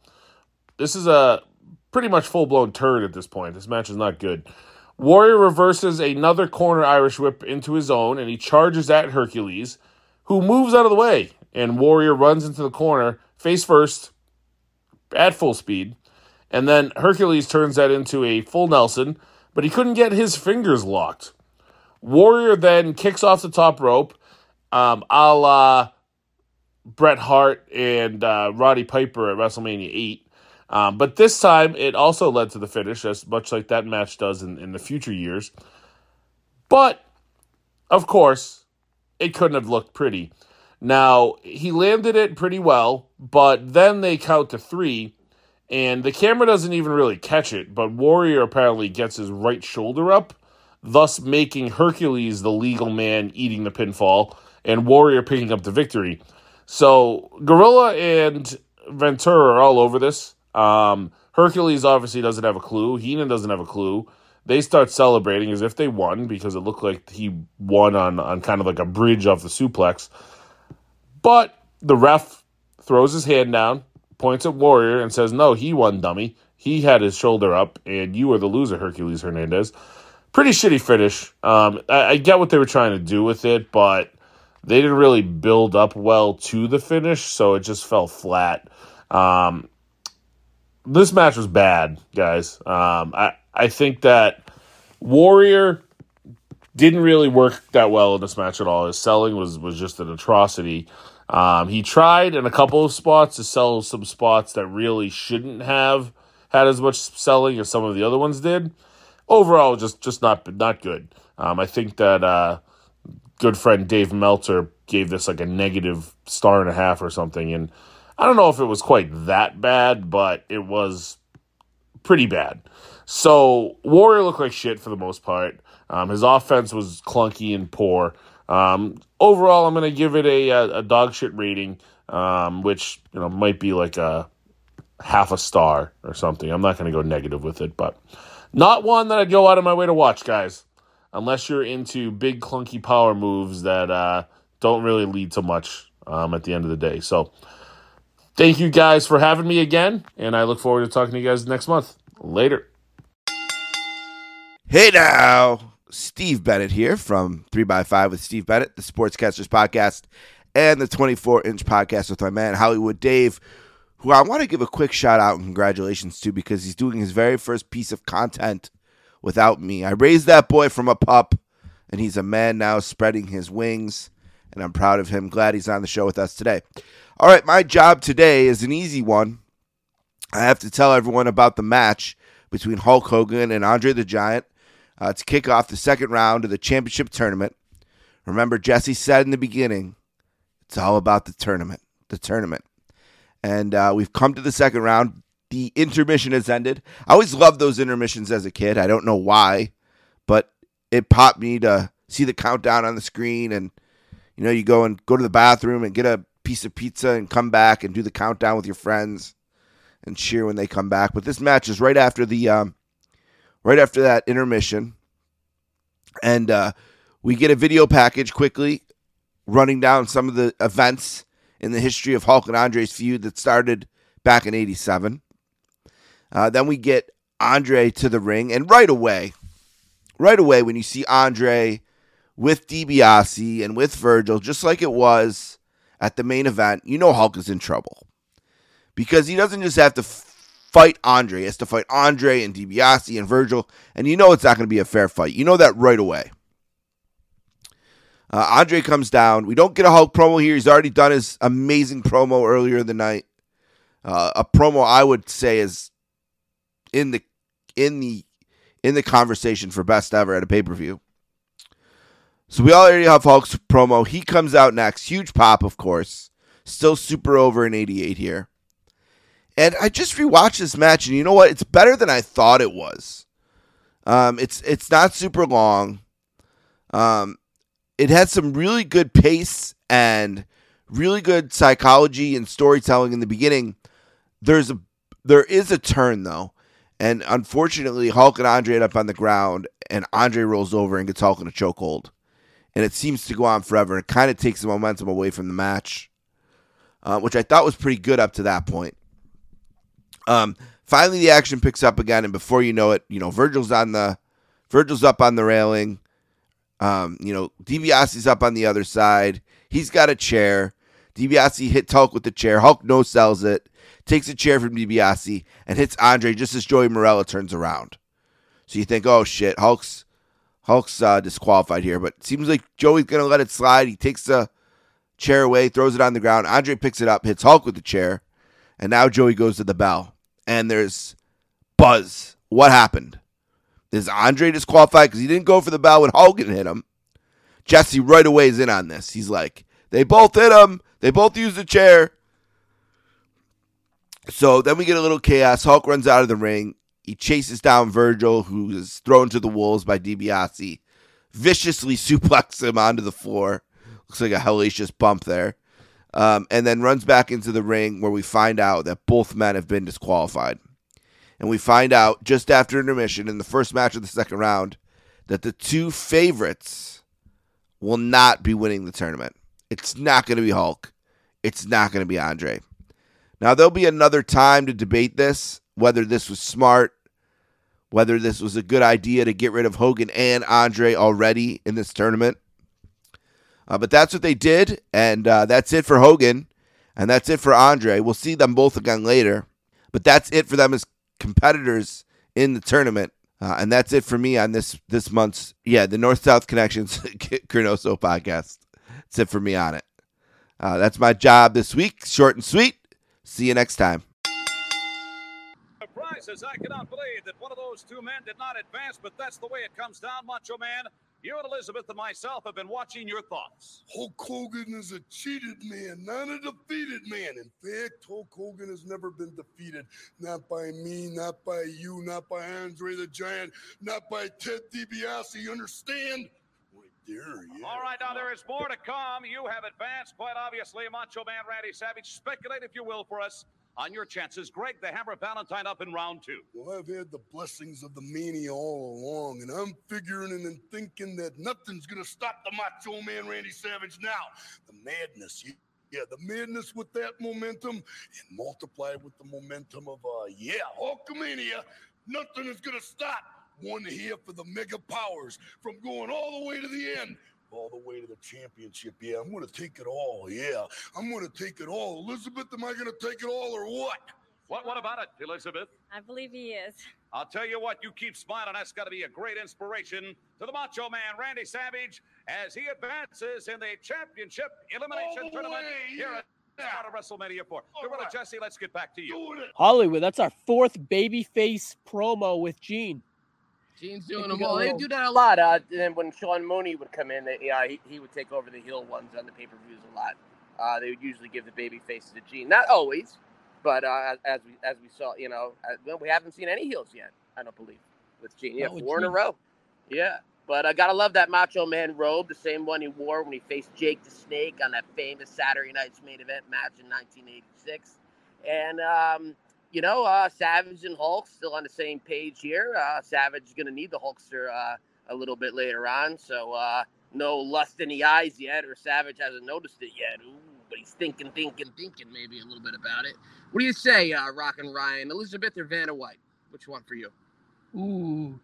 Speaker 21: This is a pretty much full blown turd at this point. This match is not good. Warrior reverses another corner Irish whip into his own, and he charges at Hercules, who moves out of the way. And Warrior runs into the corner, face first, at full speed. And then Hercules turns that into a full Nelson, but he couldn't get his fingers locked. Warrior then kicks off the top rope, um, a la Bret Hart and uh, Roddy Piper at WrestleMania 8. Um, but this time it also led to the finish, as much like that match does in, in the future years. But, of course, it couldn't have looked pretty. Now, he landed it pretty well, but then they count to three, and the camera doesn't even really catch it, but Warrior apparently gets his right shoulder up, thus making Hercules the legal man eating the pinfall, and Warrior picking up the victory. So Gorilla and Ventura are all over this. Um, Hercules obviously doesn't have a clue. Heenan doesn't have a clue. They start celebrating as if they won because it looked like he won on, on kind of like a bridge off the suplex. But the ref throws his hand down, points at Warrior, and says, No, he won, dummy. He had his shoulder up, and you were the loser, Hercules Hernandez. Pretty shitty finish. Um, I, I get what they were trying to do with it, but they didn't really build up well to the finish, so it just fell flat. Um, this match was bad, guys. Um, I I think that Warrior didn't really work that well in this match at all. His selling was was just an atrocity. Um, he tried in a couple of spots to sell some spots that really shouldn't have had as much selling as some of the other ones did. Overall, just just not not good. Um, I think that uh, good friend Dave Meltzer gave this like a negative star and a half or something, and I don't know if it was quite that bad, but it was pretty bad. So Warrior looked like shit for the most part. Um, his offense was clunky and poor. Um, overall, I'm going to give it a, a, a dog shit rating, um, which you know might be like a half a star or something. I'm not going to go negative with it, but not one that I'd go out of my way to watch, guys. Unless you're into big clunky power moves that uh, don't really lead to much um, at the end of the day. So, thank you guys for having me again, and I look forward to talking to you guys next month. Later.
Speaker 22: Hey now, Steve Bennett here from 3x5 with Steve Bennett, the Sportscasters Podcast, and the 24 inch podcast with my man Hollywood Dave, who I want to give a quick shout out and congratulations to because he's doing his very first piece of content without me. I raised that boy from a pup, and he's a man now spreading his wings, and I'm proud of him. Glad he's on the show with us today. All right, my job today is an easy one. I have to tell everyone about the match between Hulk Hogan and Andre the Giant uh, to kick off the second round of the championship tournament. Remember, Jesse said in the beginning, it's all about the tournament, the tournament. And uh, we've come to the second round. The intermission has ended. I always loved those intermissions as a kid. I don't know why, but it popped me to see the countdown on the screen. And, you know, you go and go to the bathroom and get a piece of pizza and come back and do the countdown with your friends and cheer when they come back. But this match is right after the um, right after that intermission, and uh, we get a video package quickly running down some of the events in the history of Hulk and Andre's feud that started back in '87. Uh, then we get Andre to the ring, and right away, right away, when you see Andre with DiBiase and with Virgil, just like it was at the main event, you know Hulk is in trouble because he doesn't just have to fight Andre. He has to fight Andre and DiBiase and Virgil, and you know it's not going to be a fair fight. You know that right away. Uh, Andre comes down. We don't get a Hulk promo here. He's already done his amazing promo earlier in the night. Uh, a promo I would say is in the in the in the conversation for best ever at a pay per view. So we already have Hulk's promo. He comes out next. Huge pop, of course. Still super over in 88 here. And I just rewatched this match, and you know what? It's better than I thought it was. Um, it's it's not super long. Um, it had some really good pace and really good psychology and storytelling in the beginning. There's a there is a turn though, and unfortunately, Hulk and Andre end up on the ground, and Andre rolls over and gets Hulk in a chokehold, and it seems to go on forever. It kind of takes the momentum away from the match, uh, which I thought was pretty good up to that point. Um, finally, the action picks up again, and before you know it, you know Virgil's on the Virgil's up on the railing. Um, you know, DiBiase's up on the other side. He's got a chair. DiBiase hits Hulk with the chair. Hulk no sells it, takes a chair from DiBiase, and hits Andre just as Joey Marella turns around. So you think, oh shit, Hulk's Hulk's uh, disqualified here, but seems like Joey's gonna let it slide. He takes the chair away, throws it on the ground. Andre picks it up, hits Hulk with the chair, and now Joey goes to the bell and there's buzz. What happened? Is Andre disqualified because he didn't go for the bell when Hogan hit him? Jesse right away is in on this. He's like, they both hit him. They both used the chair. So then we get a little chaos. Hulk runs out of the ring. He chases down Virgil, who is thrown to the wolves by DiBiase. Viciously <laughs> suplexes him onto the floor. Looks like a hellacious bump there um, and then runs back into the ring where we find out that both men have been disqualified. And we find out just after intermission in the first match of the second round that the two favorites will not be winning the tournament. It's not going to be Hulk. It's not going to be Andre. Now, there'll be another time to debate this, whether this was smart, whether this was a good idea to get rid of Hogan and Andre already in this tournament. Uh, but that's what they did, and uh, that's it for Hogan, and that's it for Andre. We'll see them both again later, but that's it for them as competitors in the tournament. Uh, and that's it for me on this this month's yeah the North South Connections <laughs> ChroNoSo podcast. That's it for me on it. Uh, that's my job this week. Short and sweet. See you next time.
Speaker 8: Surprises! I cannot believe that one of those two men did not advance, but that's the way it comes down, Macho Man. You and Elizabeth and myself have been watching your thoughts.
Speaker 9: Hulk Hogan is a cheated man, not a defeated man. In fact, Hulk Hogan has never been defeated. Not by me, not by you, not by Andre the Giant, not by Ted DiBiase. You understand? Right there, yeah.
Speaker 8: All right, now there is more to come. You have advanced, quite obviously. Macho Man Randy Savage, speculate if you will for us on your chances. Greg the Hammer Valentine up in round two.
Speaker 9: Well, I've had the blessings of the mania all along, and I'm figuring and thinking that nothing's gonna stop the Macho Man Randy Savage now. The madness, you yeah, the madness with that momentum and multiplied with the momentum of uh yeah, Hulkamania, nothing is gonna stop one here for the mega powers from going all the way to the end. All the way to the championship. Yeah, I'm gonna take it all. Yeah, I'm gonna take it all. Elizabeth, am I gonna take it all or what?
Speaker 8: What, what about it, Elizabeth?
Speaker 19: I believe he is.
Speaker 8: I'll tell you what, you keep smiling. That's got to be a great inspiration to the Macho Man, Randy Savage, as he advances in the championship elimination
Speaker 9: All the
Speaker 8: tournament
Speaker 9: way,
Speaker 8: here
Speaker 9: yeah.
Speaker 8: at out of WrestleMania 4. Gorilla Jesse, let's get back to you.
Speaker 2: Hollywood, that's our fourth babyface promo with Gene.
Speaker 10: Gene's doing them all.
Speaker 2: a
Speaker 10: They do that a lot. Uh, and then when Sean Mooney would come in, they, yeah, he, he would take over the heel ones on the pay per views a lot. Uh, they would usually give the baby faces to Gene. Not always, but uh, as- as we as we saw, you know, uh, well, we haven't seen any heels yet. I don't believe with Gene. Yeah,
Speaker 2: Not with
Speaker 10: four in a row. Yeah, but I gotta love that Macho Man robe, the same one he wore when he faced Jake the Snake on that famous Saturday Night's main event match in 1986. And um, you know, uh, Savage and Hulk still on the same page here. Uh, Savage is gonna need the Hulkster uh, a little bit later on, so uh, no lust in the eyes yet, or Savage hasn't noticed it yet. Ooh, but he's thinking, thinking, thinking maybe a little bit about it. What do you say, uh, Rock and Ryan, Elizabeth or Vanna White? Which one for you?
Speaker 2: Ooh.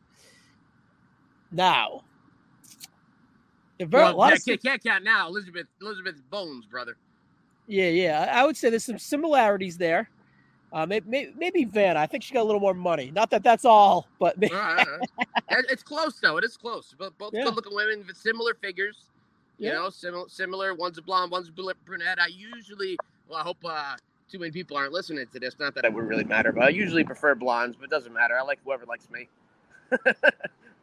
Speaker 2: Now, if
Speaker 10: Well, yeah, can't, can't count now. Elizabeth, Elizabeth's bones, brother.
Speaker 2: Yeah, yeah. I would say there's some similarities there. Uh, maybe, maybe Vanna. I think she got a little more money. Not that that's all, but
Speaker 10: All right, all right. It's close though. It is close. But both
Speaker 2: Yeah.
Speaker 10: good-looking women with similar figures. You
Speaker 2: Yeah.
Speaker 10: know, similar. Similar. One's a blonde, one's a brunette. I usually, well, I hope uh, too many people aren't listening to this. Not that it would really matter, but I usually prefer blondes. But it doesn't matter. I like whoever likes me. <laughs>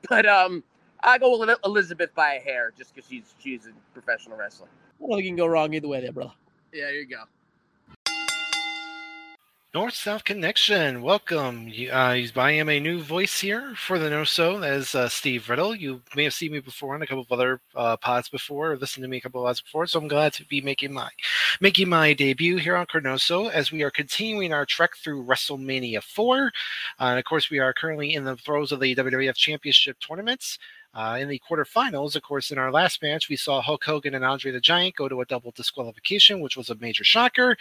Speaker 10: but um, I go with Elizabeth by a hair, just because she's she's a professional wrestler.
Speaker 2: I don't think you can go wrong either way there, brother.
Speaker 10: Yeah, there you go.
Speaker 23: North South Connection, welcome. Uh, I am a new voice here for the No So. Is uh, Steve Riddle. You may have seen me before on a couple of other uh, pods before, or listened to me a couple of pods before. So I'm glad to be making my making my debut here on ChroNoSo as we are continuing our trek through WrestleMania 4. Uh, and of course, we are currently in the throes of the WWF Championship tournaments. Uh, in the quarterfinals, of course, in our last match, we saw Hulk Hogan and Andre the Giant go to a double disqualification, which was a major shocker.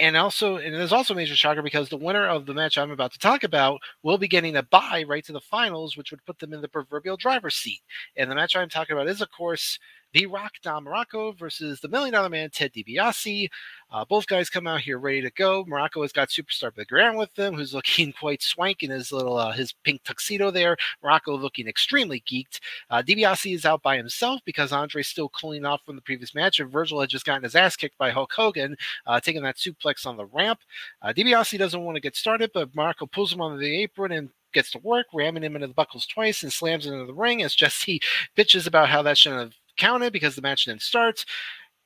Speaker 23: And also, and there's also a major shocker because the winner of the match I'm about to talk about will be getting a bye right to the finals, which would put them in the proverbial driver's seat. And the match I'm talking about is, of course, The Rock Don Muraco versus the Million Dollar Man Ted DiBiase. Uh, both guys come out here ready to go. Muraco has got Superstar Big with him, who's <laughs> looking quite swank in his little uh, his pink tuxedo there. Muraco looking extremely geeked. Uh, DiBiase is out by himself because Andre's still cooling off from the previous match, and Virgil had just gotten his ass kicked by Hulk Hogan, uh, taking that suplex on the ramp. Uh, DiBiase doesn't want to get started, but Muraco pulls him on the apron and gets to work, ramming him into the buckles twice and slams him into the ring as Jesse <laughs> bitches about how that shouldn't have counted because the match didn't start.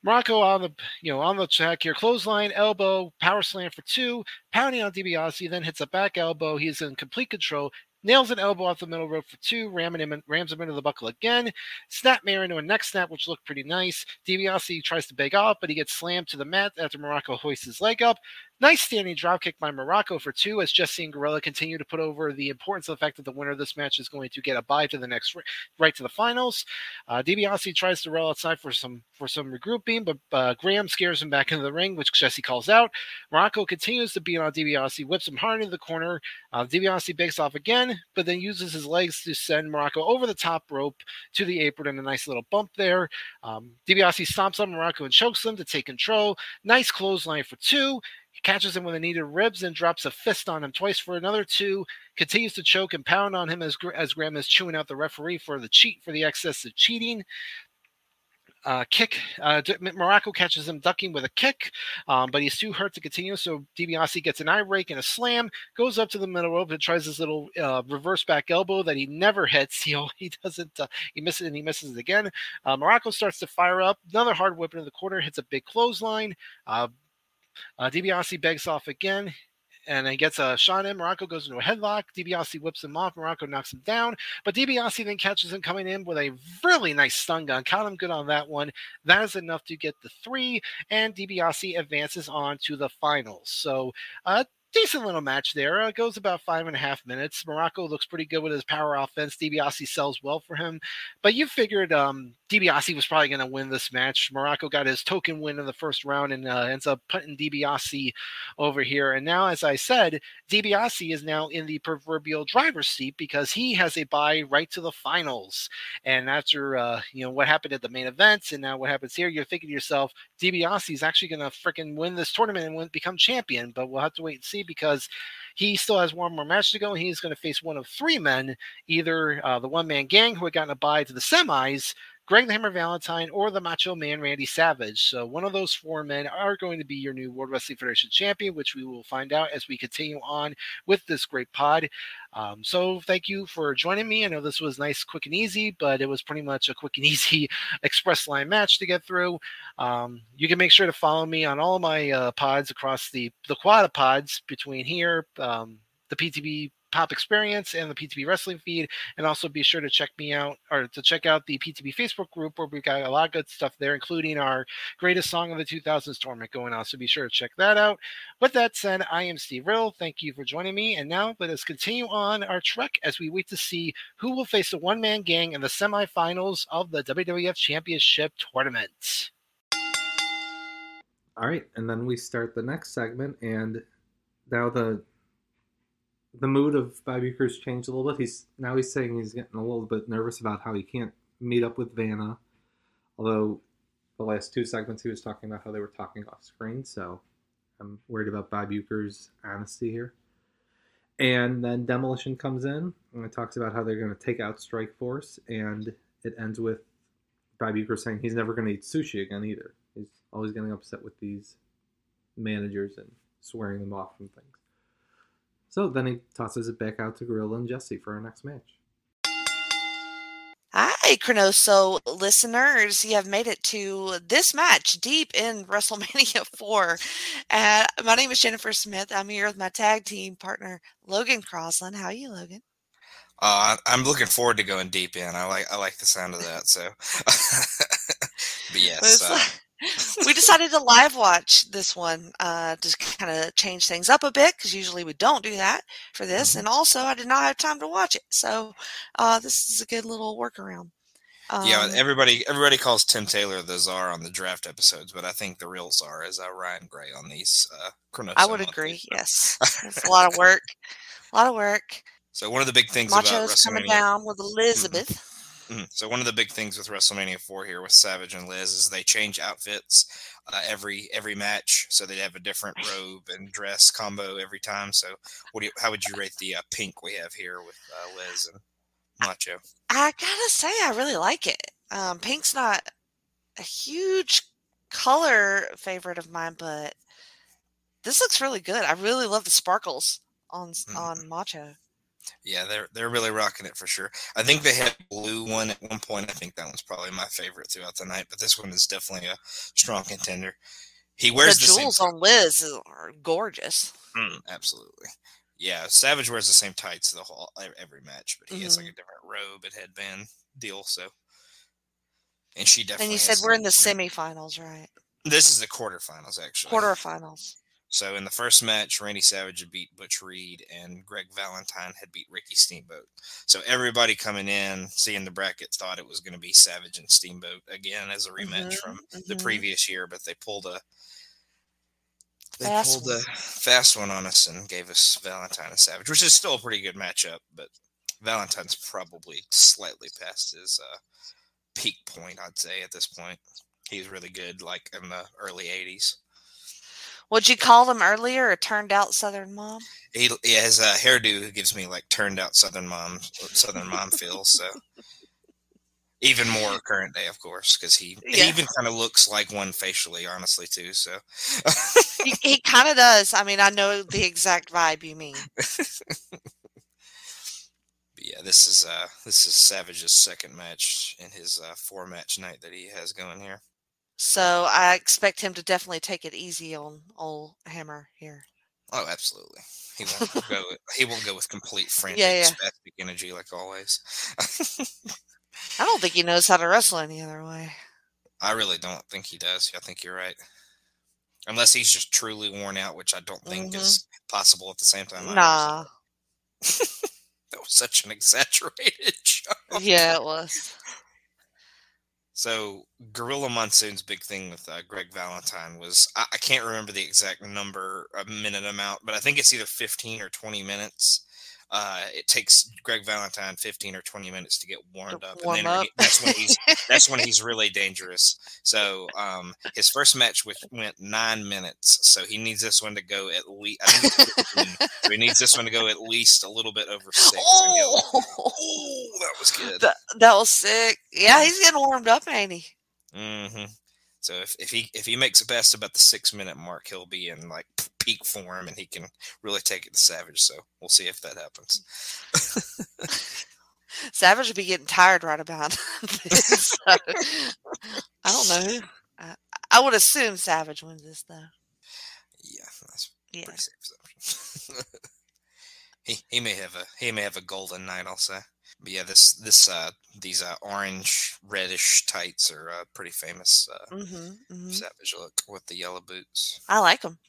Speaker 23: Muraco on the you know on the check here, clothesline, elbow, power slam for two, pounding on DiBiase, then hits a back elbow. He's in complete control. Nails an elbow off the middle rope for two, ramming him, rams him into the buckle again. Snap mare into a neck snap, which looked pretty nice. DiBiase tries to beg off, but he gets slammed to the mat after Muraco hoists his leg up. Nice standing dropkick by Muraco for two as Jesse and Gorilla continue to put over the importance of the fact that the winner of this match is going to get a bye to the next right to the finals. Uh, DiBiase tries to roll outside for some for some regrouping, but uh, Graham scares him back into the ring, which Jesse calls out. Muraco continues to beat on DiBiase, whips him hard into the corner. Uh, DiBiase bakes off again, but then uses his legs to send Muraco over the top rope to the apron and a nice little bump there. Um, DiBiase stomps on Muraco and chokes him to take control. Nice clothesline for two. He catches him with a knee to ribs and drops a fist on him twice for another two. Continues to choke and pound on him as, as Graham is chewing out the referee for the cheat for the excess of cheating uh, kick. Uh, Muraco catches him ducking with a kick, um, but he's too hurt to continue. So DiBiase gets an eye rake and a slam, goes up to the middle rope and tries this little uh, reverse back elbow that he never hits. <laughs> He he doesn't. Uh, he misses and he misses it again. Uh, Muraco starts to fire up. Another hard whip in the corner hits a big clothesline. Uh, DiBiase begs off again and he gets a shot in. Muraco goes into a headlock. DiBiase whips him off. Muraco knocks him down, but DiBiase then catches him coming in with a really nice stun gun. Caught him good on that one. That is enough to get the three, and DiBiase advances on to the finals. So, uh, decent little match there. Uh, goes about five and a half minutes. Muraco looks pretty good with his power offense. DiBiase sells well for him, but you figured um, DiBiase was probably going to win this match. Muraco got his token win in the first round and uh, ends up putting DiBiase over here. And now, as I said, DiBiase is now in the proverbial driver's seat because he has a bye right to the finals. And after uh, you know what happened at the main events and now what happens here, you're thinking to yourself, DiBiase is actually going to freaking win this tournament and win, become champion. But we'll have to wait and see because he still has one more match to go, and he's going to face one of three men, either uh, the one man gang who had gotten a bye to the semis, Greg the Hammer Valentine, or the Macho Man Randy Savage. So one of those four men are going to be your new World Wrestling Federation champion, which we will find out as we continue on with this great pod. Um, so thank you for joining me. I know this was nice, quick, and easy, but it was pretty much a quick and <laughs> easy express line match to get through. Um, you can make sure to follow me on all my uh, pods across the the quad pods between here, um, the PTB Pop Experience and the PTB Wrestling feed. And also be sure to check me out or to check out the PTB Facebook group where we've got a lot of good stuff there, including our greatest song of the 2000s tournament going on. So be sure to check that out. With that said, I am Steve Riddle. Thank you for joining me. And now let us continue on our trek as we wait to see who will face the one man gang in the semifinals of the WWF Championship Tournament.
Speaker 6: All right, and then we start the next segment, and now the the mood of Bob Uecker's changed a little bit. He's now he's saying he's getting a little bit nervous about how he can't meet up with Vanna. Although the last two segments he was talking about how they were talking off screen, so I'm worried about Bob Uecker's honesty here. And then Demolition comes in and it talks about how they're going to take out Strike Force, and it ends with Bob Uecker saying he's never going to eat sushi again either. He's always getting upset with these managers and swearing them off from things. So then he tosses it back out to Gorilla and Jesse for our next match.
Speaker 24: Hi, ChroNoSo listeners. You have made it to this match deep in <laughs> WrestleMania 4. Uh, my name is Jennifer Smith. I'm here with my tag team partner, Logan Crosland. How are you, Logan?
Speaker 25: Uh, I'm looking forward to going deep in. I like I like the sound of that. So, <laughs> but yes, uh,
Speaker 24: we decided to live watch this one uh, to kind of change things up a bit because usually we don't do that for this.
Speaker 25: Mm-hmm.
Speaker 24: And also, I did not have time to watch it, so uh, this is a good little workaround. Um,
Speaker 25: yeah, everybody everybody calls Tim Taylor the czar on the draft episodes, but I think the real czar is uh, Ryan Gray on these. Uh, Chrono
Speaker 24: I would agree. Yes, <laughs> it's a lot of work. A lot of work.
Speaker 25: So one of the big things about
Speaker 24: Macho's coming down with Elizabeth.
Speaker 25: Mhm. So one of the big things with WrestleMania 4 here with Savage and Liz is they change outfits uh, every every match, so they have a different robe and dress combo every time. So what do you, how would you rate the uh, pink we have here with uh, Liz and Macho?
Speaker 24: I gotta say, I really like it. Um, pink's not a huge color favorite of mine, but this looks really good. I really love the sparkles on
Speaker 25: Mm-hmm.
Speaker 24: on Macho.
Speaker 25: Yeah, they're they're really rocking it for sure. I think they had a blue one at one point. I think that one's probably my favorite throughout the night, but this one is definitely a strong contender. He wears
Speaker 24: the
Speaker 25: the, same
Speaker 24: jewels on Liz are gorgeous.
Speaker 25: Mm, absolutely. Yeah, Savage wears the same tights the whole every match, but he has like a different robe and headband deal. So, and she definitely.
Speaker 24: And you said we're in the
Speaker 25: the-
Speaker 24: semifinals, right?
Speaker 25: This is the quarterfinals, actually.
Speaker 24: Quarterfinals.
Speaker 25: So in the first match, Randy Savage had beat Butch Reed, and Greg Valentine had beat Ricky Steamboat. So everybody coming in, seeing the bracket, thought it was going to be Savage and Steamboat again as a rematch
Speaker 24: Mhm,
Speaker 25: from the
Speaker 24: mhm.
Speaker 25: previous year, but they pulled a they
Speaker 24: Fast
Speaker 25: pulled a fast one on us and gave us Valentine and Savage, which is still a pretty good matchup, but Valentine's probably slightly past his uh, peak point, I'd say at this point. He's really good, like in the early '80s.
Speaker 24: What'd you call them earlier? A turned out Southern mom?
Speaker 25: He, he has a hairdo who gives me like turned out Southern mom, Southern mom feels. So even more current day, of course, because he,
Speaker 24: Yeah.
Speaker 25: he even kind of looks like one facially, honestly, too. So
Speaker 24: he he kind of does. I mean, I know the exact vibe you mean. <laughs>
Speaker 25: Yeah, this is uh this is Savage's second match in his uh, four match night that he has going here.
Speaker 24: So I expect him to definitely take it easy on old Hammer here.
Speaker 25: Oh, absolutely. He won't go. <laughs> He won't go with complete frantic,
Speaker 24: Yeah, yeah.
Speaker 25: energy like always. <laughs>
Speaker 24: I don't think he knows how to wrestle any other way.
Speaker 25: I really don't think he does. I think you're right. Unless he's just truly worn out, which I don't think is possible at the same time.
Speaker 24: Mm-hmm. Nah. <laughs>
Speaker 25: that was such an exaggerated joke.
Speaker 24: Yeah, it was.
Speaker 25: So Gorilla Monsoon's big thing with uh, Greg Valentine was I, I can't remember the exact number, a minute amount, but I think it's either 15 or 20 minutes. Uh, it takes Greg Valentine 15 or 20 minutes to get warmed up,
Speaker 24: warm
Speaker 25: and then
Speaker 24: up.
Speaker 25: that's when he's that's when <laughs> he's really dangerous. So um, his first match with went nine minutes, so he needs this one to go at least. I think it's 15, so he needs this one to go at least a little bit over six. and he'll-
Speaker 24: Oh,
Speaker 25: that was <laughs> good.
Speaker 24: that, that was sick. Yeah, he's getting warmed up, ain't he?
Speaker 25: hmm So if, if he if he makes it past about the six minute mark, he'll be in like peak form and he can really take it to Savage. So we'll see if that happens. <laughs>
Speaker 24: Savage would be getting tired right about <laughs> this. so, <laughs> I don't know. I, I would assume Savage wins this though.
Speaker 25: Yeah, that's
Speaker 24: Yeah.
Speaker 25: pretty safe assumption. he he may have a he may have a golden night. I'll say. But yeah, this this uh these uh orange reddish tights are uh, pretty famous. Uh,
Speaker 24: Mhm, mhm.
Speaker 25: Savage look with the yellow boots.
Speaker 24: I like them.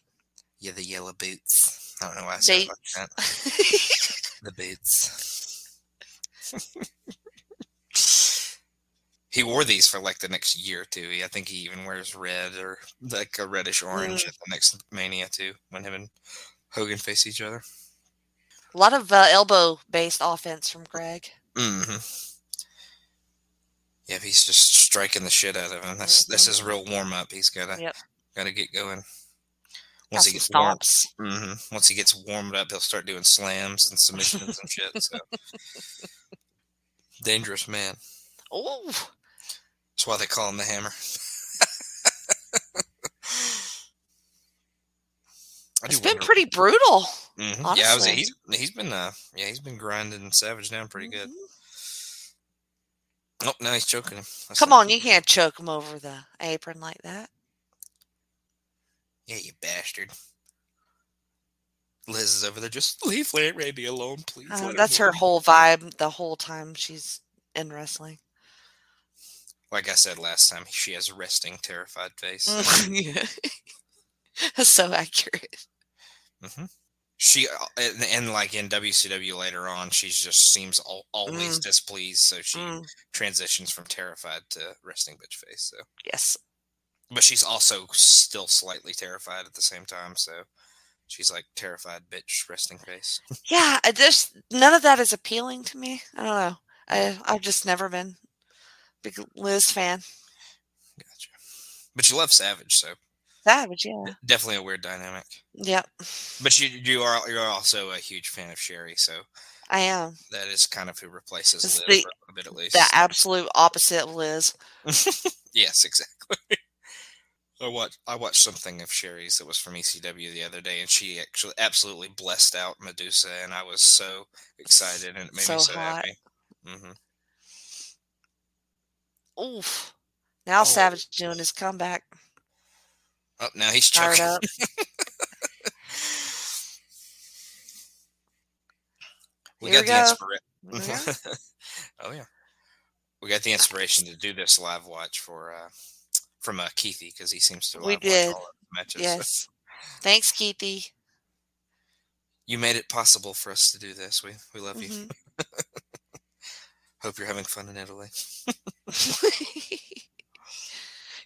Speaker 25: Yeah, the yellow boots. I don't know why I said like that. <laughs> the boots. he wore these for like the next year or two. I think he even wears red or like a reddish orange
Speaker 24: Mm.
Speaker 25: at the next Mania too, when him and Hogan face each other.
Speaker 24: A lot of uh, elbow based offense from Greg.
Speaker 25: Hmm Yeah, he's just striking the shit out of him. That's that's his real warm up. He's gotta
Speaker 24: Mm-hmm. Yep.
Speaker 25: gotta get going.
Speaker 24: Got
Speaker 25: Once he gets warmed,
Speaker 24: stomps.
Speaker 25: hmm once he gets warmed up, he'll start doing slams and submissions and shit. So <laughs> dangerous man.
Speaker 24: Oh,
Speaker 25: That's why they call him the Hammer. <laughs> I
Speaker 24: it's been
Speaker 25: wonder-
Speaker 24: pretty brutal.
Speaker 25: Mhm. Yeah, was, he's he's been uh yeah he's been grinding Savage down pretty good.
Speaker 24: Mm-hmm.
Speaker 25: Oh, now he's choking him. That's
Speaker 24: Come on, you can't choke him over the apron like that.
Speaker 25: Yeah, you bastard. Liz is over there. Just leave Aunt Randy alone, please.
Speaker 24: Uh, that's her whole vibe the whole time she's in wrestling.
Speaker 25: Like I said last time, she has a resting, terrified face. <laughs>
Speaker 24: yeah. <laughs> That's so accurate.
Speaker 25: Hmm She uh, and, and like in WCW later on, she just seems al- always
Speaker 24: Mm.
Speaker 25: displeased. So she
Speaker 24: Mm.
Speaker 25: transitions from terrified to resting bitch face. So,
Speaker 24: Yes.
Speaker 25: but she's also still slightly terrified at the same time. So she's like terrified bitch resting face.
Speaker 24: Yeah, I just none of that is appealing to me. I don't know. I I've just never been a big Liz fan. Gotcha.
Speaker 25: But you love Savage, so
Speaker 24: Savage, yeah.
Speaker 25: definitely a weird dynamic.
Speaker 24: Yep.
Speaker 25: But you you are you're also a huge fan of Sherry, so
Speaker 24: I am.
Speaker 25: that is kind of who replaces
Speaker 24: It's
Speaker 25: Liz
Speaker 24: the-
Speaker 25: a bit at least.
Speaker 24: The absolute opposite of Liz. <laughs>
Speaker 25: yes, exactly. I watched I watched something of Sherry's that was from ECW the other day, and she actually absolutely blessed out Medusa, and I was so excited, and it made
Speaker 24: So
Speaker 25: me so
Speaker 24: hot.
Speaker 25: happy. hmm
Speaker 24: Oof.
Speaker 25: Oh.
Speaker 24: Now Savage doing his comeback.
Speaker 25: Oh, now he's choking.
Speaker 24: up. <laughs>
Speaker 25: we
Speaker 24: Here
Speaker 25: got
Speaker 24: we
Speaker 25: the
Speaker 24: go.
Speaker 25: inspiration. <laughs> oh yeah, we got the inspiration to do this live watch for uh from uh, Keithy because he seems to
Speaker 24: We
Speaker 25: watch
Speaker 24: did.
Speaker 25: all of the matches. <laughs>
Speaker 24: Yes. Thanks, Keithy.
Speaker 25: You made it possible for us to do this. We we love you.
Speaker 24: Mhm.
Speaker 25: Hope you're having fun in Italy.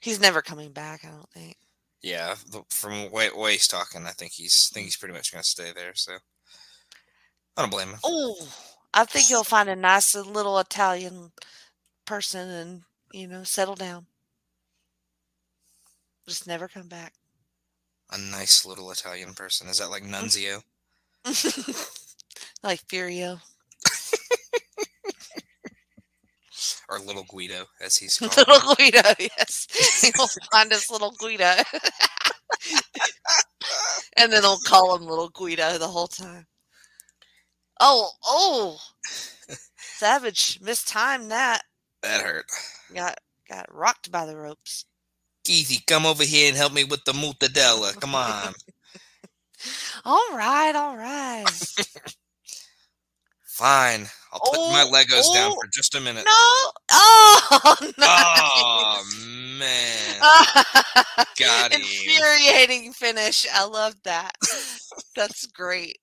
Speaker 24: He's never coming back, I don't think.
Speaker 25: Yeah, the- from way way he's talking, I think he's think he's pretty much gonna stay there. So I don't blame him.
Speaker 24: Oh, I think he'll find a nice little Italian person and, you know, settle down. Just never come back.
Speaker 25: A nice little Italian person. Is that like mm. Nunzio? <laughs>
Speaker 24: like Furio.
Speaker 25: Or little Guido, as he's <laughs> called. <laughs> <laughs>
Speaker 24: little Guido, yes. He'll find us little Guido. and then they'll call him little Guido the whole time. Oh, oh. Savage mistimed that.
Speaker 25: That hurt.
Speaker 24: Got got rocked by the ropes.
Speaker 25: Keithy, come over here and help me with the mortadella. Come on.
Speaker 24: All right, all right.
Speaker 25: Fine. I'll put my
Speaker 24: Oh,
Speaker 25: Legos down
Speaker 24: oh,
Speaker 25: for just a minute.
Speaker 24: No. Oh, <laughs> nice.
Speaker 25: Oh man. <laughs> Got him.
Speaker 24: Infuriating finish. I love that. That's great.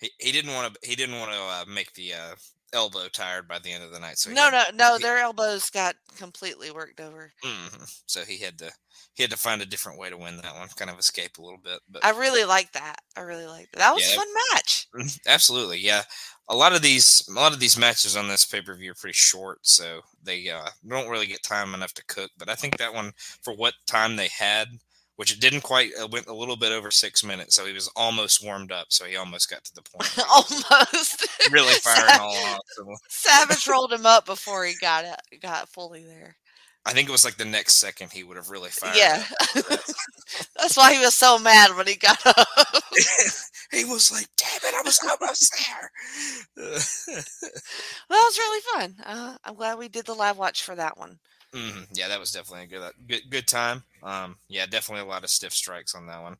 Speaker 25: He, he didn't want to. He didn't want to uh, make the uh, elbow tired by the end of the night. So
Speaker 24: No,
Speaker 25: had-
Speaker 24: no, no.
Speaker 25: he-
Speaker 24: Their elbows got completely worked over.
Speaker 25: Mhm. So he had to. He had to find a different way to win that one. Kind of escape a little bit, but
Speaker 24: I really like that. I really like that. That was a fun match.
Speaker 25: Mhm, Absolutely, yeah. A lot of these, a lot of these matches on this pay per view are pretty short, so they uh, don't really get time enough to cook. But I think that one, for what time they had, which it didn't quite, uh, went a little bit over six minutes, so he was almost warmed up, so he almost got to the point. where <laughs> he was
Speaker 24: Almost. <laughs>
Speaker 25: really firing all off. So
Speaker 24: Savage rolled him up before he got it, got fully there.
Speaker 25: I think it was like the next second he would have really fired.
Speaker 24: Yeah. <laughs> That's why he was so mad when he got up. <laughs>
Speaker 25: he was like, "Damn it, I was almost there." <laughs>
Speaker 24: Well, that was really fun. Uh, I'm glad we did the live watch for that one.
Speaker 25: hmm Yeah, that was definitely a good, uh, good, good time. Um, yeah, definitely a lot of stiff strikes on that one.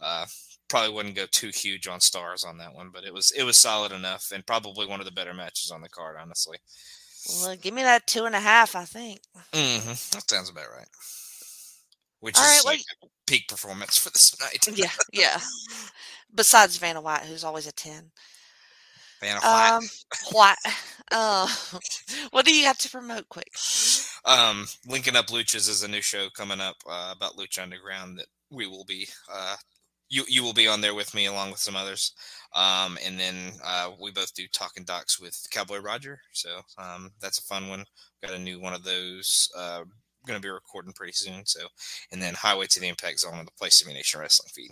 Speaker 25: Uh, probably wouldn't go too huge on stars on that one, but it was it was solid enough, and probably one of the better matches on the card, honestly.
Speaker 24: Well, give me that two and a half, I think.
Speaker 25: hmm That sounds about right. Which
Speaker 24: All
Speaker 25: is
Speaker 24: right, well,
Speaker 25: like peak performance for this <laughs> night.
Speaker 24: Yeah, yeah. Besides Vanna White, who's always a 10.
Speaker 25: Vanna White.
Speaker 24: Um, White. <laughs> Uh, <laughs> what do you have to promote quick?
Speaker 25: Um, linking up luchas is a new show coming up uh, about Lucha Underground that we will be uh, you you will be on there with me along with some others. Um, and then uh, we both do talking docs with Cowboy Roger, so um, that's a fun one. Got a new one of those. Uh, going to be recording pretty soon. So, and then Highway to the Impact Zone on the Play Simulation Wrestling feed.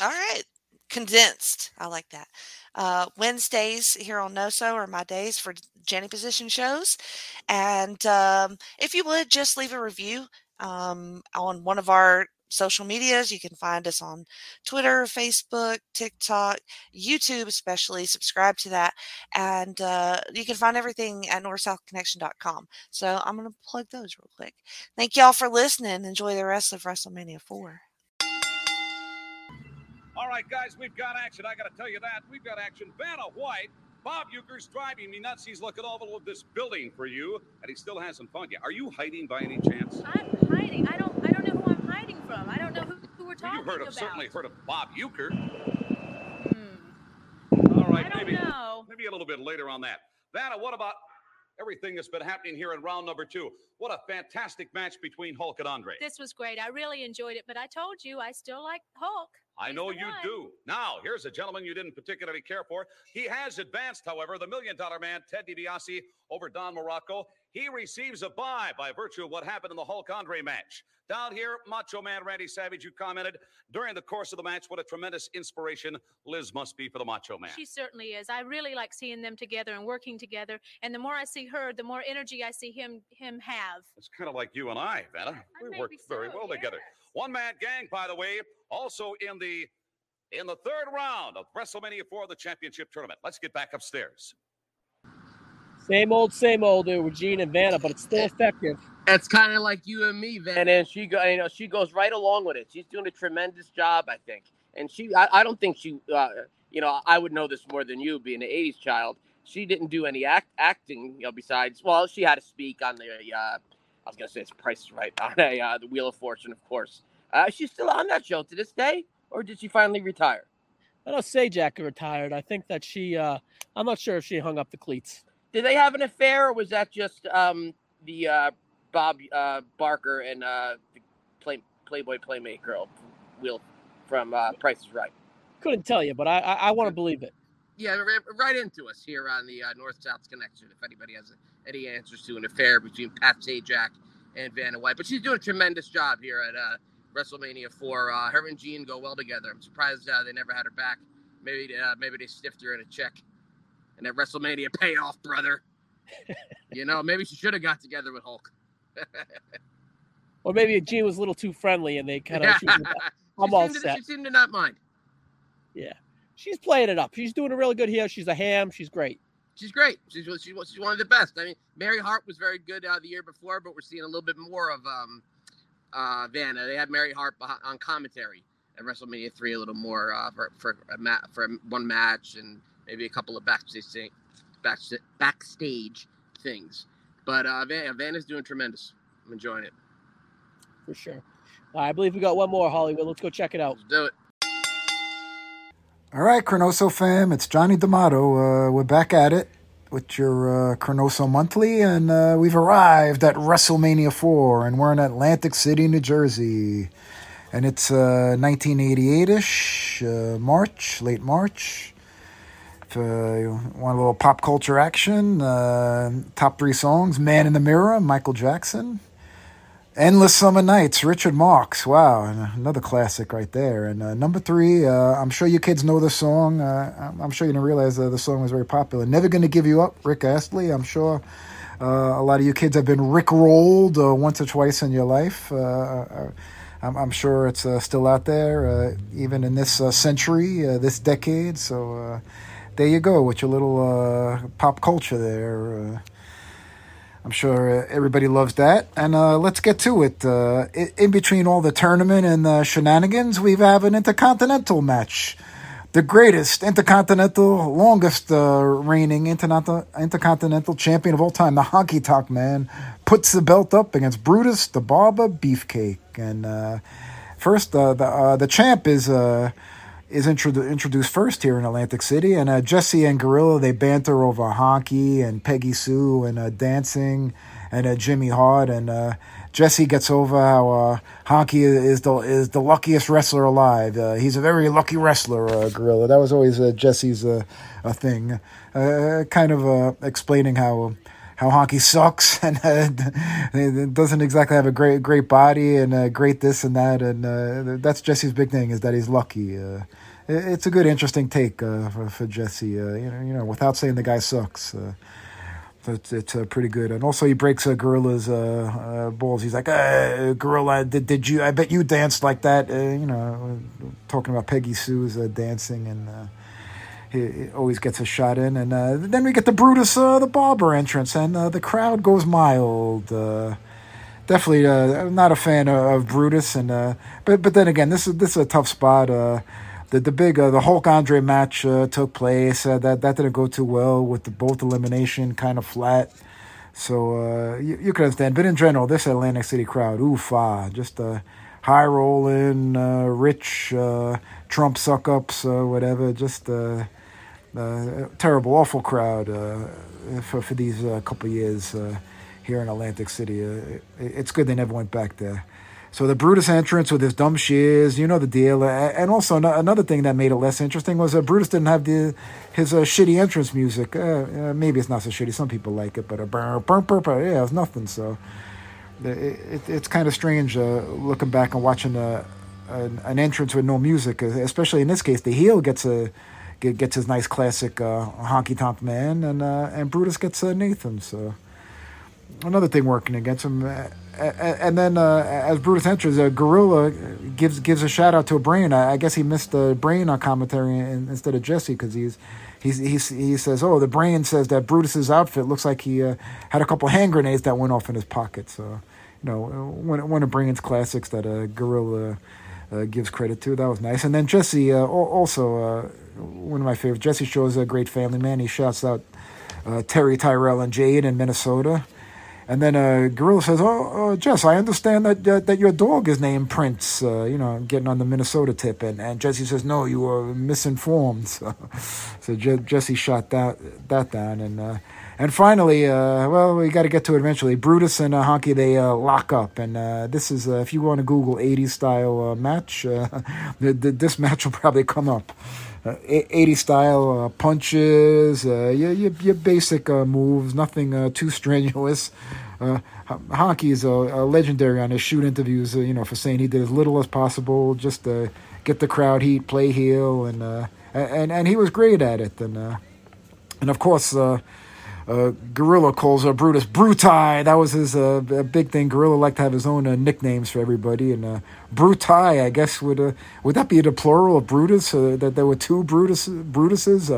Speaker 24: All right. Condensed. I like that. Uh, Wednesdays here on NoSo are my days for Jenny position shows. And um, if you would just leave a review um, on one of our social medias, you can find us on Twitter, Facebook, TikTok, YouTube, especially. Subscribe to that. And uh, you can find everything at northsouthconnection.com. So I'm going to plug those real quick. Thank y'all for listening. Enjoy the rest of WrestleMania 4.
Speaker 8: All right, guys, we've got action. I got to tell you that. We've got action. Vanna White. Bob Uecker's driving me nuts. He's looking all over this building for you, and he still hasn't found you. Are you hiding by any chance?
Speaker 19: I'm hiding. I don't. I don't know who I'm hiding from. I don't know who, who we're talking
Speaker 8: You've heard of
Speaker 19: about.
Speaker 8: certainly heard of Bob Uecker.
Speaker 19: Hmm.
Speaker 8: All right, maybe
Speaker 19: know.
Speaker 8: maybe a little bit later on that. Vanna, what about everything that's been happening here in round number two? What a fantastic match between Hulk and Andre.
Speaker 19: This was great. I really enjoyed it. But I told you I still like Hulk.
Speaker 8: I know you do. Now, here's a gentleman you didn't particularly care for. He has advanced, however, the million dollar man, Ted DiBiase, over Don Muraco. He receives a bye by virtue of what happened in the Hulk Andre match. Down here, Macho Man Randy Savage, you commented during the course of the match what a tremendous inspiration Liz must be for the Macho Man.
Speaker 19: She certainly is. I really like seeing them together and working together. And the more I see her, the more energy I see him him have.
Speaker 8: It's kind of like you and I, Vanna. We work very well together. One man gang, by the way, also in the in the third round of WrestleMania 4 the championship tournament. Let's get back upstairs.
Speaker 2: Same old, same old dude with Gene and Vanna, but it's still effective.
Speaker 10: It's kind of like you and me, Vanna. and she go, you know, she goes right along with it. She's doing a tremendous job, I think. And she, I, I don't think she, uh, you know, I would know this more than you, being an '80s child. She didn't do any act acting, you know, besides, well, she had to speak on the, uh, I was gonna say it's Price is Right <laughs> on a uh, the Wheel of Fortune, of course. Uh, she's still on that show to this day, or did she finally retire?
Speaker 2: I don't say Jackie retired. I think that she. uh I'm not sure if she hung up the cleats.
Speaker 10: Did they have an affair, or was that just um, the uh, Bob uh, Barker and uh, the play, Playboy Playmate girl, Will from uh, Price is Right?
Speaker 2: Couldn't tell you, but I I, I want to believe it.
Speaker 10: Yeah, right into us here on the uh, North South Connection. If anybody has any answers to an affair between Pat Sajak and Vanna White, but she's doing a tremendous job here at uh, WrestleMania 4. Uh, her and Gene go well together. I'm surprised uh, they never had her back. Maybe uh, maybe they stiffed her in a check. And that WrestleMania payoff, brother. <laughs> you know, maybe she should have got together with Hulk.
Speaker 2: Or maybe Gene was a little too friendly and they kind of. <laughs> I'm
Speaker 10: she
Speaker 2: all
Speaker 10: seemed to-
Speaker 2: set.
Speaker 10: she seemed to not mind.
Speaker 2: Yeah, she's playing it up. She's doing a really good here. She's a ham. She's great.
Speaker 10: She's great. She's she's, she's one of the best. I mean, Mary Hart was very good uh, the year before, but we're seeing a little bit more of um, uh, Vanna. They had Mary Hart on commentary at WrestleMania three a little more uh, for for a ma- for one match and maybe a couple of backstage thing- back, backstage things. But uh, Van, Vanna's doing tremendous. I'm enjoying it.
Speaker 2: For sure. I believe we got one more Hollywood. Let's go check it out.
Speaker 10: Let's do it.
Speaker 26: All right, ChroNoSo fam, it's Johnny D'Amato. Uh, we're back at it with your uh, ChroNoSo Monthly, and uh, we've arrived at WrestleMania 4, and we're in Atlantic City, New Jersey. And it's uh, 1988 ish, uh, March, late March. If uh, you want a little pop culture action, uh, top three songs Man in the Mirror, Michael Jackson. Endless Summer Nights, Richard Marx. Wow, another classic right there. And uh, number three, uh, I'm sure you kids know the song. Uh, I'm- sure you didn't realize uh, the song was very popular. Never Gonna Give You Up, Rick Astley. I'm sure uh, a lot of you kids have been Rick rolled uh, once or twice in your life. I'm, I'm sure it's still out there, even in this century, this decade. So there you go with your little pop culture there. I'm sure uh, everybody loves that. And uh, let's get to it. Uh, in between all the tournament and the shenanigans, we have an intercontinental match. The greatest intercontinental, longest uh, reigning intercontinental, champion of all time, the Honky Tonk Man, puts the belt up against Brutus the Barber Beefcake. And uh, first, uh, the the champ is is introdu- introduced first here in Atlantic City, and uh, Jesse and Gorilla they banter over Honky and Peggy Sue and uh, dancing and uh, Jimmy Hart, and uh, Jesse gets over how uh, Honky is the is the luckiest wrestler alive. Uh, he's a very lucky wrestler, Gorilla. That was always Jesse's a thing, kind of explaining how. How honky sucks <laughs> and uh, doesn't exactly have a great great body and uh, great this and that and uh, that's Jesse's big thing is that he's lucky. Uh, it's a good, interesting take uh, for, for Jesse. Uh, you know, you know, without saying the guy sucks. Uh, it's it's uh, pretty good, and also he breaks uh, Gorilla's uh, uh, balls. He's like, "Gorilla, did, did you? I bet you danced like that." You know, talking about Peggy Sue's dancing, and he, he always gets a shot in. And then we get the Brutus, the barber entrance, and the crowd goes mild. Definitely uh, not a fan of, of Brutus, and uh, but but then again, this is this is a tough spot. Uh, the the big uh, the Hulk Andre match uh, took place. Uh, that that didn't go too well with the both elimination kind of flat. So uh, you, you can understand. But in general, this Atlantic City crowd, oof ah, just uh, high rolling, uh, rich Trump suck ups, whatever. Just uh, terrible, awful crowd for for these couple years here in Atlantic City. It, it's good they never went back there. So the Brutus entrance with his dumb shiz, you know the deal. And also ano- another thing that made it less interesting was uh, Brutus didn't have the his uh, shitty entrance music. Uh, uh, maybe it's not so shitty. Some people like it, but a burr, burr, burr, burr, yeah, it's nothing. So it, it, it's kind of strange uh, looking back and watching uh, an, an entrance with no music, uh, especially in this case. The heel gets a gets his nice classic uh, honky tonk man, and uh, and Brutus gets uh, Nathan. So another thing working against him. And then uh, as Brutus enters, uh, Gorilla gives gives a shout out to a brain. I, I guess he missed the brain on commentary in, instead of Jesse because he's. He's, he's, he says, "Oh, the brain says that Brutus's outfit looks like he uh, had a couple hand grenades that went off in his pocket." So, you know, one one of Brain's classics that uh, Gorilla gives credit to. That was nice. And then Jesse, uh, also uh, one of my favorites. Jesse shows a great family man. He shouts out uh, Terry, Tyrell, and Jade in Minnesota. And then uh, Gorilla says, "Oh, uh, Jess, I understand that uh, that your dog is named Prince. Uh, you know, getting on the Minnesota tip." And, and Jesse says, "No, you were misinformed." <laughs> So, so Je- Jesse shot that that down. And uh, and finally, uh, well, we got to get to it eventually. Brutus and Honky they lock up, and this is if you want to Google '80s style match, <laughs> this match will probably come up. Uh, 80 style uh, punches, uh, your, your, your basic uh, moves, nothing uh, too strenuous. uh, Honky is legendary on his shoot interviews, uh, you know, for saying he did as little as possible just to get the crowd heat, play heel, and and and he was great at it. And and of course, uh, uh, Gorilla calls uh, Brutus Brutai. That was his uh, big thing. Gorilla liked to have his own uh, nicknames for everybody, and uh, Brutai, I guess would uh, would that be the plural of Brutus? Uh, that there were two Brutus Brutuses.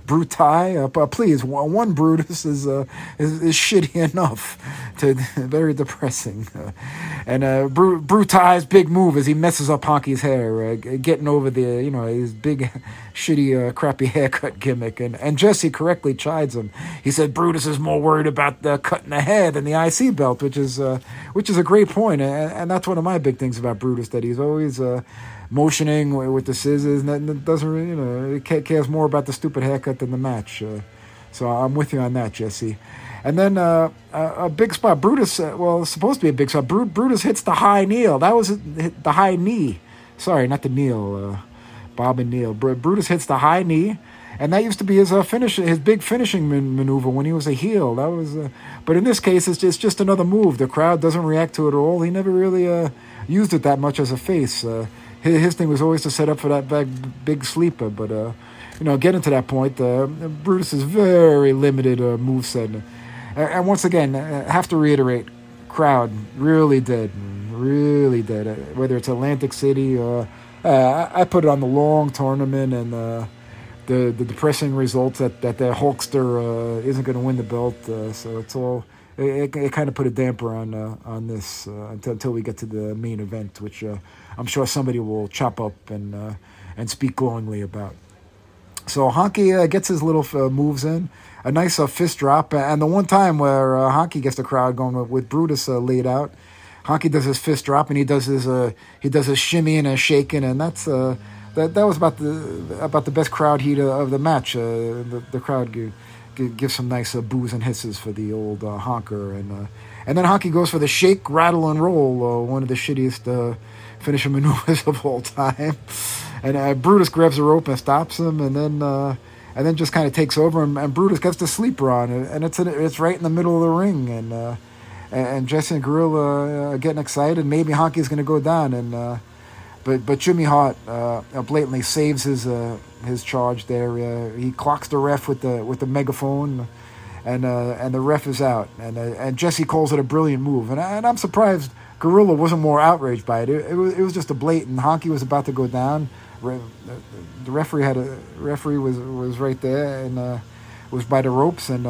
Speaker 26: Uh, Brutai, uh, please, one, Brutus <laughs> is, uh, is is shitty enough. To <laughs> very depressing, uh, <laughs> and uh, Bru- Brutai's big move is he messes up Honky's hair, uh, getting over the you know his big, shitty, uh, crappy haircut gimmick, and and Jesse correctly chides him. He said Brutus is more worried about the cutting the hair than the IC belt, which is uh, which is a great point, and, and that's one of my big things about Brutus that he's always. Uh, motioning with the scissors, and that doesn't really, you know, he cares more about the stupid haircut than the match. Uh, so I'm with you on that, Jesse. And then uh, a, big spot, Brutus. Uh, well, it's supposed to be a big spot. Bru- Brutus hits the high kneel. That was the high knee. Sorry, not the kneel. Uh, Bob and Neil. Br- Brutus hits the high knee, and that used to be his uh, finish, his big finishing man- maneuver when he was a heel. That was, uh, but in this case, it's just, just another move. The crowd doesn't react to it at all. He never really uh, used it that much as a face. Uh, his, thing was always to set up for that big, big sleeper. But uh, you know, getting to that point, uh, Brutus is very limited uh, move set. And, and once again, I have to reiterate, crowd really dead, really dead. Uh, whether it's Atlantic City or uh, I put it on the long tournament and uh, the the depressing results that that Hulkster uh, isn't going to win the belt. Uh, so it's all it, it, it kind of put a damper on uh, on this uh, until, until we get to the main event, which uh, I'm sure somebody will chop up and uh, and speak glowingly about. So Honky uh, gets his little uh, moves in, a nice fist drop, and the one time where Honky gets the crowd going with, with Brutus laid out. Honky does his fist drop and he does his he does his shimmy and a shaking, and that's that that was about the about the best crowd heat of the match. the, the crowd gives some nice uh, boos and hisses for the old uh, honker, and uh, and then Honky goes for the shake, rattle, and roll, uh, one of the shittiest uh, finishing maneuvers <laughs> of all time. And uh, Brutus grabs a rope and stops him, and then and then just kind of takes over, and, and, Brutus gets the sleeper on it, and it's it's right in the middle of the ring, and and, and Jesse and Gorilla are getting excited. Maybe Honky's going to go down, and but but Jimmy Hart uh, blatantly saves his uh, his charge there. Uh, he clocks the ref with the with the megaphone, and uh, and the ref is out. And uh, and Jesse calls it a brilliant move. And, I, and I'm surprised Gorilla wasn't more outraged by it. It, it, was, it was just a blatant. Honky was about to go down. The referee had a referee was was right there and uh, was by the ropes and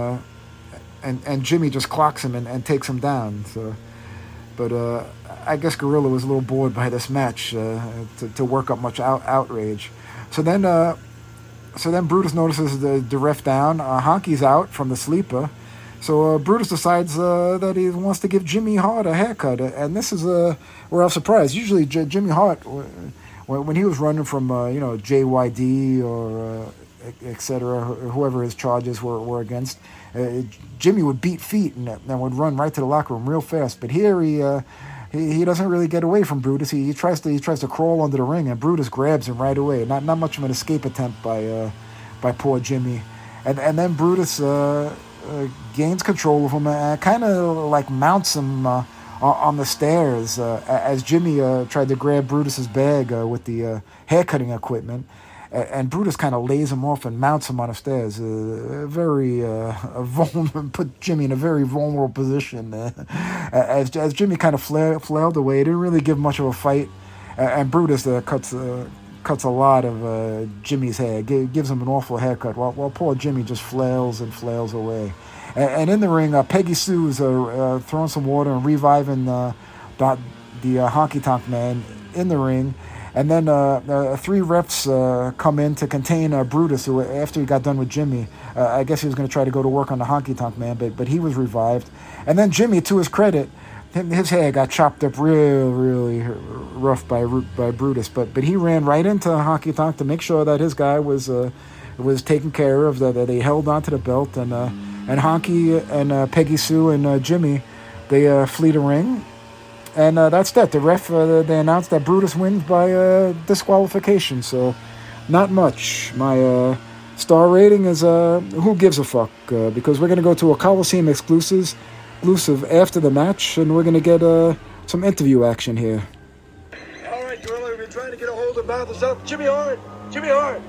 Speaker 26: and and Jimmy just clocks him and, and takes him down. So, but I guess Gorilla was a little bored by this match uh, to, to work up much out, outrage. So then, uh, so then Brutus notices the, the ref down. Uh, Honky's out from the sleeper. So uh, Brutus decides uh, that he wants to give Jimmy Hart a haircut, and this is uh, where I was surprised. Usually, J- Jimmy Hart, when, when he was running from uh, you know JYD or uh, etc., whoever his charges were, were against, uh, Jimmy would beat feet and, and would run right to the locker room real fast. But here he uh, he, he doesn't really get away from Brutus. He, he tries to he tries to crawl under the ring, and Brutus grabs him right away. Not not much of an escape attempt by by poor Jimmy, and and then Brutus uh, uh, gains control of him and kind of like mounts him uh, on the stairs uh, as Jimmy uh, tried to grab Brutus's bag with the hair cutting equipment and Brutus kind of lays him off and mounts him on the stairs. Uh, very uh, <laughs> vulnerable, put Jimmy in a very vulnerable position. Uh, as, as Jimmy kind of flailed, away, didn't really give much of a fight, and Brutus uh, cuts uh, cuts a lot of uh, Jimmy's hair, G- gives him an awful haircut, while, while poor Jimmy just flails and flails away. And, and in the ring, Peggy Sue's uh, throwing some water and reviving the, the honky tonk man in the ring. And then uh, uh, three refs uh, come in to contain uh, Brutus, who after he got done with Jimmy, uh, I guess he was going to try to go to work on the honky tonk man, but but he was revived. And then Jimmy, to his credit, his head got chopped up real, really rough by by Brutus, but but he ran right into honky tonk to make sure that his guy was uh, was taken care of, that, they held onto the belt, and uh, and Honky and Peggy Sue and Jimmy, they flee the ring and uh, that's that. The ref uh, they announced that Brutus wins by uh, disqualification. So not much. My uh, star rating is uh, who gives a fuck uh, because we're gonna go to a Coliseum exclusives exclusive after the match, and we're gonna get uh, some interview action here.
Speaker 27: All right, Gorilla, we've been trying to get a hold of Mouth Up. Jimmy Hart, Jimmy Hart,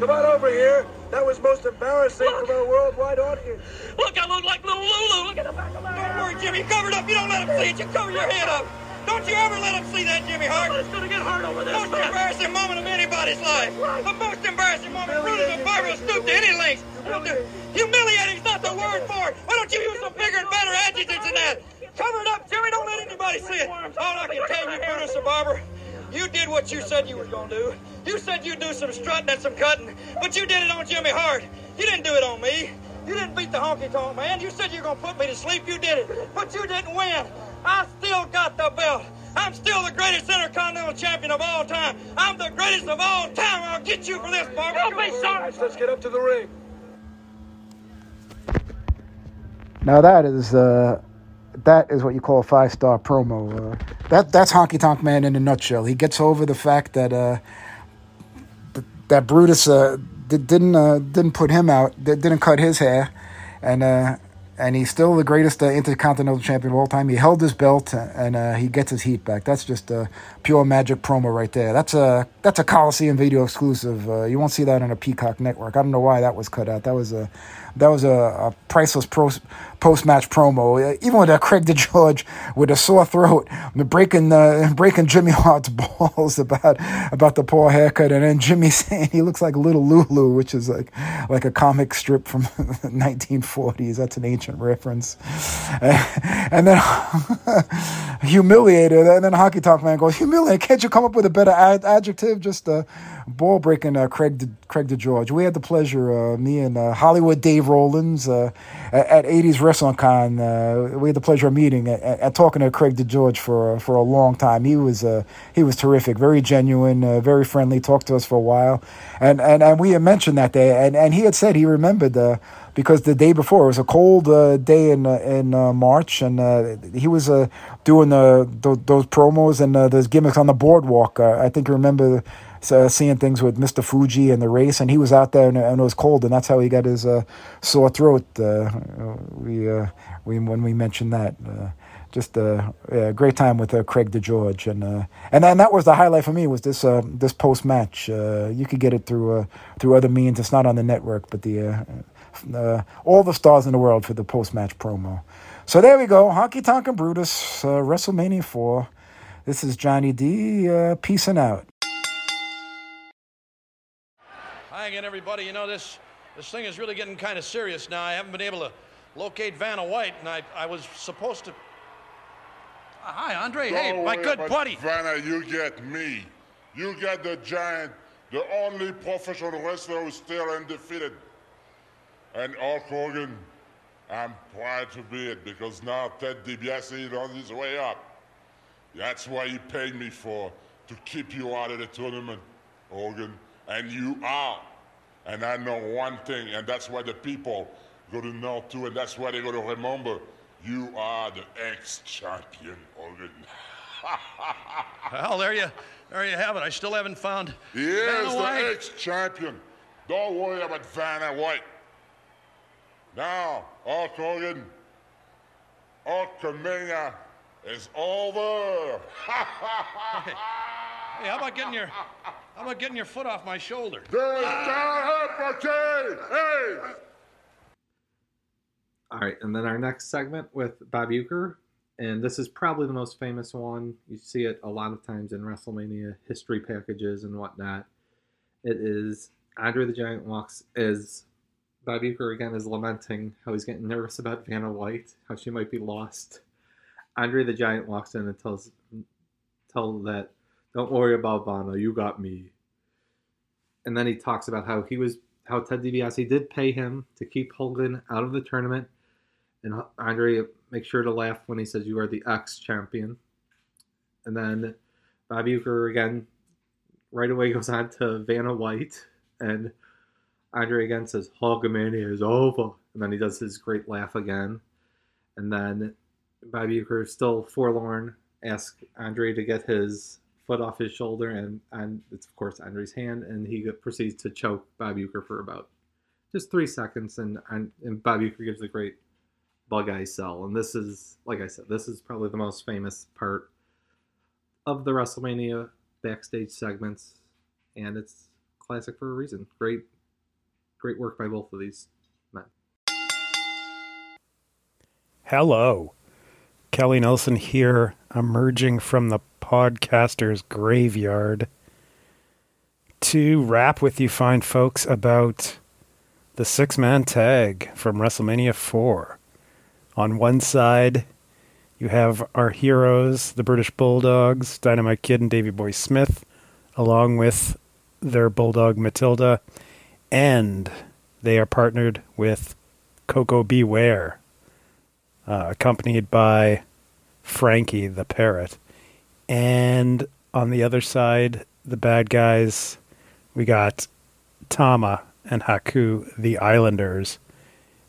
Speaker 27: come on over here. That was most embarrassing from our worldwide audience.
Speaker 28: Look, I look like little Lulu. Look at the back of my Don't worry, Jimmy. Cover it up. You don't let him see it. You cover your head up. Don't you ever let him see that, Jimmy Hart. It's gonna get hard over there. The most embarrassing moment of anybody's life. The most embarrassing moment. Brutus and Barber stoop to any lengths. Humiliating's not the word for it. Why don't you use some bigger and better adjectives than that? Cover it up, Jimmy. Don't let anybody see it. All I can tell you, Brutus and Barber, you did what you said you were gonna do. You said you'd do some strutting and some cutting, but you did it on Jimmy Hart. You didn't do it on me. You didn't beat the honky tonk man. You said you were gonna put me to sleep. You did it, but you didn't win. I still got the belt. I'm still the greatest intercontinental champion of all time. I'm the greatest of all time. I'll get you for this, Barber. Don't be sorry.
Speaker 27: Let's get up to the ring.
Speaker 26: Now that is uh, that is what you call a five star promo. Uh, that that's Honky Tonk Man in a nutshell. He gets over the fact that uh, that Brutus uh, di- didn't uh, didn't put him out, di- didn't cut his hair, and uh, and he's still the greatest uh, intercontinental champion of all time. He held his belt and uh, he gets his heat back. That's just a pure magic promo right there. That's a that's a Coliseum video exclusive. Uh, you won't see that on a Peacock network. I don't know why that was cut out. That was a that was a, a priceless post match promo. Even with uh, Craig DeGeorge with a sore throat, breaking uh, breaking Jimmy Hart's <laughs> balls about about the poor haircut, and then Jimmy <laughs> saying he looks like Little Lulu, which is like like a comic strip from <laughs> the 1940s. That's an ancient reference. and then humiliated, and then Honky Tonk Man goes, "Humiliated? Can't you come up with a better ad- adjective?" Just uh, ball breaking uh, Craig De- Craig DeGeorge. We had the pleasure, uh, me and uh, Hollywood Dave Rollins uh, at, at 80s Wrestling Con. Uh, we had the pleasure of meeting and talking to Craig DeGeorge for for a long time. He was uh, he was terrific, very genuine, very friendly. Talked to us for a while, and and, and we had mentioned that day, and, and he had said he remembered. Because the day before it was a cold uh, day in uh, in uh, March, and he was doing the, th- those promos and those gimmicks on the boardwalk. I think you remember uh, seeing things with Mr. Fuji and the race, and he was out there and, and it was cold, and that's how he got his uh, sore throat. Uh, we uh, we when we mentioned that. Uh, just a yeah, great time with uh, Craig DeGeorge, and uh, and that was the highlight for me was this uh, this post match. Uh, you could get it through uh, through other means. It's not on the network, but the uh, uh, all the stars in the world for the post match promo. So there we go, Honky Tonk and Brutus, uh, WrestleMania four. This is Johnny D. Uh, peacing out.
Speaker 12: Hi again, everybody. You know this this thing is really getting kind of serious now. I haven't been able to locate Vanna White, and I I was supposed to. Ah, hi, Andre. hey,
Speaker 20: Don't
Speaker 12: my good buddy.
Speaker 20: Vanna, you get me. You get the giant, the only professional wrestler who's still undefeated. And Hulk Hogan, I'm proud to be it because now Ted DiBiase is on his way up. That's why he paid me for, to keep you out of the tournament, Hogan. And you are. And I know one thing, and that's why the people go to know too, and that's why they go to remember. You are the ex-champion, Hogan. <laughs>
Speaker 12: Well, there you there you have it. I still haven't found.
Speaker 20: Here's
Speaker 12: Vanna
Speaker 20: the ex-champion. Don't worry about Vanna White. Now, Hulk Hogan, Hulkamania is over. <laughs>
Speaker 12: Hey, how about getting your how about getting your foot off my shoulder?
Speaker 20: There's Hey!
Speaker 6: All right, and then our next segment with Bob Uecker, and this is probably the most famous one. You see it a lot of times in WrestleMania history packages and whatnot. It is Andre the Giant walks as Bob Uecker again is lamenting how he's getting nervous about Vanna White, how she might be lost. Andre the Giant walks in and tells tell that don't worry about Vanna, you got me. And then he talks about how he was how Ted DiBiase did pay him to keep Hogan out of the tournament. And Andre makes sure to laugh when he says, You are the ex champion. And then Bob Uecker again right away goes on to Vanna White. And Andre again says, Hulkamania is over. And then he does his great laugh again. And then Bob Uecker, still forlorn, asks Andre to get his foot off his shoulder. And, and it's, of course, Andre's hand. And he proceeds to choke Bob Uecker for about just three seconds. And, and, and Bob Uecker gives a great Bug Eye Cell, and this is like I said, this is probably the most famous part of the WrestleMania backstage segments, and it's classic for a reason. Great, great work by both of these men.
Speaker 29: Hello. Kelly Nelson here, emerging from the podcaster's graveyard to rap with you fine folks about the six man tag from WrestleMania 4. On one side, you have our heroes, the British Bulldogs, Dynamite Kid and Davey Boy Smith, along with their bulldog Matilda, and they are partnered with Koko B. Ware, uh, accompanied by Frankie the parrot. And on the other side, the bad guys, we got Tama and Haku, the Islanders,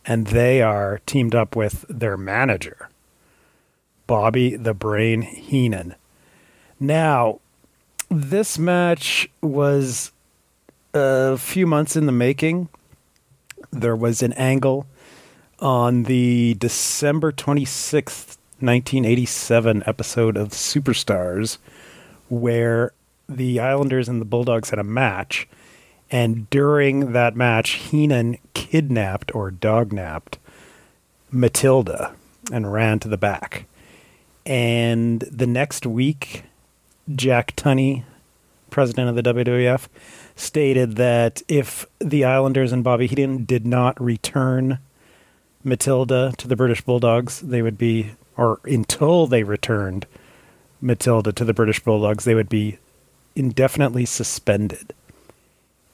Speaker 29: and they are teamed up with their manager, Bobby the Brain Heenan. Now, this match was a few months in the making. There was an angle on the December 26th, 1987 episode of Superstars where the Islanders and the Bulldogs had a match. And during that match, Heenan kidnapped or dognapped Matilda and ran to the back. And the next week, Jack Tunney, president of the WWF, stated that if the Islanders and Bobby Heenan did not return Matilda to the British Bulldogs, they would be, or until they returned Matilda to the British Bulldogs, they would be indefinitely suspended.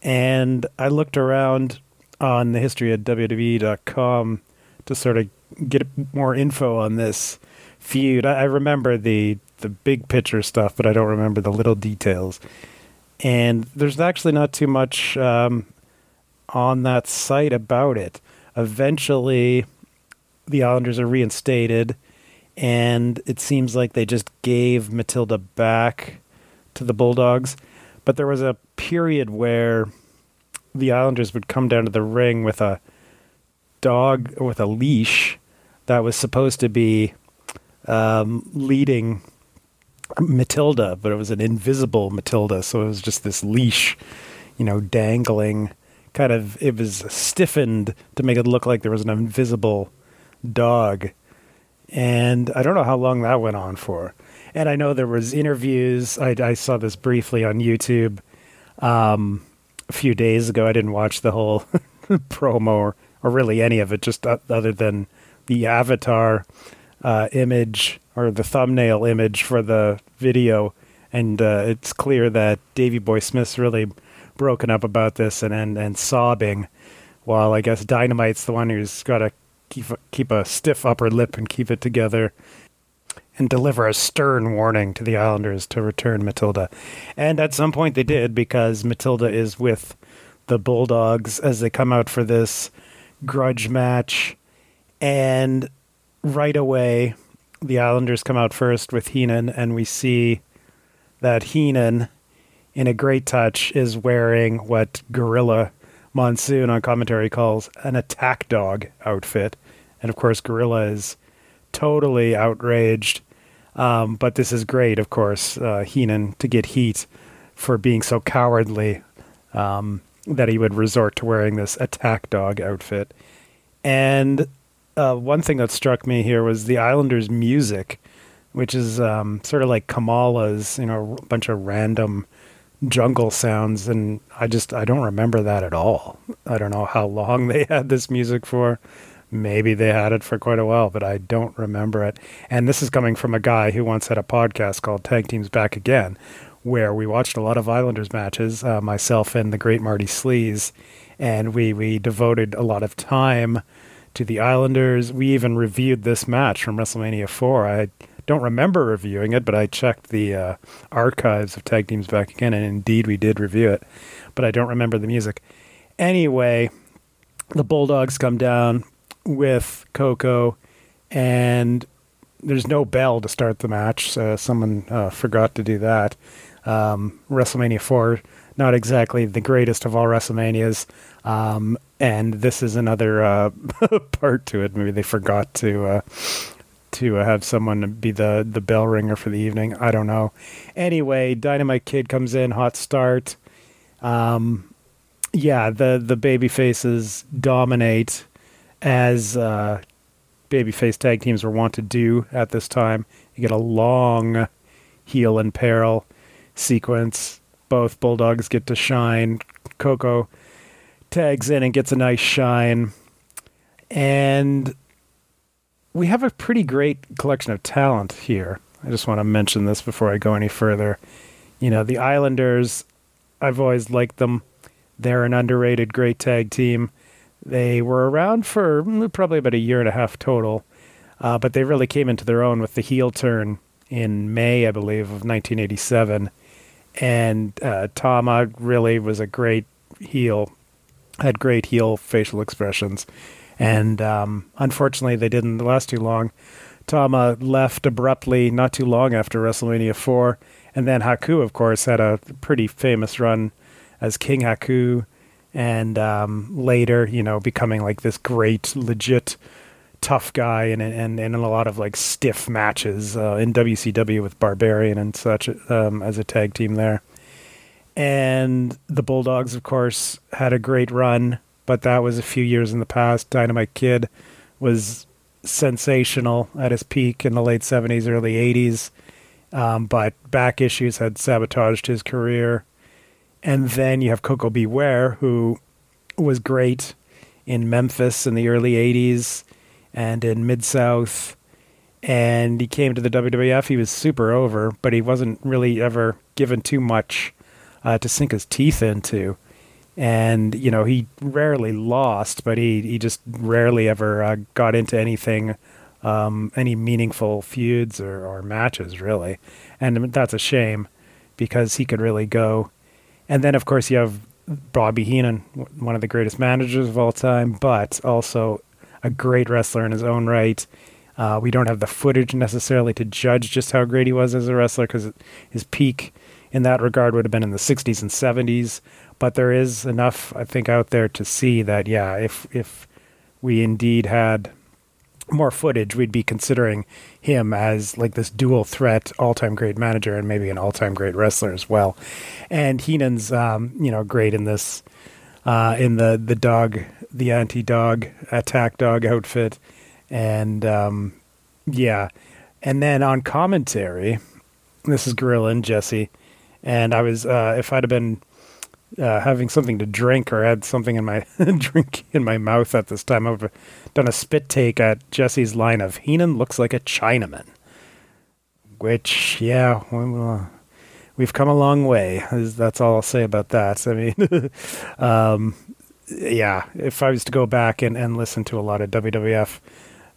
Speaker 29: And I looked around on the history of WWE.com to sort of get more info on this feud. I, I remember the the big picture stuff, but I don't remember the little details. And there's actually not too much um, on that site about it. Eventually, the Islanders are reinstated, and it seems like they just gave Matilda back to the Bulldogs. But there was a period where the Islanders would come down to the ring with a dog with a leash that was supposed to be um, leading Matilda, but it was an invisible Matilda, so it was just this leash, you know, dangling. Kind of, it was stiffened to make it look like there was an invisible dog, and I don't know how long that went on for. And I know there was interviews. I, I saw this briefly on YouTube um, a few days ago. I didn't watch the whole <laughs> promo or, or really any of it, just other than the avatar uh, image or the thumbnail image for the video, and uh, it's clear that Davey Boy Smith's really broken up about this and, and, and sobbing, while I guess Dynamite's the one who's got to keep a, keep a stiff upper lip and keep it together and deliver a stern warning to the Islanders to return Matilda. And at some point they did because Matilda is with the Bulldogs as they come out for this grudge match. And right away, the Islanders come out first with Heenan, and we see that Heenan, in a great touch, is wearing what Gorilla Monsoon on commentary calls an attack dog outfit. And of course, Gorilla is totally outraged. Um, but this is great, of course, uh, Heenan to get heat for being so cowardly um, that he would resort to wearing this attack dog outfit. And uh, one thing that struck me here was the Islanders' music, which is um, sort of like Kamala's, you know, a bunch of random jungle sounds, and I just I don't remember that at all. I don't know how long <laughs> they had this music for. Maybe they had it for quite a while, but I don't remember it. And this is coming from a guy who once had a podcast called Tag Teams Back Again, where we watched a lot of Islanders matches, uh, myself and the great Marty Sleaze, and we we devoted a lot of time to the Islanders. We even reviewed this match from WrestleMania 4. I don't remember reviewing it, but I checked the uh, archives of Tag Teams Back Again, and indeed we did review it, but I don't remember the music. Anyway, the Bulldogs come down with Koko, and there's no bell to start the match. So someone uh, forgot to do that. Um, WrestleMania 4 not exactly the greatest of all WrestleManias. Um, and this is another uh, <laughs> part to it. Maybe they forgot to uh, to have someone be the the bell ringer for the evening. I don't know. Anyway, Dynamite Kid comes in, hot start. Um, yeah, the the baby faces dominate as uh, babyface tag teams were wont to do at this time. You get a long heel and peril sequence. Both Bulldogs get to shine. Koko tags in and gets a nice shine. And we have a pretty great collection of talent here. I just want to mention this before I go any further. You know, the Islanders, I've always liked them. They're an underrated great tag team. They were around for mm, probably about a year and a half total, uh, but they really came into their own with the heel turn in May, I believe, of 1987. And uh, Tama really was a great heel, had great heel facial expressions. And um, unfortunately, they didn't last too long. Tama left abruptly not too long after WrestleMania 4. And then Haku, of course, had a pretty famous run as King Haku. And um, later, you know, becoming like this great, legit tough guy and and, and in a lot of like stiff matches uh, in WCW with Barbarian and such um, as a tag team there. And the Bulldogs, of course, had a great run but that was a few years in the past. Dynamite Kid was sensational at his peak in the late 70s, early 80s, um, but back issues had sabotaged his career. And then you have Koko B. Ware, who was great in Memphis in the early 80s and in Mid South. And he came to the WWF. He was super over, but he wasn't really ever given too much uh, to sink his teeth into and you know he rarely lost, but he he just rarely ever uh, got into anything, um, any meaningful feuds or, or matches really, and that's a shame because he could really go. And then of course you have Bobby Heenan, one of the greatest managers of all time, but also a great wrestler in his own right. Uh, we don't have the footage necessarily to judge just how great he was as a wrestler because his peak in that regard would have been in the 60s and 70s but there is enough I think out there to see that yeah, if if we indeed had more footage, we'd be considering him as like this dual threat all-time great manager and maybe an all-time great wrestler as well. And Heenan's um, you know great in this uh, in the the dog the anti-dog attack dog outfit and um, yeah. And then on commentary, this is Gorilla and Jesse and I was uh, if I'd have been uh, having something to drink or had something in my <laughs> drink in my mouth at this time. I've done a spit take at Jesse's line of Heenan looks like a Chinaman, which yeah, we've come a long way. That's all I'll say about that. I mean, <laughs> um, yeah, if I was to go back and, and listen to a lot of WWF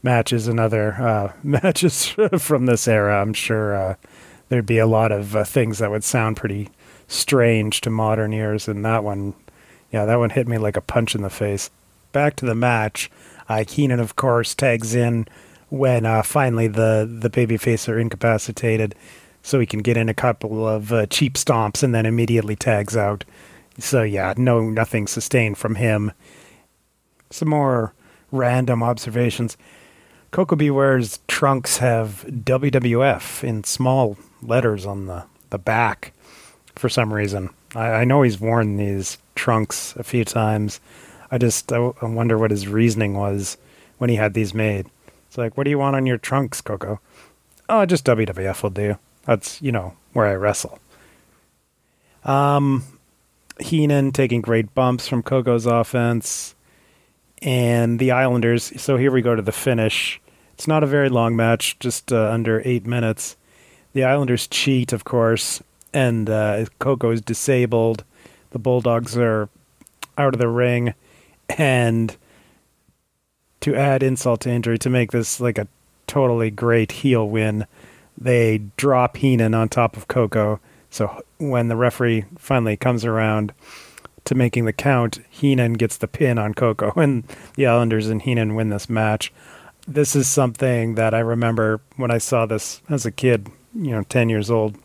Speaker 29: matches and other uh, <laughs> matches from this era, I'm sure uh, there'd be a lot of uh, things that would sound pretty strange to modern ears, and that one, yeah, that one hit me like a punch in the face. Back to the match, uh, Heenan, of course, tags in when uh, finally the the babyface are incapacitated, so he can get in a couple of uh, cheap stomps and then immediately tags out. So yeah, no, nothing sustained from him. Some more random observations. Koko B. Ware's trunks have WWF in small letters on the, the back for some reason. I, I know he's worn these trunks a few times. I just I, I wonder what his reasoning was when he had these made. It's like, what do you want on your trunks, Koko? Oh, just WWF will do. That's you know where I wrestle. Um, Heenan taking great bumps from Koko's offense, and the Islanders. So here we go to the finish. It's not a very long match, just uh, under eight minutes. The Islanders cheat, of course, and uh, Koko is disabled. The Bulldogs are out of the ring, and to add insult to injury, to make this like a totally great heel win, they drop Heenan on top of Koko. So when the referee finally comes around to making the count, Heenan gets the pin on Koko, <laughs> and the Islanders and Heenan win this match. This is something that I remember when I saw this as a kid, you know, 10 years old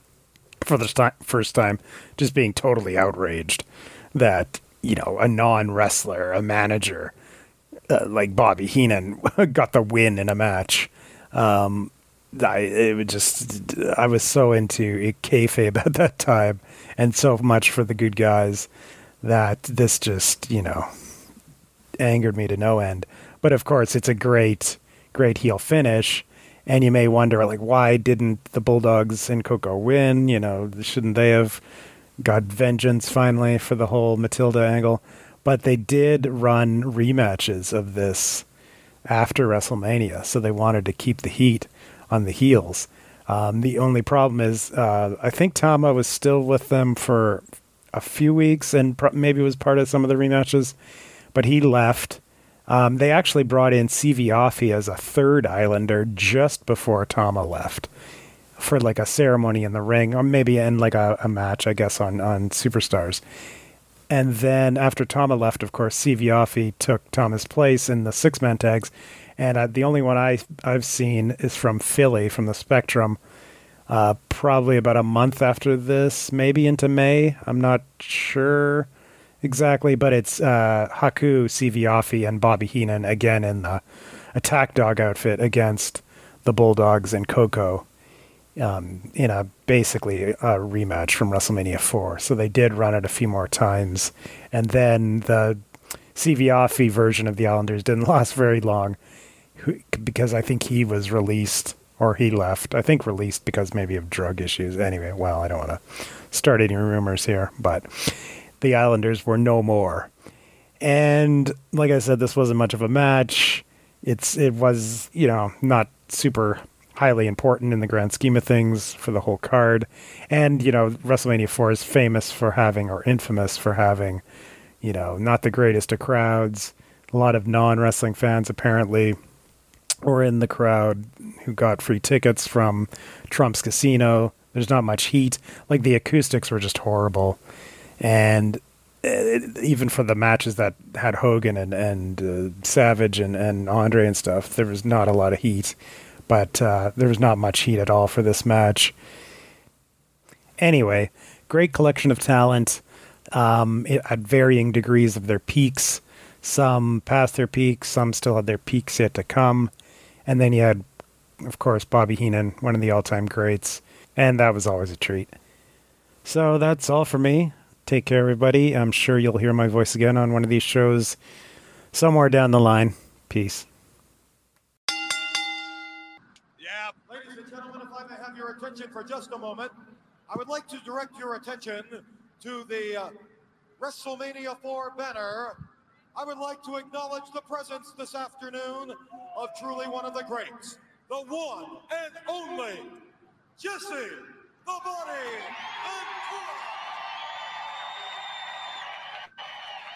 Speaker 29: for the first time, just being totally outraged that you know a non wrestler, a manager uh, like Bobby Heenan <laughs> got the win in a match. Um, I it was just I was so into kayfabe <laughs> at that time, and so much for the good guys that this just you know angered me to no end. But of course, it's a great great heel finish. And you may wonder, like, why didn't the Bulldogs and Koko win? You know, shouldn't they have got vengeance finally for the whole Matilda angle? But they did run rematches of this after WrestleMania, so they wanted to keep the heat on the heels. Um, the only problem is, uh, I think Tama was still with them for a few weeks and maybe was part of some of the rematches, but he left. Um, they actually brought in Sivi Afi as a third Islander just before Tama left for like a ceremony in the ring, or maybe in like a, a match, I guess, on, on Superstars. And then after Tama left, of course, Sivi Afi took Tama's place in the six man tags. And uh, the only one I, I've seen is from Philly, from the Spectrum, uh, probably about a month after this, maybe into May. I'm not sure exactly, but it's uh, Haku, Sivi and Bobby Heenan again in the attack dog outfit against the Bulldogs and Koko um, in a basically a rematch from WrestleMania 4. So they did run it a few more times. And then the Sivi version of the Islanders didn't <laughs> last very long because I think he was released or he left. I think released because maybe of drug issues. Anyway, well, I don't want to start any rumors here, but the Islanders were no more. And like I said, this wasn't much of a match. It's it was you know not super highly important in the grand scheme of things for the whole card. And you know WrestleMania four is famous for having or infamous for having you know not the greatest of crowds. A lot of non wrestling fans apparently were in the crowd who got free tickets from Trump's casino. There's not much heat. Like the acoustics were just horrible and it, even for the matches that had Hogan and and uh, Savage and and Andre and stuff, there was not a lot of heat, but uh, there was not much heat at all for this match. Anyway, great collection of talent um, at varying degrees of their peaks. Some passed their peaks, some still had their peaks yet to come, and then you had, of course, Bobby Heenan, one of the all-time greats, and that was always a treat. So that's all for me. Take care, everybody. I'm sure you'll hear my voice again on one of these shows somewhere down the line. Peace.
Speaker 27: Yeah, ladies and gentlemen, if I may have your attention for just a moment, I would like to direct your attention to the uh, WrestleMania 4 banner. I would like to acknowledge the presence this afternoon of truly one of the greats, the one and only Jesse the Body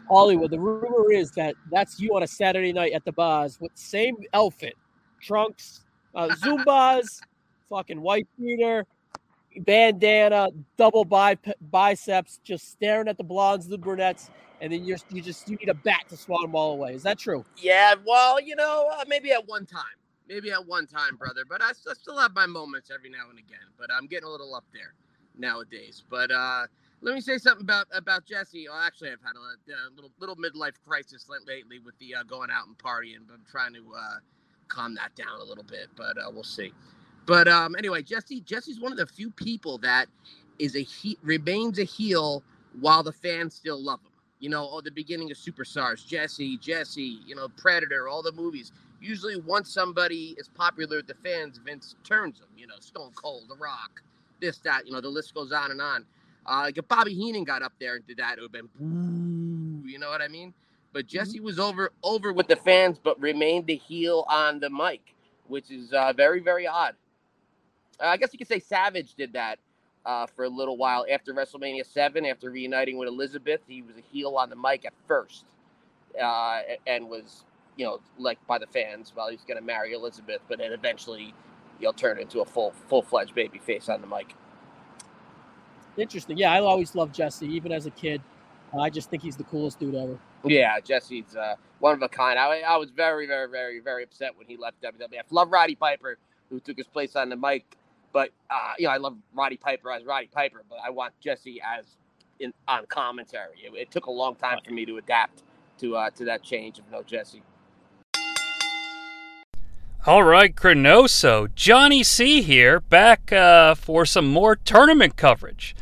Speaker 2: Hollywood. The rumor is that that's you on a Saturday night at the bars with same outfit, trunks, uh, <laughs> Zubaz, fucking white beater, bandana, double bi- biceps, just staring at the blondes, the brunettes, and then you're you just you need a bat to swat them all away. Is that true?
Speaker 10: Yeah, well, you know, uh, maybe at one time, maybe at one time, brother. But I, I still have my moments every now and again. But I'm getting a little up there nowadays. But uh, let me say something about about Jesse. Well, actually, I've had a, a little little midlife crisis lately with the uh, going out and partying, but I'm trying to uh, calm that down a little bit. But uh, we'll see. But um, anyway, Jesse Jesse's one of the few people that is a he remains a heel while the fans still love him. You know, oh, the beginning of Superstars, Jesse, Jesse, you know, Predator, all the movies. Usually, once somebody is popular with the fans, Vince turns them. You know, Stone Cold, The Rock, this, that. You know, the list goes on and on. Uh, if Bobby Heenan got up there and did that, it would have been boo. You know what I mean? But Jesse was over over with the fans, but remained the heel on the mic, which is uh, very very odd. Uh, I guess you could say Savage did that uh, for a little while after WrestleMania Seven, after reuniting with Elizabeth. He was a heel on the mic at first, uh, and was you know liked by the fans while he was going to marry Elizabeth, but then eventually he'll turn into a full full fledged baby face on the mic.
Speaker 2: Interesting. Yeah, I always loved Jesse, even as a kid. Uh, I just think he's the coolest dude ever.
Speaker 10: Yeah, Jesse's uh, one of a kind. I, I was very, very, very, very upset when he left WWF. Love Roddy Piper, who took his place on the mic, But uh, you know, I love Roddy Piper as Roddy Piper, but I want Jesse as in on commentary. It, it took a long time for me to adapt to uh, to that change of no Jesse.
Speaker 30: All right, ChroNoSo, Johnny C here, back uh, for some more tournament coverage.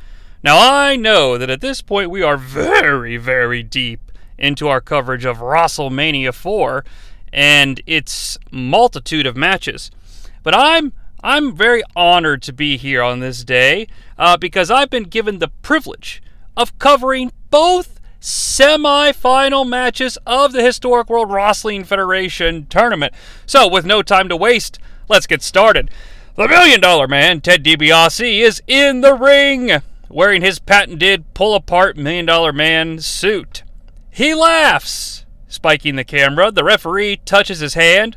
Speaker 30: Now, I know that at this point we are very, very deep into our coverage of WrestleMania 4 and its multitude of matches. But I'm I'm very honored to be here on this day uh, because I've been given the privilege of covering both semi-final matches of the Historic World Wrestling Federation tournament. So, with no time to waste, let's get started. The Million Dollar Man, Ted DiBiase, is in the ring wearing his patented pull-apart Million Dollar Man suit. He laughs, spiking the camera. The referee touches his hand,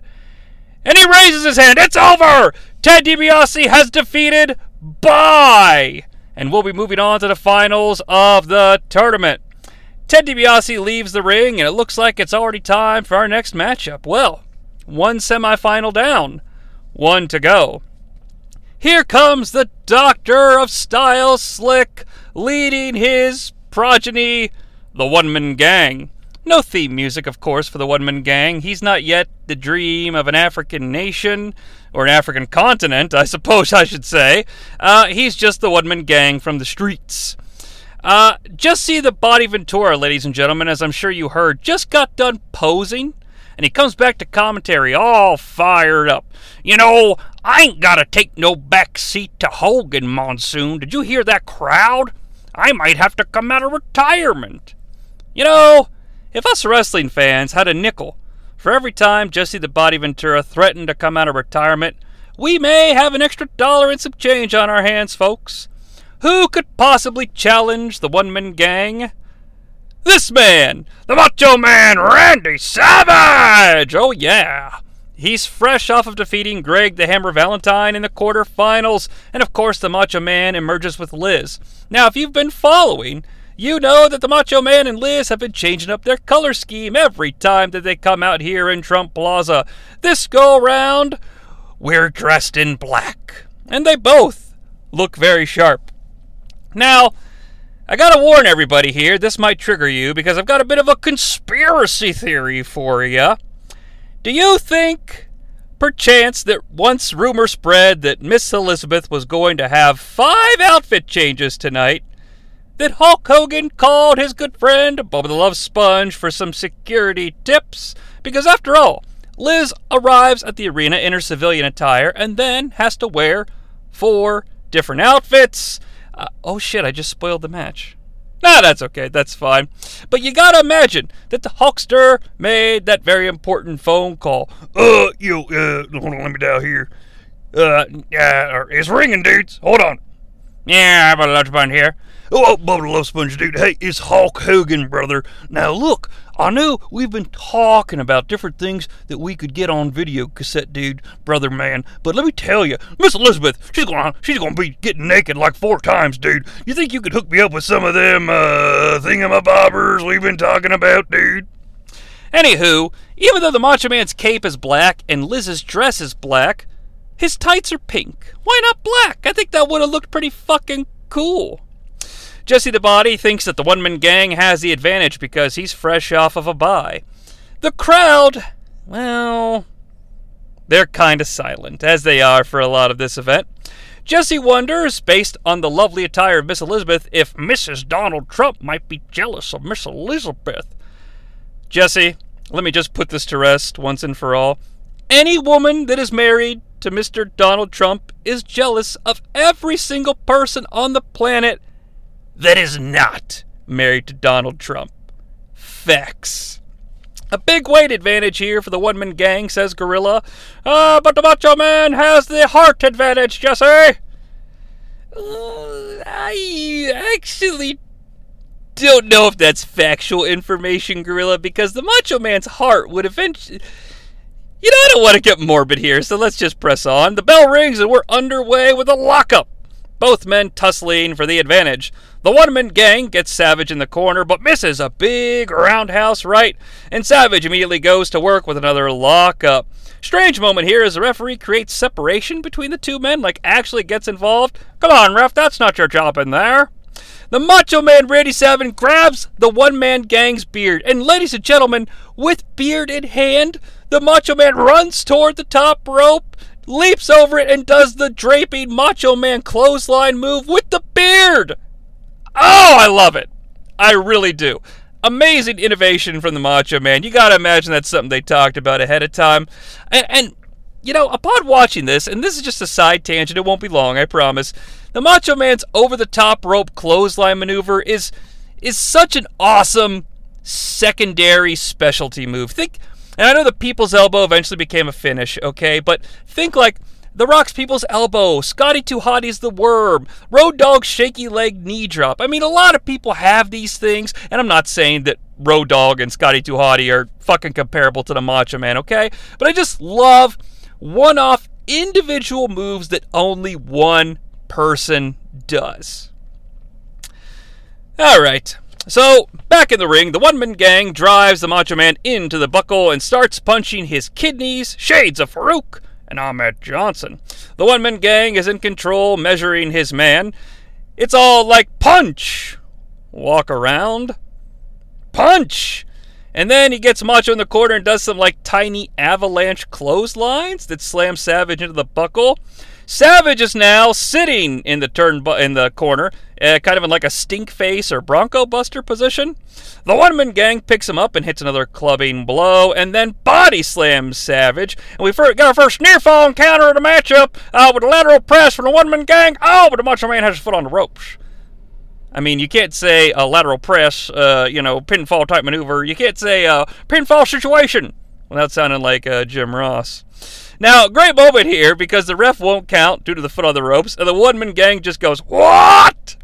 Speaker 30: and he raises his hand. It's over! Ted DiBiase has defeated Bye! And we'll be moving on to the finals of the tournament. Ted DiBiase leaves the ring, and it looks like it's already time for our next matchup. Well, one semifinal down, one to go. Here comes the Doctor of Style Slick, leading his progeny, the One Man Gang. No theme music, of course, for the One Man Gang. He's not yet the dream of an African nation, or an African continent, I suppose I should say. Uh, he's just the One Man Gang from the streets. Uh, Jesse the Body Ventura, ladies and gentlemen, as I'm sure you heard, just got done posing, and he comes back to commentary all fired up. You know, I ain't gotta take no back seat to Hogan, Monsoon. Did you hear that crowd? I might have to come out of retirement. You know, if us wrestling fans had a nickel for every time Jesse the Body Ventura threatened to come out of retirement, we may have an extra dollar and some change on our hands, folks. Who could possibly challenge the one man gang? This man, the Macho Man Randy Savage! Oh, yeah. He's fresh off of defeating Greg the Hammer Valentine in the quarterfinals, and of course, the Macho Man emerges with Liz. Now, if you've been following, you know that the Macho Man and Liz have been changing up their color scheme every time that they come out here in Trump Plaza. This go round, we're dressed in black, and they both look very sharp. Now, I gotta warn everybody here, this might trigger you because I've got a bit of a conspiracy theory for you. Do you think, perchance, that once rumor spread that Miss Elizabeth was going to have five outfit changes tonight, that Hulk Hogan called his good friend Bubba the Love Sponge for some security tips? Because after all, Liz arrives at the arena in her civilian attire and then has to wear four different outfits. Uh, oh shit, I just spoiled the match. Nah, that's okay, that's fine. But you gotta imagine that the Hulkster made that very important phone call. Uh, you, uh, hold on, let me down here. Uh, yeah, it's ringing, dudes. Hold on. Yeah, I have a lunch bun here. Oh, Bubba Love Sponge, dude. Hey, it's Hulk Hogan, brother. Now, look, I knew we've been talking about different things that we could get on video cassette, dude, brother man. But let me tell you, Miss Elizabeth, she's gonna she's gonna be getting naked like four times, dude. You think you could hook me up with some of them uh thingamabobbers we've been talking about, dude? Anywho, even though the Macho Man's cape is black and Liz's dress is black, his tights are pink. Why not black? I think that would have looked pretty fucking cool. Jesse the Body thinks that the one man gang has the advantage because he's fresh off of a bye. The crowd, well, they're kind of silent, as they are for a lot of this event. Jesse wonders, based on the lovely attire of Miss Elizabeth, if Mrs. Donald Trump might be jealous of Miss Elizabeth. Jesse, let me just put this to rest once and for all. Any woman that is married to Mr. Donald Trump is jealous of every single person on the planet that is not married to Donald Trump. Facts. A big weight advantage here for the one man gang, says Gorilla. Ah, but the Macho Man has the heart advantage, Jesse. Uh, I actually don't know if that's factual information, Gorilla, because the Macho Man's heart would eventually. You know, I don't want to get morbid here, so let's just press on. The bell rings and we're underway with a lockup. Both men tussling for the advantage. The one man gang gets Savage in the corner, but misses a big roundhouse right, and Savage immediately goes to work with another lockup. Strange moment here as the referee creates separation between the two men, like actually gets involved. Come on, ref, that's not your job in there. The Macho Man Randy Savage grabs the one man gang's beard. And, ladies and gentlemen, with beard in hand, the Macho Man runs toward the top rope, leaps over it, and does the draping Macho Man clothesline move with the beard. Oh, I love it. I really do. Amazing innovation from the Macho Man. You got to imagine that's something they talked about ahead of time. And, and, you know, upon watching this, and this is just a side tangent, it won't be long, I promise. The Macho Man's over the top rope clothesline maneuver is is such an awesome secondary specialty move. Think and I know the people's elbow eventually became a finish, okay, but think like the Rock's People's Elbow, Scotty Too Hotty's The Worm, Road Dogg's Shaky Leg Knee Drop. I mean, a lot of people have these things, and I'm not saying that Road Dogg and Scotty Too Hotty are fucking comparable to the Macho Man, okay? But I just love one off individual moves that only one person does. All right. So, back in the ring, the one man gang drives the Macho Man into the buckle and starts punching his kidneys, shades of Faarooq, and Ahmed Johnson. The one man gang is in control, measuring his man. It's all like punch, walk around, punch. And then he gets Macho in the corner and does some like tiny avalanche clotheslines that slam Savage into the buckle. Savage is now sitting in the turn bu- in the corner, uh, kind of in like a stink face or Bronco Buster position. The one man gang picks him up and hits another clubbing blow, and then body slams Savage. And we got our first near fall encounter of the matchup uh, with a lateral press from the one man gang. Oh, but the Macho Man has his foot on the ropes. I mean, you can't say a lateral press, uh, you know, pinfall type maneuver. You can't say a pinfall situation without sounding like uh, Jim Ross. Now, great moment here because the ref won't count due to the foot on the ropes, and the one man gang just goes, What?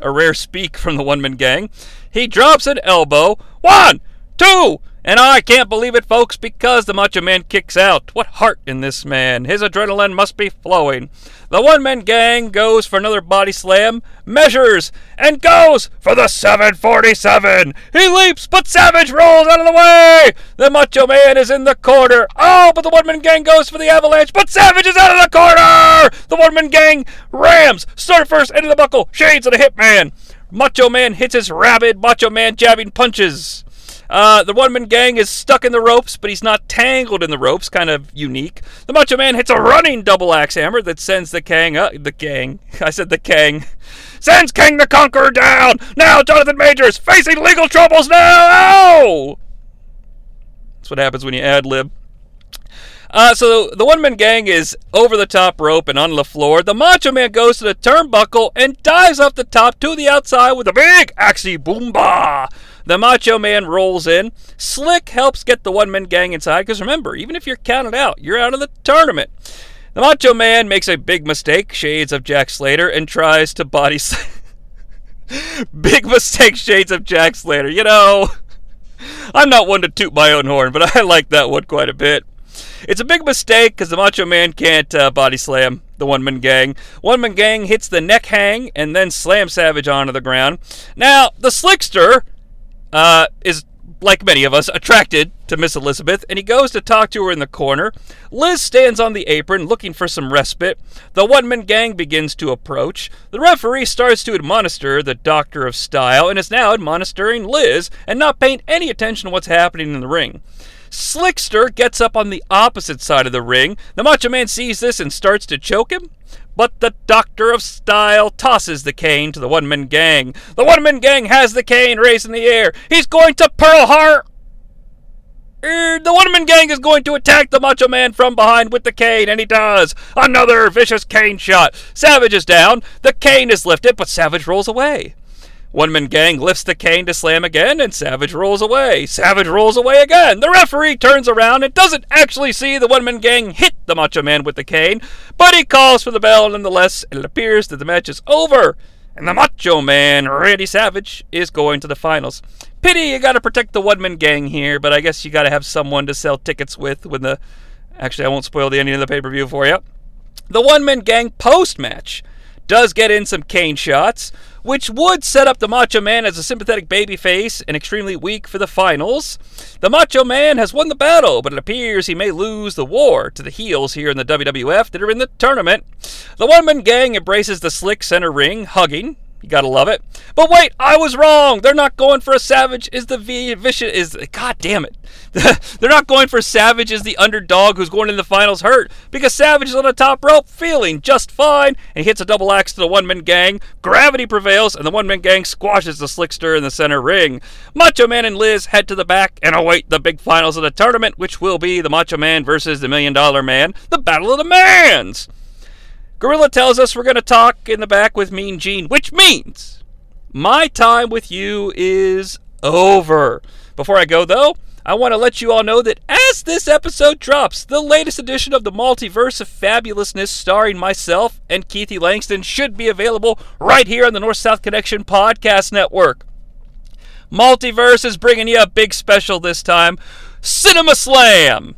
Speaker 30: A rare speak from the one man gang. He drops an elbow. One, two, and I can't believe it, folks, because the Macho Man kicks out. What heart in this man! His adrenaline must be flowing. The one man gang goes for another body slam, measures, and goes for the 747. He leaps, but Savage rolls out of the way. The Macho Man is in the corner. Oh, but the one man gang goes for the avalanche, but Savage is out of the corner. The one man gang rams, surfers into the buckle, shades of the Hitman. Macho Man hits his rabid Macho Man jabbing punches. Uh, the one man gang is stuck in the ropes, but he's not tangled in the ropes. Kind of unique. The Macho Man hits a running double axe hammer that sends the Kang, uh, the gang. <laughs> I said the Kang. <laughs> Sends Kang the Conqueror down. Now Jonathan Majors facing legal troubles now. Ow! That's what happens when you ad lib. Uh, so the one man gang is over the top rope and on the floor. The Macho Man goes to the turnbuckle and dives off the top to the outside with a big axie boomba. The Macho Man rolls in. Slick helps get the one man gang inside because remember, even if you're counted out, you're out of the tournament. The Macho Man makes a big mistake, shades of Jack Slater, and tries to body slam. <laughs> big mistake, shades of Jack Slater. You know, I'm not one to toot my own horn, but <laughs> I like that one quite a bit. It's a big mistake because the Macho Man can't uh, body slam the One Man Gang. One Man Gang hits the neck hang and then slams Savage onto the ground. Now, the Slickster uh, is, like many of us, attracted to Miss Elizabeth, and he goes to talk to her in the corner. Liz stands on the apron looking for some respite. The one man gang begins to approach. The referee starts to administer the Doctor of Style and is now admonitoring Liz and not paying any attention to what's happening in the ring. Slickster gets up on the opposite side of the ring. The Macho Man sees this and starts to choke him. But the Doctor of Style tosses the cane to the one man gang. The one man gang has the cane raised in the air. He's going to Pearl Harbor. Er, the one man gang is going to attack the Macho Man from behind with the cane, and he does. Another vicious cane shot. Savage is down. The cane is lifted, but Savage rolls away. One man gang lifts the cane to slam again, and Savage rolls away. Savage rolls away again. The referee turns around and doesn't actually see the one man gang hit the Macho Man with the cane, but he calls for the bell nonetheless, and it appears that the match is over. And the Macho Man, Randy Savage, is going to the finals. Pity you gotta protect the one man gang here, but I guess you gotta have someone to sell tickets with when the. Actually, I won't spoil the ending of the pay per view for you. The one man gang post match. does get in some cane shots, which would set up the Macho Man as a sympathetic babyface and extremely weak for the finals. The Macho Man has won the battle, but it appears he may lose the war to the heels here in the WWF that are in the tournament. The one man gang embraces the slick center ring, hugging. You gotta love it. But wait, I was wrong. They're not going for a Savage. Is the v- vicious? Is God damn it? <laughs> They're not going for Savage as the underdog who's going in the finals hurt because Savage is on the top rope, feeling just fine, and hits a double axe to the one man gang. Gravity prevails, and the one man gang squashes the Slickster in the center ring. Macho Man and Liz head to the back and await the big finals of the tournament, which will be the Macho Man versus the Million Dollar Man, the Battle of the Mans. Gorilla tells us we're going to talk in the back with Mean Gene, which means my time with you is over. Before I go, though, I want to let you all know that as this episode drops, the latest edition of the Multiverse of Fabulousness starring myself and Keithy Langston should be available right here on the North South Connection Podcast Network. Multiverse is bringing you a big special this time Cinema Slam!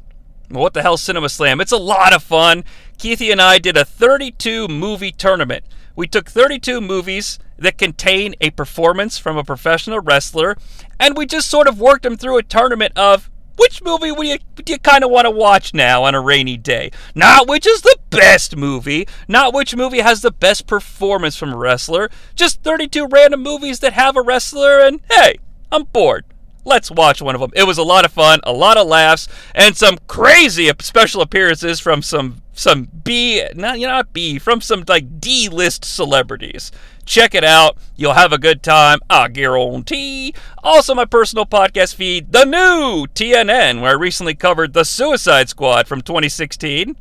Speaker 30: What the hell, Cinema Slam? It's a lot of fun. Keithy and I did a 32 movie tournament. We took 32 movies that contain a performance from a professional wrestler, and we just sort of worked them through a tournament of which movie would you, do you kind of want to watch now on a rainy day? Not which is the best movie, not which movie has the best performance from a wrestler, just 32 random movies that have a wrestler, and hey, I'm bored. Let's watch one of them. It was a lot of fun, a lot of laughs, and some crazy special appearances from some some B, not you know, not B, from some like D list celebrities. Check it out. You'll have a good time. I guarantee. Also, my personal podcast feed, the new TNN, where I recently covered the Suicide Squad from 2016.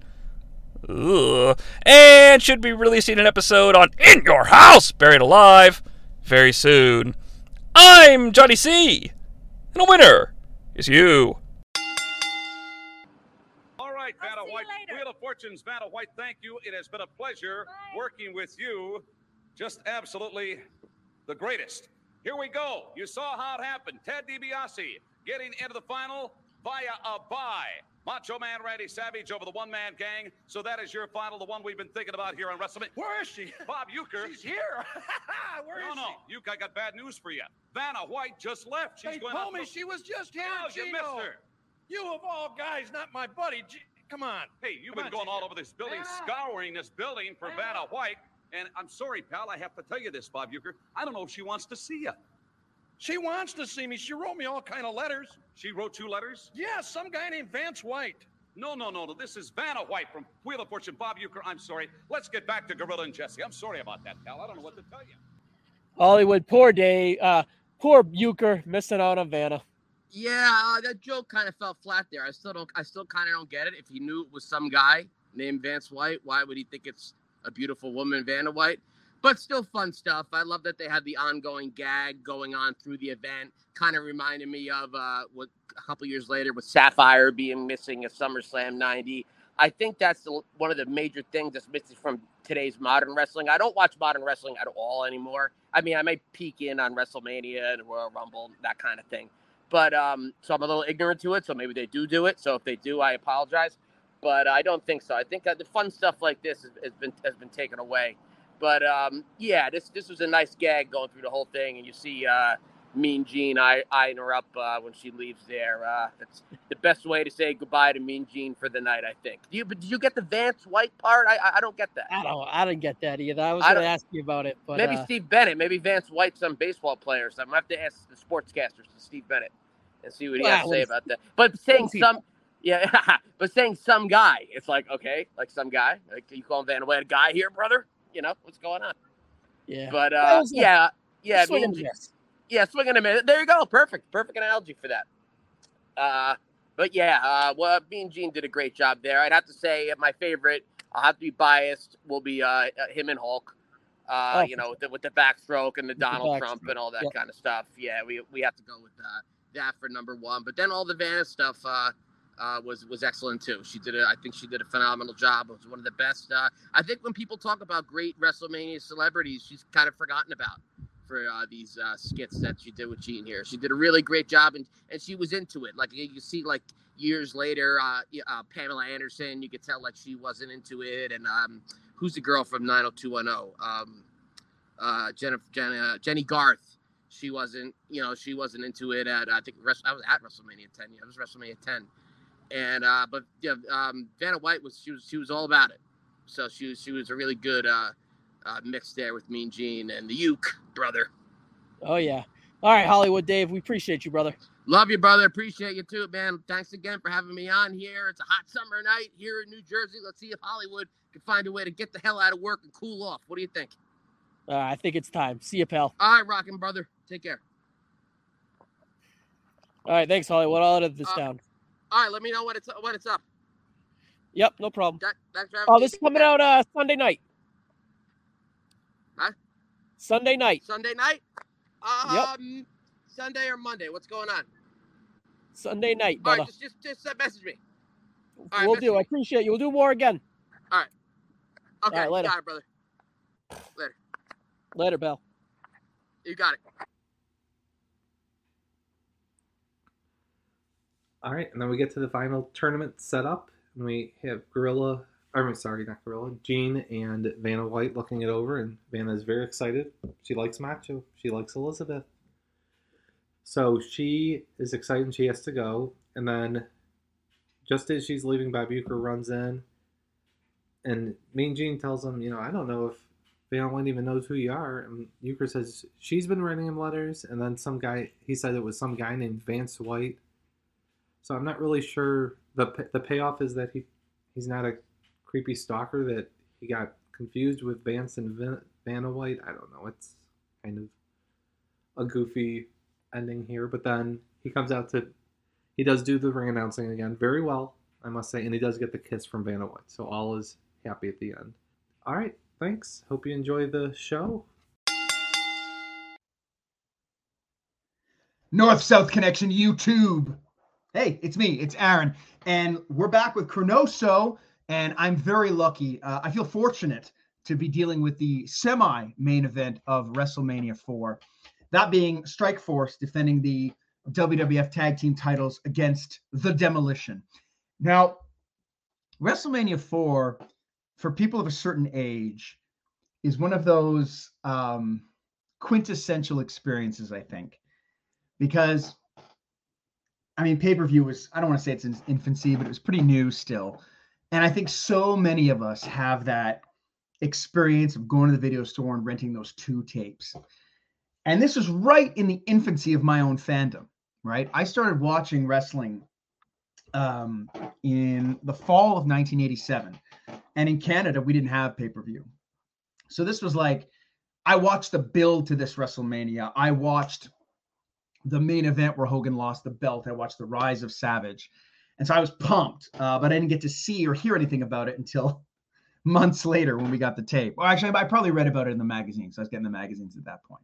Speaker 30: Ugh. And should be releasing an episode on In Your House, Buried Alive, very soon. I'm Johnny C. And a winner is you.
Speaker 8: All right, Vanna White. Wheel of Fortune's Vanna White, thank you. It has been a pleasure working with you. Just absolutely the greatest. Here we go. You saw how it happened. Ted DiBiase getting into the final via a bye. Macho Man Randy Savage over the one man gang. So that is your final, the one we've been thinking about here on WrestleMania.
Speaker 12: Where is she?
Speaker 8: Bob Uecker.
Speaker 12: She's here. <laughs> Where
Speaker 8: no,
Speaker 12: is
Speaker 8: no,
Speaker 12: she?
Speaker 8: Uecker, I got bad news for you. Vanna White just left. She's
Speaker 12: They
Speaker 8: going
Speaker 12: told
Speaker 8: out
Speaker 12: me
Speaker 8: for-
Speaker 12: she was just here.
Speaker 8: No, you
Speaker 12: Gino.
Speaker 8: missed her.
Speaker 12: You of all guys, not my buddy. Gee, come on.
Speaker 8: Hey, you've
Speaker 12: Come
Speaker 8: been
Speaker 12: on,
Speaker 8: going all over this building,
Speaker 12: Vanna.
Speaker 8: scouring this building for ah. Vanna White. And I'm sorry, pal, I have to tell you this, Bob Uecker. I don't know if she wants to see you.
Speaker 12: She wants to see me. She wrote me all kind of letters.
Speaker 8: She wrote two letters?
Speaker 12: Yeah, some guy named Vance White.
Speaker 8: No, no, no, no. This is Vanna White from Wheel of Fortune. Bob Uecker, I'm sorry. Let's get back to Gorilla and Jesse. I'm sorry about that, pal. I don't know what to tell you.
Speaker 2: Hollywood, poor day. Uh, poor Uecker missing out on Vanna.
Speaker 10: Yeah, uh, that joke kind of fell flat there. I still don't. I still kind of don't get it. If he knew it was some guy named Vance White, why would he think it's a beautiful woman, Vanna White? But still, fun stuff. I love that they had the ongoing gag going on through the event. Kind of reminded me of uh, what a couple years later with Sapphire being missing at SummerSlam '90. I think that's the, one of the major things that's missing from today's modern wrestling. I don't watch modern wrestling at all anymore. I mean, I may peek in on WrestleMania and Royal Rumble, that kind of thing. But um, so I'm a little ignorant to it. So maybe they do do it. So if they do, I apologize. But I don't think so. I think that the fun stuff like this has, has been has been taken away. But um, yeah, this this was a nice gag going through the whole thing, and you see uh, Mean Gene eye, eyeing her up uh, when she leaves there. Uh, that's the best way to say goodbye to Mean Gene for the night, I think. Do you, but did you get the Vance White part? I I, I don't get that.
Speaker 2: I don't. I didn't get that either. I was
Speaker 10: I
Speaker 2: going to ask you about it, but
Speaker 10: maybe
Speaker 2: uh,
Speaker 10: Steve Bennett, maybe Vance White, some baseball players. I'm gonna have to ask the sportscasters to Steve Bennett and see what he has to say about that. But saying some, yeah, <laughs> but saying some guy, it's like okay, like some guy, like you call him Van White a guy here, brother? You know what's going on?
Speaker 2: yeah.
Speaker 10: But uh,
Speaker 2: was
Speaker 10: yeah, yeah,
Speaker 2: swing and
Speaker 10: Mean
Speaker 2: a
Speaker 10: Gene-
Speaker 2: miss.
Speaker 10: yeah, swing and a miss. There you go, perfect, perfect analogy for that. Uh, but yeah, uh, well, me and Gene did a great job there. I'd have to say my favorite. I'll have to be biased. Will be uh, him and Hulk. Uh,
Speaker 2: Oh,
Speaker 10: you know, with the, with the backstroke and the
Speaker 2: the
Speaker 10: Donald Trump and all that
Speaker 2: yep.
Speaker 10: kind of stuff. Yeah, we we have to go with uh, that for number one. But then all the Vanna stuff uh, uh, was was excellent too. She did a, I think she did a phenomenal job. It was one of the best. Uh, I think when people talk about great WrestleMania celebrities, she's kind of forgotten about for uh, these uh, skits that she did with Gene here. She did a really great job, and and she was into it. Like you see, like years later, uh, uh, Pamela Anderson, you could tell like she wasn't into it, and um, who's the girl from 90210? Um, uh, Jennifer, Jenny, uh, Jennie Garth. She wasn't, you know, she wasn't into it at I think I was at WrestleMania 10. Yeah, it was WrestleMania 10, and uh, but yeah, um, Vanna White was she was she was all about it. So she was she was a really good uh, uh, mix there with Mean Gene and the Uke brother.
Speaker 2: Oh yeah. All right, Hollywood Dave, we appreciate you, brother.
Speaker 10: Love you, brother. Appreciate you too, man. Thanks again for having me on here. It's a hot summer night here in New Jersey. Let's see if Hollywood can find a way to get the hell out of work and cool off. What do you think?
Speaker 2: Uh, I think it's time. See you, pal.
Speaker 10: All right, rocking brother. Take care.
Speaker 2: All right, thanks, Hollywood. I'll edit this
Speaker 10: Uh,
Speaker 2: down.
Speaker 10: All right, let me know when it's when it's up.
Speaker 2: Yep, no problem.
Speaker 10: That, thanks for having
Speaker 2: Oh, this is coming out uh, Sunday night.
Speaker 10: Huh?
Speaker 2: Sunday night.
Speaker 10: Sunday night.
Speaker 2: Yep.
Speaker 10: Um, Sunday or Monday? What's going on?
Speaker 2: Sunday night,
Speaker 10: All
Speaker 2: brother.
Speaker 10: right, just just just uh, message me. All right,
Speaker 2: we'll do. I appreciate you. We'll do more again.
Speaker 10: All right. Okay.
Speaker 2: All right, later.
Speaker 10: Got it, brother. Later.
Speaker 2: Later, Bell.
Speaker 10: You got it.
Speaker 6: All right, and then we get to the final tournament setup, and we have Gorilla. I'm sorry, not Gorilla. Gene and Vanna White looking it over, and Vanna is very excited. She likes Macho. She likes Elizabeth. So she is excited she has to go. And then, just as she's leaving, Uecker runs in, and Mean Gene tells him, you know, I don't know if Vanna White even knows who you are. And Uecker says she's been writing him letters, and then some guy, he said it was some guy named Vance White. So I'm not really sure. the The payoff is that he he's not a creepy stalker. That he got confused with Vance and Van, White. I don't know. It's kind of a goofy ending here. But then he comes out to he does do the ring announcing again very well, I must say, and he does get the kiss from Vanna White. So all is happy at the end. All right, thanks. Hope you enjoy the show.
Speaker 31: North South Connection YouTube. Hey, it's me, it's Aaron, and we're back with ChroNoSo, and I'm very lucky. Uh, I feel fortunate to be dealing with the semi main event of WrestleMania 4, that being Strike Force defending the WWF Tag Team titles against The Demolition. Now, WrestleMania 4, for people of a certain age, is one of those um, quintessential experiences, I think, because I mean, pay per view was, I don't want to say it's in infancy, but it was pretty new still. And I think so many of us have that experience of going to the video store and renting those two tapes. And this was right in the infancy of my own fandom, right? I started watching wrestling um, in the fall of 1987. And in Canada, we didn't have pay per view. So this was like, I watched the build to this WrestleMania. I watched the main event where Hogan lost the belt. I watched the rise of Savage. And so I was pumped, uh, but I didn't get to see or hear anything about it until <laughs> months later when we got the tape. Well, actually, I probably read about it in the magazines. So I was getting the magazines at that point.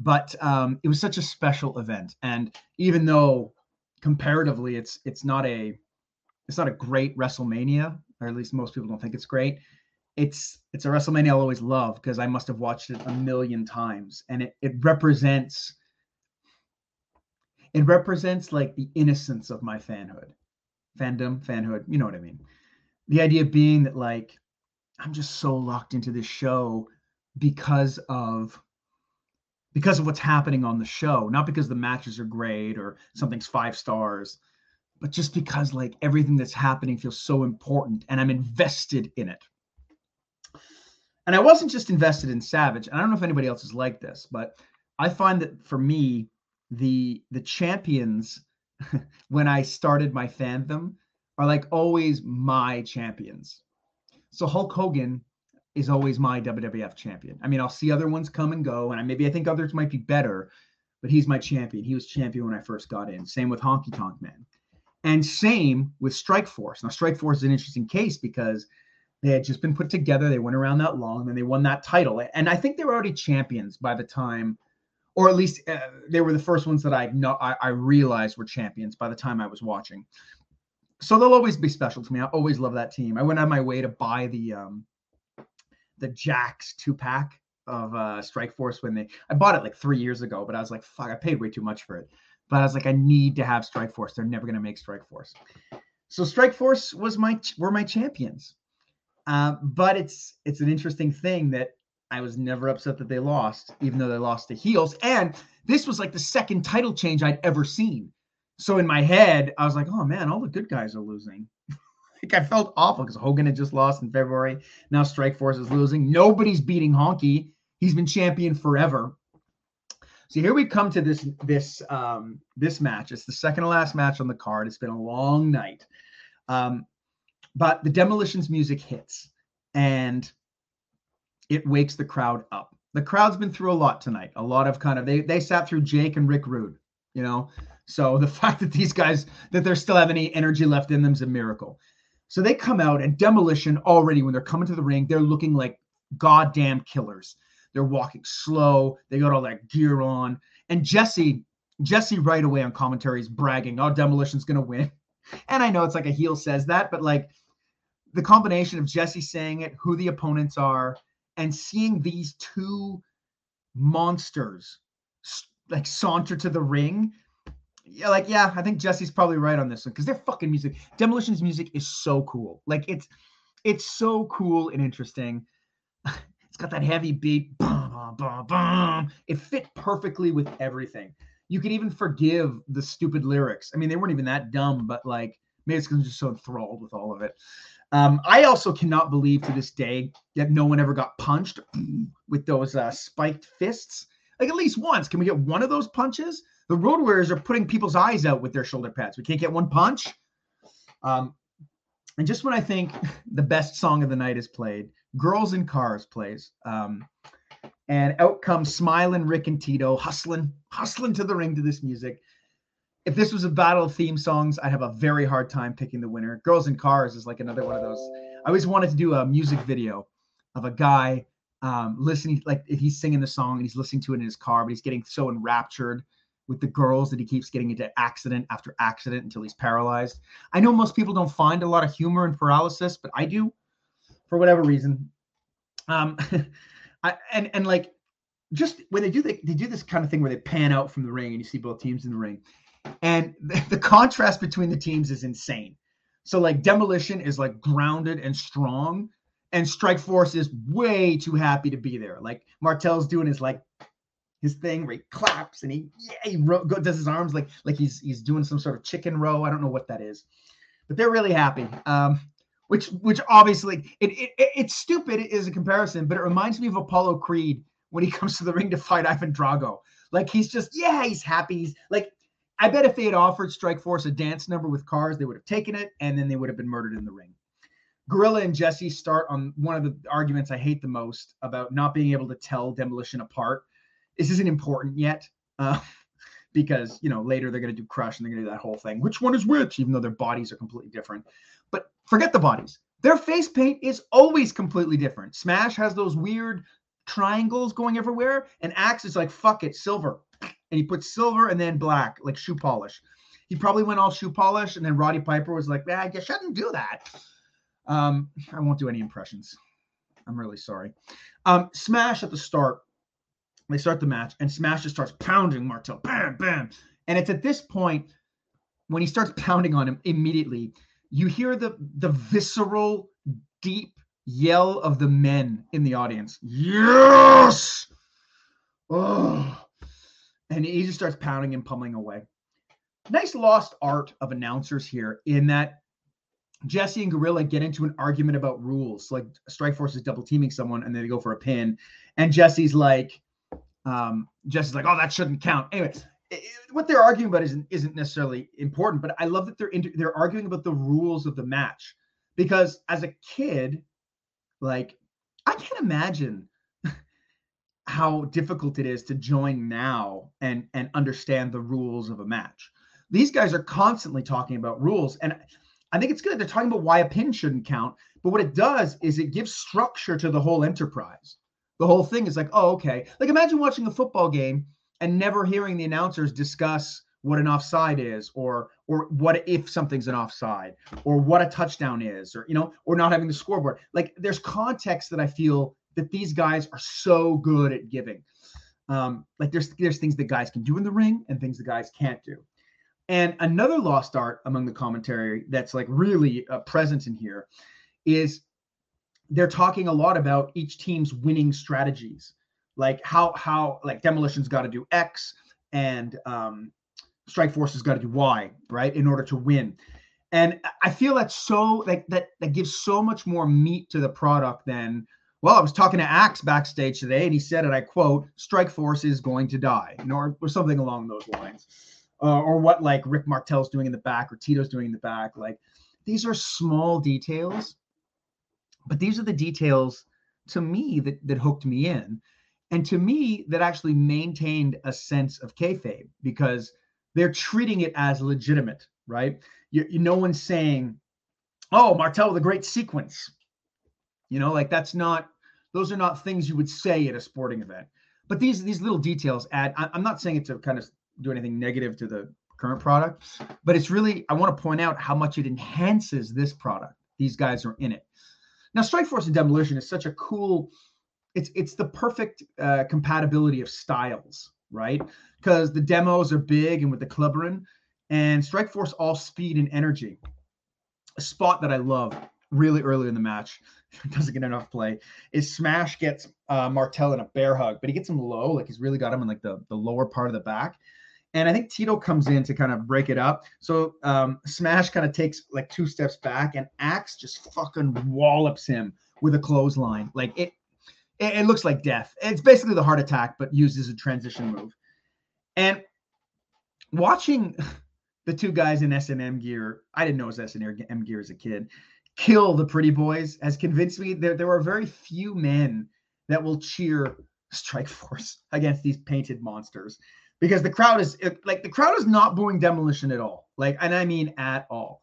Speaker 31: But um, it was such a special event, and even though comparatively it's it's not a it's not a great WrestleMania, or at least most people don't think it's great. It's it's a WrestleMania I'll always love because I must have watched it a million times, and it it represents it represents like the innocence of my fanhood. Fandom fanhood you know what i mean. The idea being that like i'm just so locked into this show because of because of what's happening on the show. Not because the matches are great or something's five stars but just because like everything that's happening feels so important and i'm invested in it. And i wasn't just invested in savage and i don't know if anybody else is like this but i find that for me the the champions <laughs> when I started my fandom are like always my champions. So Hulk Hogan is always my WWF champion. I mean, I'll see other ones come and go, and I, maybe I think others might be better, but he's my champion. He was champion when I first got in. Same with Honky Tonk Man, and same with Strike Force. Now, Strike Force is an interesting case because they had just been put together. They went around that long, and they won that title. And I think they were already champions by the time or at least uh, they were the first ones that I know I, I, realized were champions by the time I was watching. So they'll always be special to me. I always love that team. I went out of my way to buy the um, the Jakks two pack of uh, Strike Force when they. I bought it like three years ago, but I was like, fuck, I paid way too much for it. But I was like, I need to have Strike Force. They're never gonna make Strike Force. So Strike Force was my were my champions. Uh, but it's it's an interesting thing that I was never upset that they lost, even though they lost to heels. And this was like the second title change I'd ever seen. So in my head, I was like, oh man, all the good guys are losing. <laughs> like I felt awful because Hogan had just lost in February. Now Strikeforce is losing. Nobody's beating Honky. He's been champion forever. So here we come to this this um, this match. It's the second to last match on the card. It's been a long night, um, but the Demolitions music hits and it wakes the crowd up. The crowd's been through a lot tonight. A lot of kind of they they sat through Jake and Rick Rude, you know. So <laughs> the fact that these guys that they're still have any energy left in them is a miracle. So they come out and demolition already when they're coming to the ring, they're looking like goddamn killers. They're walking slow. They got all that gear on. And Jesse, Jesse right away on commentary is bragging, oh, demolition's gonna win. <laughs> And I know it's like a heel says that, but like the combination of Jesse saying it, who the opponents are, and seeing these two monsters like saunter to the ring. Yeah, like yeah, I think Jesse's probably right on this one because their fucking music, Demolition's music is so cool. Like it's it's so cool and interesting. <laughs> It's got that heavy beat. Boom, boom, boom. It fit perfectly with everything. You could even forgive the stupid lyrics. I mean, they weren't even that dumb, but like maybe it's because I'm just so enthralled with all of it. Um, I also cannot believe to this day that no one ever got punched <clears throat> with those uh, spiked fists. Like at least once, can we get one of those punches? The Road Warriors are putting people's eyes out with their shoulder pads. We can't get one punch. Um, and just when I think <laughs> the best song of the night is played, Girls in Cars plays. Um, and out comes smiling Rick and Tito, hustling, hustling to the ring to this music if this was a battle of theme songs, I'd have a very hard time picking the winner. Girls in Cars is like another one of those. I always wanted to do a music video of a guy um, listening, like he's singing the song and he's listening to it in his car, but he's getting so enraptured with the girls that he keeps getting into accident after accident until he's paralyzed. I know most people don't find a lot of humor in paralysis, but I do for whatever reason. Um, <laughs> I, and and like just when they do they, they do this kind of thing where they pan out from the ring and you see both teams in the ring and <laughs> the, contrast between the teams is insane. So like Demolition is like grounded and strong, and Strikeforce is way too happy to be there. Like Martel's doing his like his thing where he claps and he yeah he ro- does his arms like like he's he's doing some sort of chicken row. I don't know what that is, but they're really happy. Um, which which obviously it, it it's stupid as a comparison, but it reminds me of Apollo Creed when he <laughs> comes to the ring to fight Ivan Drago. Like he's just yeah he's happy. He's like I bet if they had offered Strikeforce a dance number with cars, they would have taken it and then they would have been murdered in the ring. Gorilla and Jesse start on one of the arguments I hate the most about not being able to tell Demolition apart. This isn't important yet uh, <laughs> because, you know, later they're going to do Crush and they're going to do that whole thing. Which one is which? Even though their bodies are completely different. But forget the bodies. Their face paint is always completely different. Smash has those weird triangles going everywhere, and Axe is like, fuck it, silver and he put silver and then black, like shoe polish. He probably went all shoe polish, and then Roddy Piper was like, "Ah, you shouldn't do that." Um, I won't do any impressions. I'm really sorry. Um, Smash at the start, they start the match, and Smash just starts pounding Martel, bam, bam, and it's at this point when he starts pounding on him immediately, you hear the the visceral, deep yell of the men in the audience. Yes. Oh and he just starts pounding and pummeling away. Nice lost art of announcers here in that Jesse and Gorilla get into an argument about rules. Like Strikeforce is double teaming someone and they go for a pin. And Jesse's like, um, Jesse's like, oh, that shouldn't count. Anyway, it, what they're arguing about isn't, isn't necessarily important, but I love that they're inter- they're arguing about the rules of the match because as a kid, like I can't imagine how difficult it is to join now and and understand the rules of a match. These guys are constantly talking about rules and I think it's good they're talking about why a pin shouldn't count, but what it does is it gives structure to the whole enterprise. The whole thing is like, oh, okay. Like imagine watching a football game and never hearing the announcers discuss what an offside is or or what if something's an offside or what a touchdown is or you know or not having the scoreboard like there's context that i feel that these guys are so good at giving. Um, like there's there's things that guys can do in the ring and things the guys can't do. And another lost art among the commentary that's like really uh, present in here is they're talking a lot about each team's winning strategies, like how how like demolition's got to do X and um, Strike Force has got to do Y, right, in order to win. And I feel that's so like that that gives so much more meat to the product than well, I was talking to Axe backstage today, and he said, and I quote, "Strike Force is going to die," you know, or, or something along those lines, uh, or what like Rick Martel's doing in the back, or Tito's doing in the back. Like these are small details, but these are the details to me that that hooked me in, and to me that actually maintained a sense of kayfabe because they're treating it as legitimate, right? You, you no one's saying, "Oh, Martel with a great sequence." You know, like that's not; those are not things you would say at a sporting event. But these these little details add. I, I'm not saying it to kind of do anything negative to the current product, but it's really I want to point out how much it enhances this product. These guys are in it. Now, Strike Force and Demolition is such a cool. It's it's the perfect uh, compatibility of styles, right? Because the demos are big and with the clubbering, and Strike Force all speed and energy. A spot that I love really early in the match <laughs> doesn't get enough play is Smash gets uh, Martel in a bear hug, but he gets him low, like he's really got him in like the the lower part of the back. And I think Tito comes in to kind of break it up. So um, Smash kind of takes like two steps back, and Axe just fucking wallops him with a clothesline. Like it, it, it looks like death. It's basically the heart attack, but used as a transition move. And watching <laughs> the two guys in S&M gear, I didn't know it was S&M gear as a kid, kill the pretty boys has convinced me that there are very few men that will cheer Strike Force <laughs> against these painted monsters because the crowd is like the crowd is not booing demolition at all. Like, and I mean at all.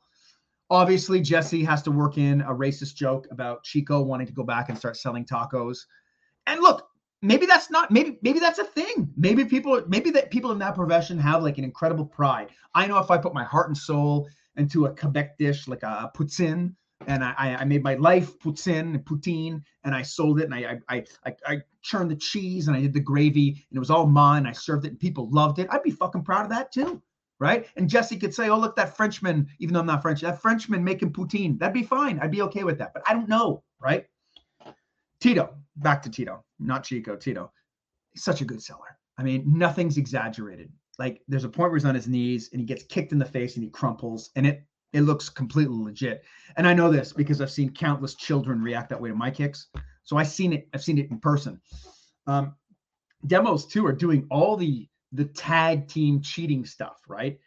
Speaker 31: Obviously, Jesse has to work in a racist joke about Chico wanting to go back and start selling tacos. And look, maybe that's not maybe maybe that's a thing. Maybe people maybe that people in that profession have like an incredible pride. I know if I put my heart and soul into a Quebec dish like a poutine and I, I made my life poutine poutine and I sold it and I I I, I churned the cheese and I did the gravy and it was all mine. I served it and people loved it. I'd be fucking proud of that too, right? And Jesse could say, "Oh look, that Frenchman," even though I'm not French, that Frenchman making poutine. That'd be fine. I'd be okay with that. But I don't know, right? Tito, back to Tito, not Chico. Tito, he's such a good seller. I mean, nothing's exaggerated. Like there's a point where he's on his knees and he gets kicked in the face and he crumples and it it looks completely legit. And I know this because I've seen countless children react that way to my kicks. So I've seen it. I've seen it in person. Um, demos too are doing all the the tag team cheating stuff, right?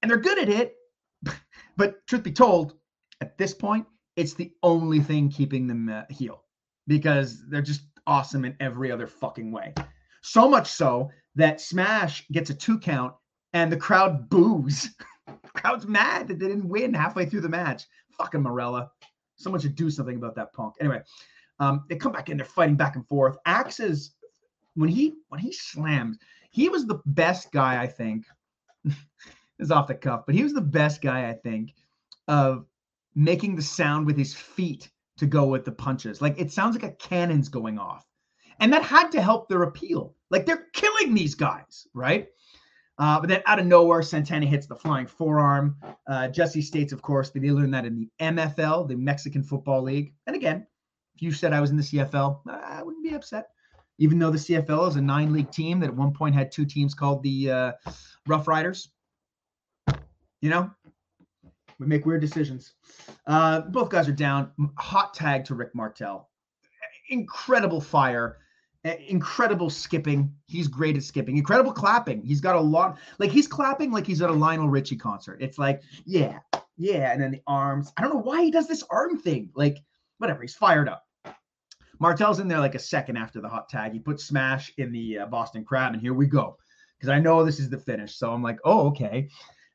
Speaker 31: And they're good at it. <laughs> but truth be told, at this point, it's the only thing keeping them uh, heel because they're just awesome in every other fucking way. So much so that Smash gets a two count and the crowd boos. <laughs> crowd's mad that they didn't win halfway through the match. Fucking Marella. Someone should do something about that punk. Anyway, um, they come back in, they're fighting back and forth. Axe's when he when he slams, he was the best guy, I think. <laughs> is off the cuff, but he was the best guy, I think, of making the sound with his feet to go with the punches. Like it sounds like a cannon's going off. And that had to help their appeal. Like they're killing these guys, right? Uh, but then out of nowhere, Santana hits the flying forearm. Uh, Jesse states, of course, that he learned that in the MFL, the Mexican Football League. And again, if you said I was in the CFL, I wouldn't be upset. Even though the CFL is a nine league team that at one point had two teams called the uh, Rough Riders. You know, we make weird decisions. Uh, both guys are down. Hot tag to Rick Martel. Incredible fire incredible skipping. He's great at skipping. Incredible clapping. He's got a lot. Like he's clapping like he's at a Lionel Richie concert. It's like, yeah, yeah, and then the arms. I don't know why he does this arm thing. Like, whatever. He's fired up. Martel's in there like a second after the hot tag. He puts Smash in the uh, Boston Crab, and here we go. Because I know this is the finish. So I'm like, oh, okay.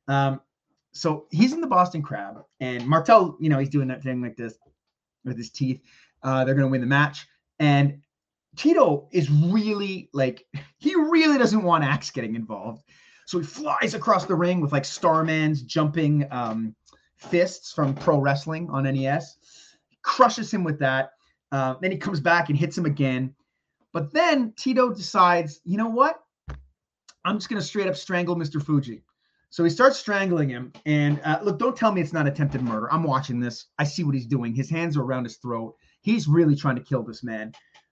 Speaker 31: Um, so he's in the Boston Crab, and Martel, you know, he's doing that thing like this with his teeth. Uh, they're to win the match. And Tito is really like he really doesn't want Axe getting involved. So he flies across the ring with like Starman's jumping um, fists from pro wrestling on NES, crushes him with that. Uh, then he comes back and hits him again. But then Tito decides, you know what? I'm just going to straight up strangle Mr. Fuji. So he starts strangling him. And uh, look, don't tell me it's not attempted murder. I'm watching this. I see what he's doing. His hands are around his throat. He's really trying to kill this man.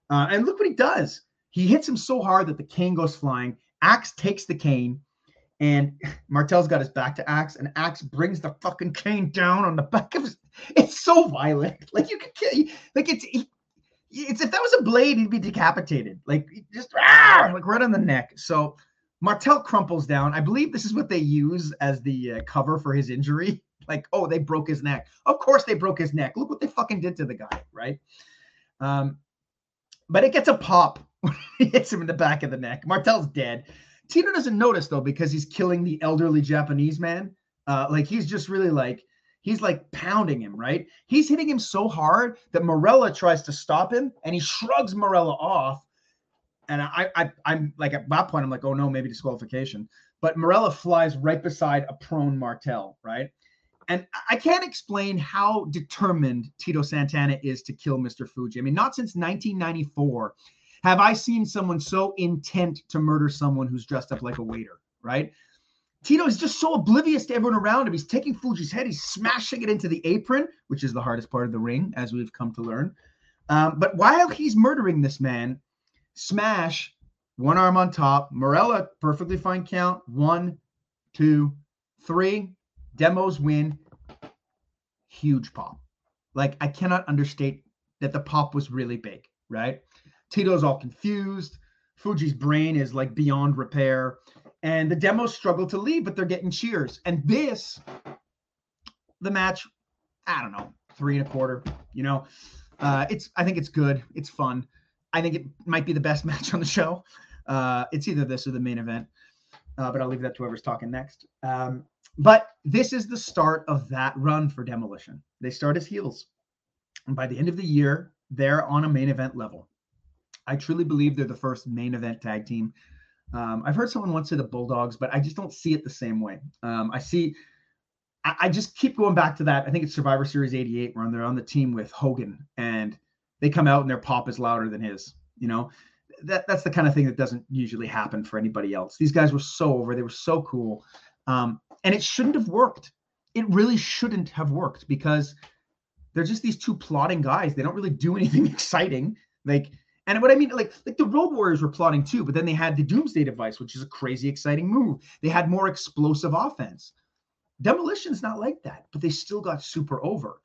Speaker 31: Uh, and look what he does. He hits him so hard that the cane goes flying. Axe takes the cane, and <laughs> Martel's got his back to Axe, and Axe brings the fucking cane down on the back of his. <laughs> It's so violent. <laughs> Like you could kill. Like it's. It's if that was a blade, he'd be decapitated. Like just ah, like right on the neck. So Martel crumples down. I believe this is what they use as the uh, cover for his injury. Like, oh, they broke his neck. Of course they broke his neck. Look what they fucking did to the guy, right? Um, but it gets a pop. <laughs> he hits him in the back of the neck. Martel's dead. Tito doesn't notice though because he's killing the elderly Japanese man. Uh, like he's just really like he's like pounding him, right? He's hitting him so hard that Marella tries to stop him and he shrugs Marella off. And I, I I'm like at that point, I'm like, oh no, maybe disqualification. But Marella flies right beside a prone Martel, right? And I can't explain how determined Tito Santana is to kill Mr. Fuji. I mean, not since 1994 have I seen someone so intent to murder someone who's dressed up like a waiter, right? Tito is just so oblivious to everyone around him. He's taking Fuji's head, he's smashing it into the apron, which is the hardest part of the ring, as we've come to learn. Um, but while he's murdering this man, Smash, one arm on top, Marella, perfectly fine count. One, two, three. Demos win. Huge pop. Like I cannot understate that the pop was really big, right? Tito's all confused. Fuji's brain is like beyond repair. And the demos struggle to leave, but they're getting cheers. And this, the match, I don't know, three and a quarter. You know, uh, it's I think it's good. It's fun. I think it might be the best <laughs> match on the show. Uh, it's either this or the main event. Uh, but I'll leave that to whoever's talking next. Um, but this is the start of that run for Demolition. They start as heels. And by the end of the year, they're on a main event level. I truly believe they're the first main event tag team. Um, I've heard someone once say the Bulldogs, but I just don't see it the same way. Um, I see, I, I, just keep going back to that. I think it's Survivor Series 88 where they're on the team with Hogan and they come out and their pop is louder than his. You know, that that's the kind of thing that doesn't usually happen for anybody else. These guys were so over, they were so cool. Um, and it shouldn't have worked. It really shouldn't have worked because they're just these two plotting guys. They don't really do <laughs> anything exciting. Like, and what I mean, like, like the Road Warriors were plotting too, but then they had the Doomsday device, which is a crazy exciting move. They had more explosive offense. Demolition's not like that, but they still got super over.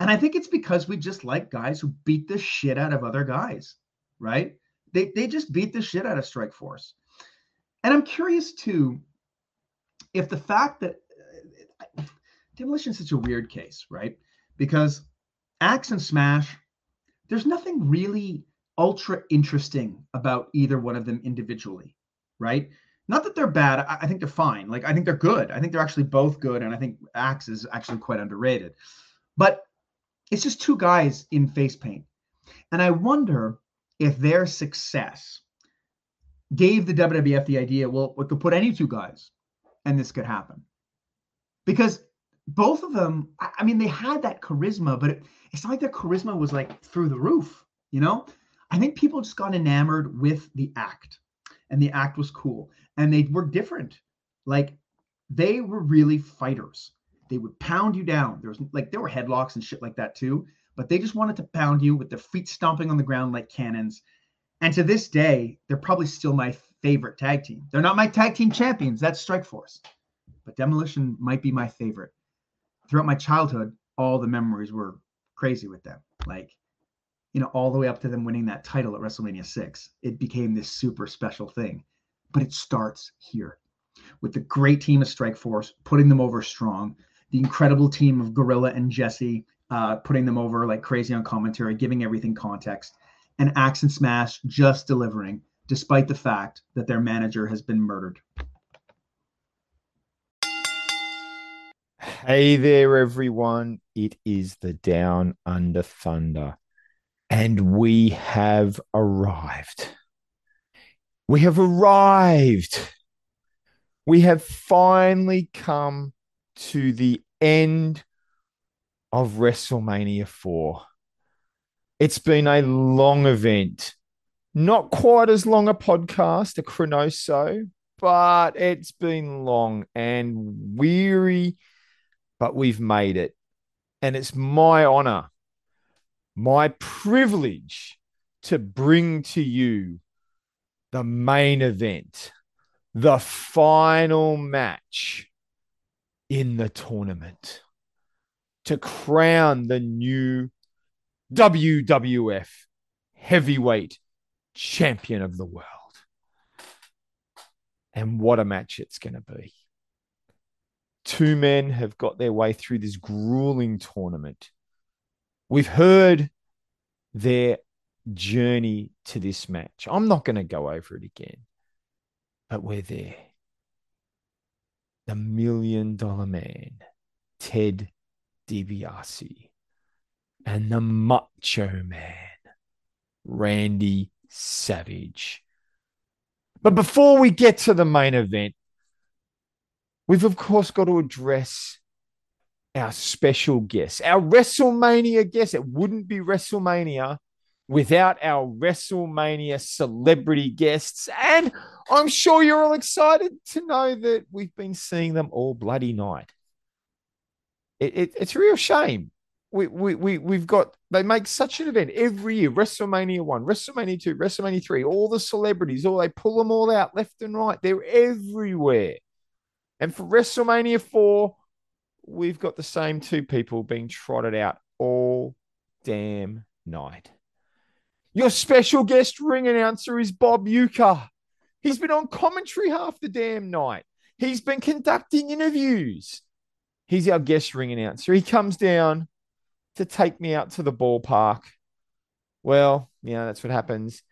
Speaker 31: And I think it's because we just like guys who beat the shit out of other guys, right? They they just beat the shit out of Strike Force. And I'm curious too if the fact that uh, demolition is such a weird case, right? Because Axe and Smash, there's nothing really ultra interesting about either one of them individually, right? Not that they're bad. I, I think they're fine. Like I think they're good. I think they're actually both good, and I think Axe is actually quite underrated. But it's just two guys in face paint, and I wonder if their success gave the WWF the idea, well, we could put any two guys and this could happen. Because both of them, I mean, they had that charisma, but it, it's not like their charisma was like through the roof, you know? I think people just got enamored with the act, and the act was cool, and they were different. Like they were really fighters. They would pound you down. There was like there were headlocks and shit like that too, but they just wanted to pound you with their feet stomping on the ground like cannons. And to this day, they're probably still my favorite tag team. They're not my tag team champions. That's Strike Force. But Demolition might be my favorite. Throughout my childhood, all the memories were crazy with them. Like, you know, all the way up to them winning that title at WrestleMania 6. It became this super special thing. But it starts here with the great team of Strike Force, putting them over strong, the incredible team of Gorilla and Jesse, uh, putting them over like crazy on commentary, giving everything context, and Axe and Smash just delivering despite the fact that their manager has been murdered.
Speaker 32: Hey there, everyone. It is the Down Under Thunder, and we have arrived. We have arrived. We have finally come to the end of WrestleMania 4. It's been a long event not quite as long a podcast, a ChroNoSo, but it's been long and weary, but we've made it. And it's my honor my privilege to bring to you the main event, the final match in the tournament to crown the new WWF heavyweight champion of the world. And what a match it's going to be. Two men have got their way through this grueling tournament. We've heard their journey to this match. I'm not going to go over it again, but we're there. The million dollar man, Ted DiBiase, and the macho man, Randy Savage. But before we get to the main event, we've of course got to address our special guest, our WrestleMania guest. It wouldn't be WrestleMania without our WrestleMania celebrity guests. And I'm sure you're all excited to know that we've been seeing them all bloody night. It, it, it's a real shame. We, we, we, we've got, they make such an event every year WrestleMania 1, WrestleMania 2, WrestleMania 3, all the celebrities, all they pull them all out left and right. They're everywhere. And for WrestleMania 4, we've got the same two people being trotted out all damn night. Your special guest ring announcer is Bob Uecker. He's been on commentary half the damn night. He's been conducting interviews. He's our guest ring announcer. He comes down to take me out to the ballpark. Well, yeah, that's what happens.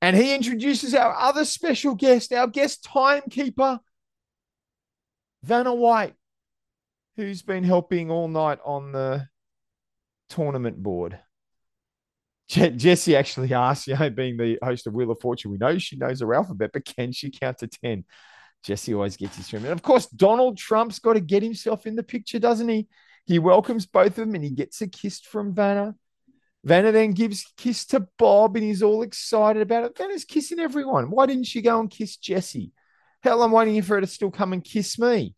Speaker 32: And he introduces our other special guest, our guest timekeeper, Vanna White who's been helping all night on the tournament board. Je- Jesse actually asked, you know, being the host of Wheel of Fortune, we know she knows her alphabet, but can she count to 10? Jesse always gets his stream. And of course, Donald Trump's got to get himself in the picture, doesn't he? He welcomes both of them and he gets a kiss from Vanna. Vanna then gives kiss to Bob and he's all excited about it. Vanna's kissing everyone. Why didn't she go and kiss Jesse? Hell, I'm waiting for her to still come and kiss me.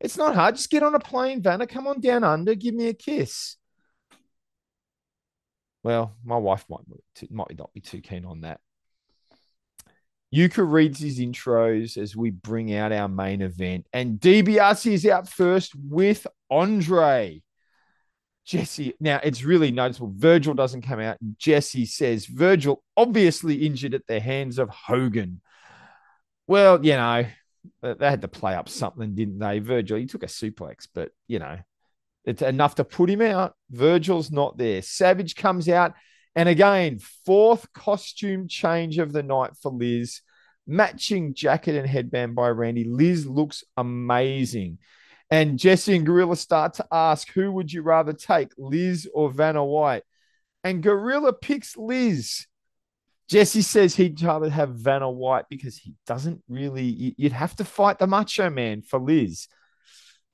Speaker 32: It's not hard. Just get on a plane, Vanna. Come on down under. Give me a kiss. Well, my wife might might not be too keen on that. Uecker reads his intros as we bring out our main event, and DiBiase is out first with Andre. Jesse, now it's really noticeable. Virgil doesn't come out. Jesse says Virgil obviously injured at the hands of Hogan. Well, you know, they had to play up something, didn't they? Virgil, he took a suplex, but you know, it's enough to put him out. Virgil's not there. Savage comes out, and again, fourth costume change of the night for Liz. Matching jacket and headband by Randy. Liz looks amazing. And Jesse and Gorilla start to ask, who would you rather take, Liz or Vanna White? And Gorilla picks Liz. Jesse says he'd rather have Vanna White because he doesn't really. You'd have to fight the Macho Man for Liz.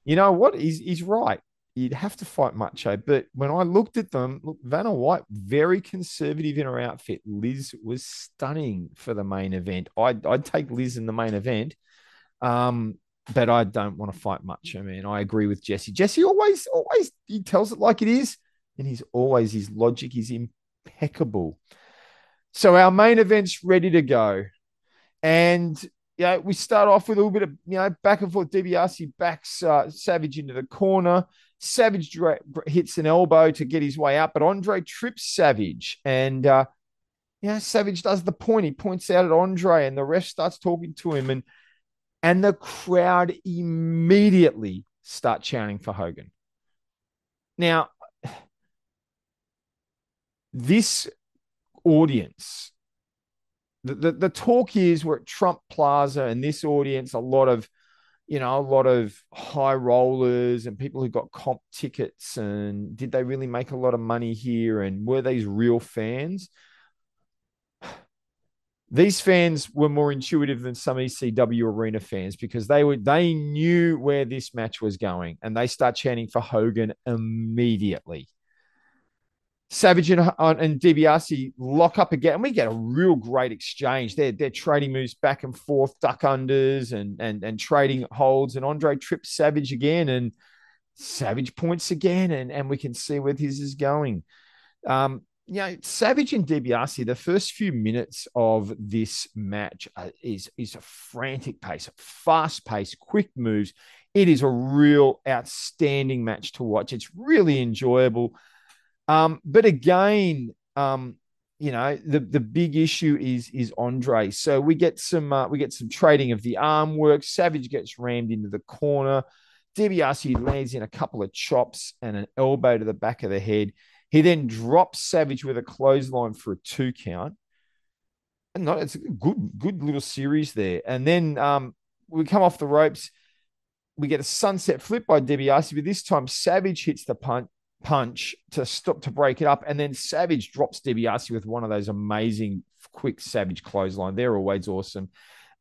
Speaker 32: You know what? He's he's right. You'd have to fight Macho. But when I looked at them, look, Vanna White very conservative in her outfit. Liz was stunning for the main event. I'd I'd take Liz in the main event. Um, but I don't want to fight Macho Man. I agree with Jesse. Jesse always always he tells it like it is, and he's always his logic is impeccable. So our main event's ready to go. And yeah, we start off with a little bit of you know back and forth. DiBiase backs uh, Savage into the corner. Savage hits an elbow to get his way out, but Andre trips Savage, and uh, yeah, Savage does the point. He points out at Andre, and the ref starts talking to him, and and the crowd immediately start chanting for Hogan. Now, this audience. The, the, the talk is we're at Trump Plaza, and this audience, a lot of, you know, a lot of high rollers and people who got comp tickets. And did they really make a lot of money here? And were these real fans? <sighs> These fans were more intuitive than some ECW arena fans because they were they knew where this match was going and they start chanting for Hogan immediately. Savage and, uh, and DiBiase lock up again, and we get a real great exchange. They're, they're trading moves back and forth, duck unders and, and, and trading holds. And Andre trips Savage again, and Savage points again, and, and we can see where this is going. Um, you know, Savage and DiBiase, the first few minutes of this match uh, is is a frantic pace, fast pace, quick moves. It is a real outstanding match to watch. It's really enjoyable. Um, but again, um, you know, the the big issue is is Andre. So we get some uh, we get some trading of the arm work. Savage gets rammed into the corner. DiBiase lands in a couple of chops and an elbow to the back of the head. He then drops Savage with a clothesline for a two count. And no, it's a good, good little series there. And then um, we come off the ropes. We get a sunset flip by DiBiase, but this time Savage hits the punch, punch to stop to break it up, and then Savage drops DiBiase with one of those amazing quick Savage clothesline. They're always awesome.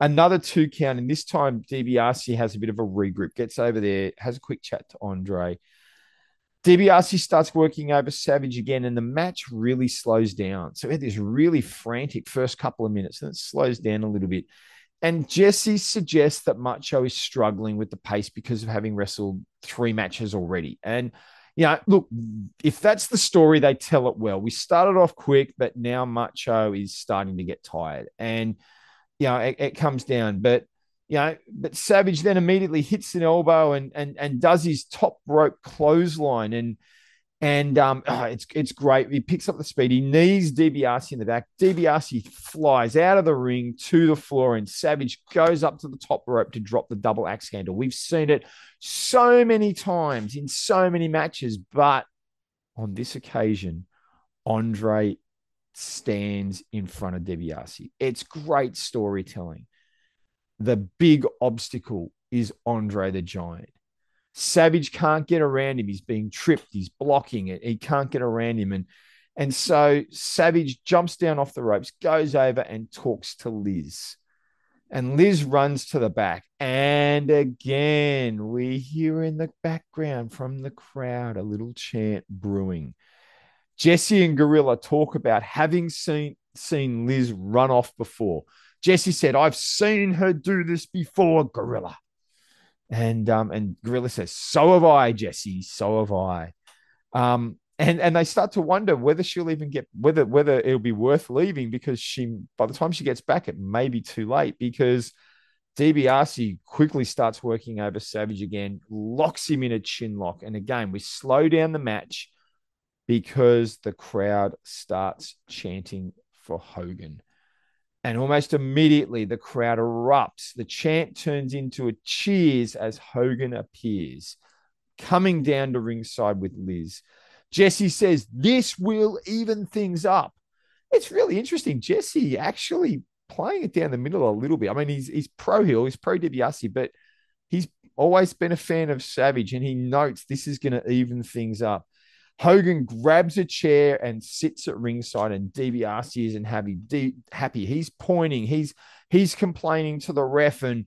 Speaker 32: Another two count, and this time DiBiase has a bit of a regroup, gets over there, has a quick chat to Andre. DiBiase starts working over Savage again, and the match really slows down. So we had this really frantic first couple of minutes, and it slows down a little bit. And Jesse suggests that Macho is struggling with the pace because of having wrestled three matches already. And, you know, look, if that's the story, they tell it well. We started off quick, but now Macho is starting to get tired. And, you know, it, it comes down. But you know, but Savage then immediately hits an elbow and and and does his top rope clothesline and and um, oh, <clears throat> it's it's great. He picks up the speed. He knees DiBiase in the back. DiBiase flies out of the ring to the floor, and Savage goes up to the top rope to drop the double axe handle. We've seen it so many times in so many matches, but on this occasion, Andre stands in front of DiBiase. It's great storytelling the big obstacle is Andre the Giant. Savage can't get around him. He's being tripped. He's blocking it. He can't get around him. And, and so Savage jumps down off the ropes, goes over and talks to Liz. And Liz runs to the back. And again, we hear in the background from the crowd a little chant brewing. Jesse and Gorilla talk about having seen, seen Liz run off before. Jesse said, I've seen her do this before, Gorilla. And um, and Gorilla says, So have I, Jesse. So have I. Um, and and they start to wonder whether she'll even get whether whether it'll be worth leaving because she by the time she gets back, it may be too late because DiBiase quickly starts working over Savage again, locks him in a chin lock. And again, we slow down the match because the crowd starts chanting for Hogan. And almost immediately, the crowd erupts. The chant turns into a cheers as Hogan appears, coming down to ringside with Liz. Jesse says, This will even things up. It's really interesting. Jesse actually playing it down the middle a little bit. I mean, he's, he's pro heel, he's pro DiBiase, but he's always been a fan of Savage and he notes this is going to even things up. Hogan grabs a chair and sits at ringside, and DiBiase isn't happy. D- happy. He's pointing. He's he's complaining to the ref, and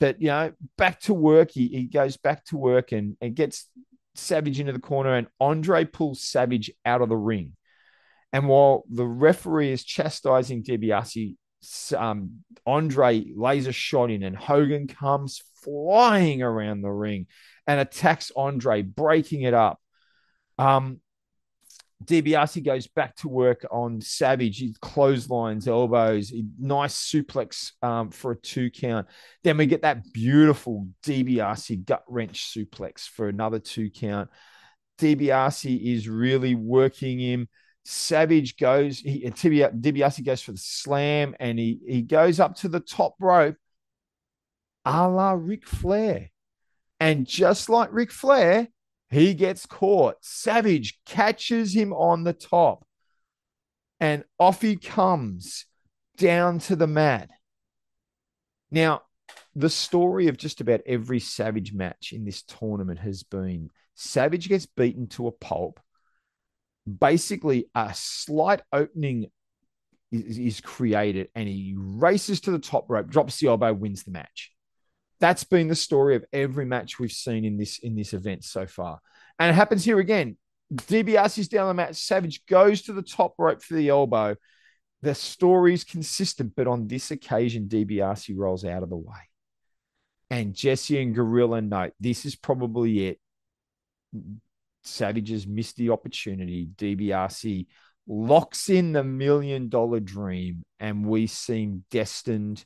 Speaker 32: but you know, back to work. He, he goes back to work and, and gets Savage into the corner, and Andre pulls Savage out of the ring. And while the referee is chastising DiBiase, um, Andre lays a shot in, and Hogan comes flying around the ring and attacks Andre, breaking it up. Um, DiBiase goes back to work on Savage. He clotheslines, elbows, nice suplex um, for a two count. Then we get that beautiful DiBiase gut wrench suplex for another two count. DiBiase is really working him. Savage goes, he, DiBiase goes for the slam and he, he goes up to the top rope a la Ric Flair. And just like Ric Flair, he gets caught. Savage catches him on the top. And off he comes down to the mat. Now, the story of just about every Savage match in this tournament has been Savage gets beaten to a pulp. Basically, a slight opening is, is created and he races to the top rope, drops the elbow, wins the match. That's been the story of every match we've seen in this in this event so far. And it happens here again. DiBiase's down the mat. Savage goes to the top rope for the elbow. The story is consistent, but on this occasion, DiBiase rolls out of the way. And Jesse and Gorilla note this is probably it. Savage has missed the opportunity. DiBiase locks in the million dollar dream, and we seem destined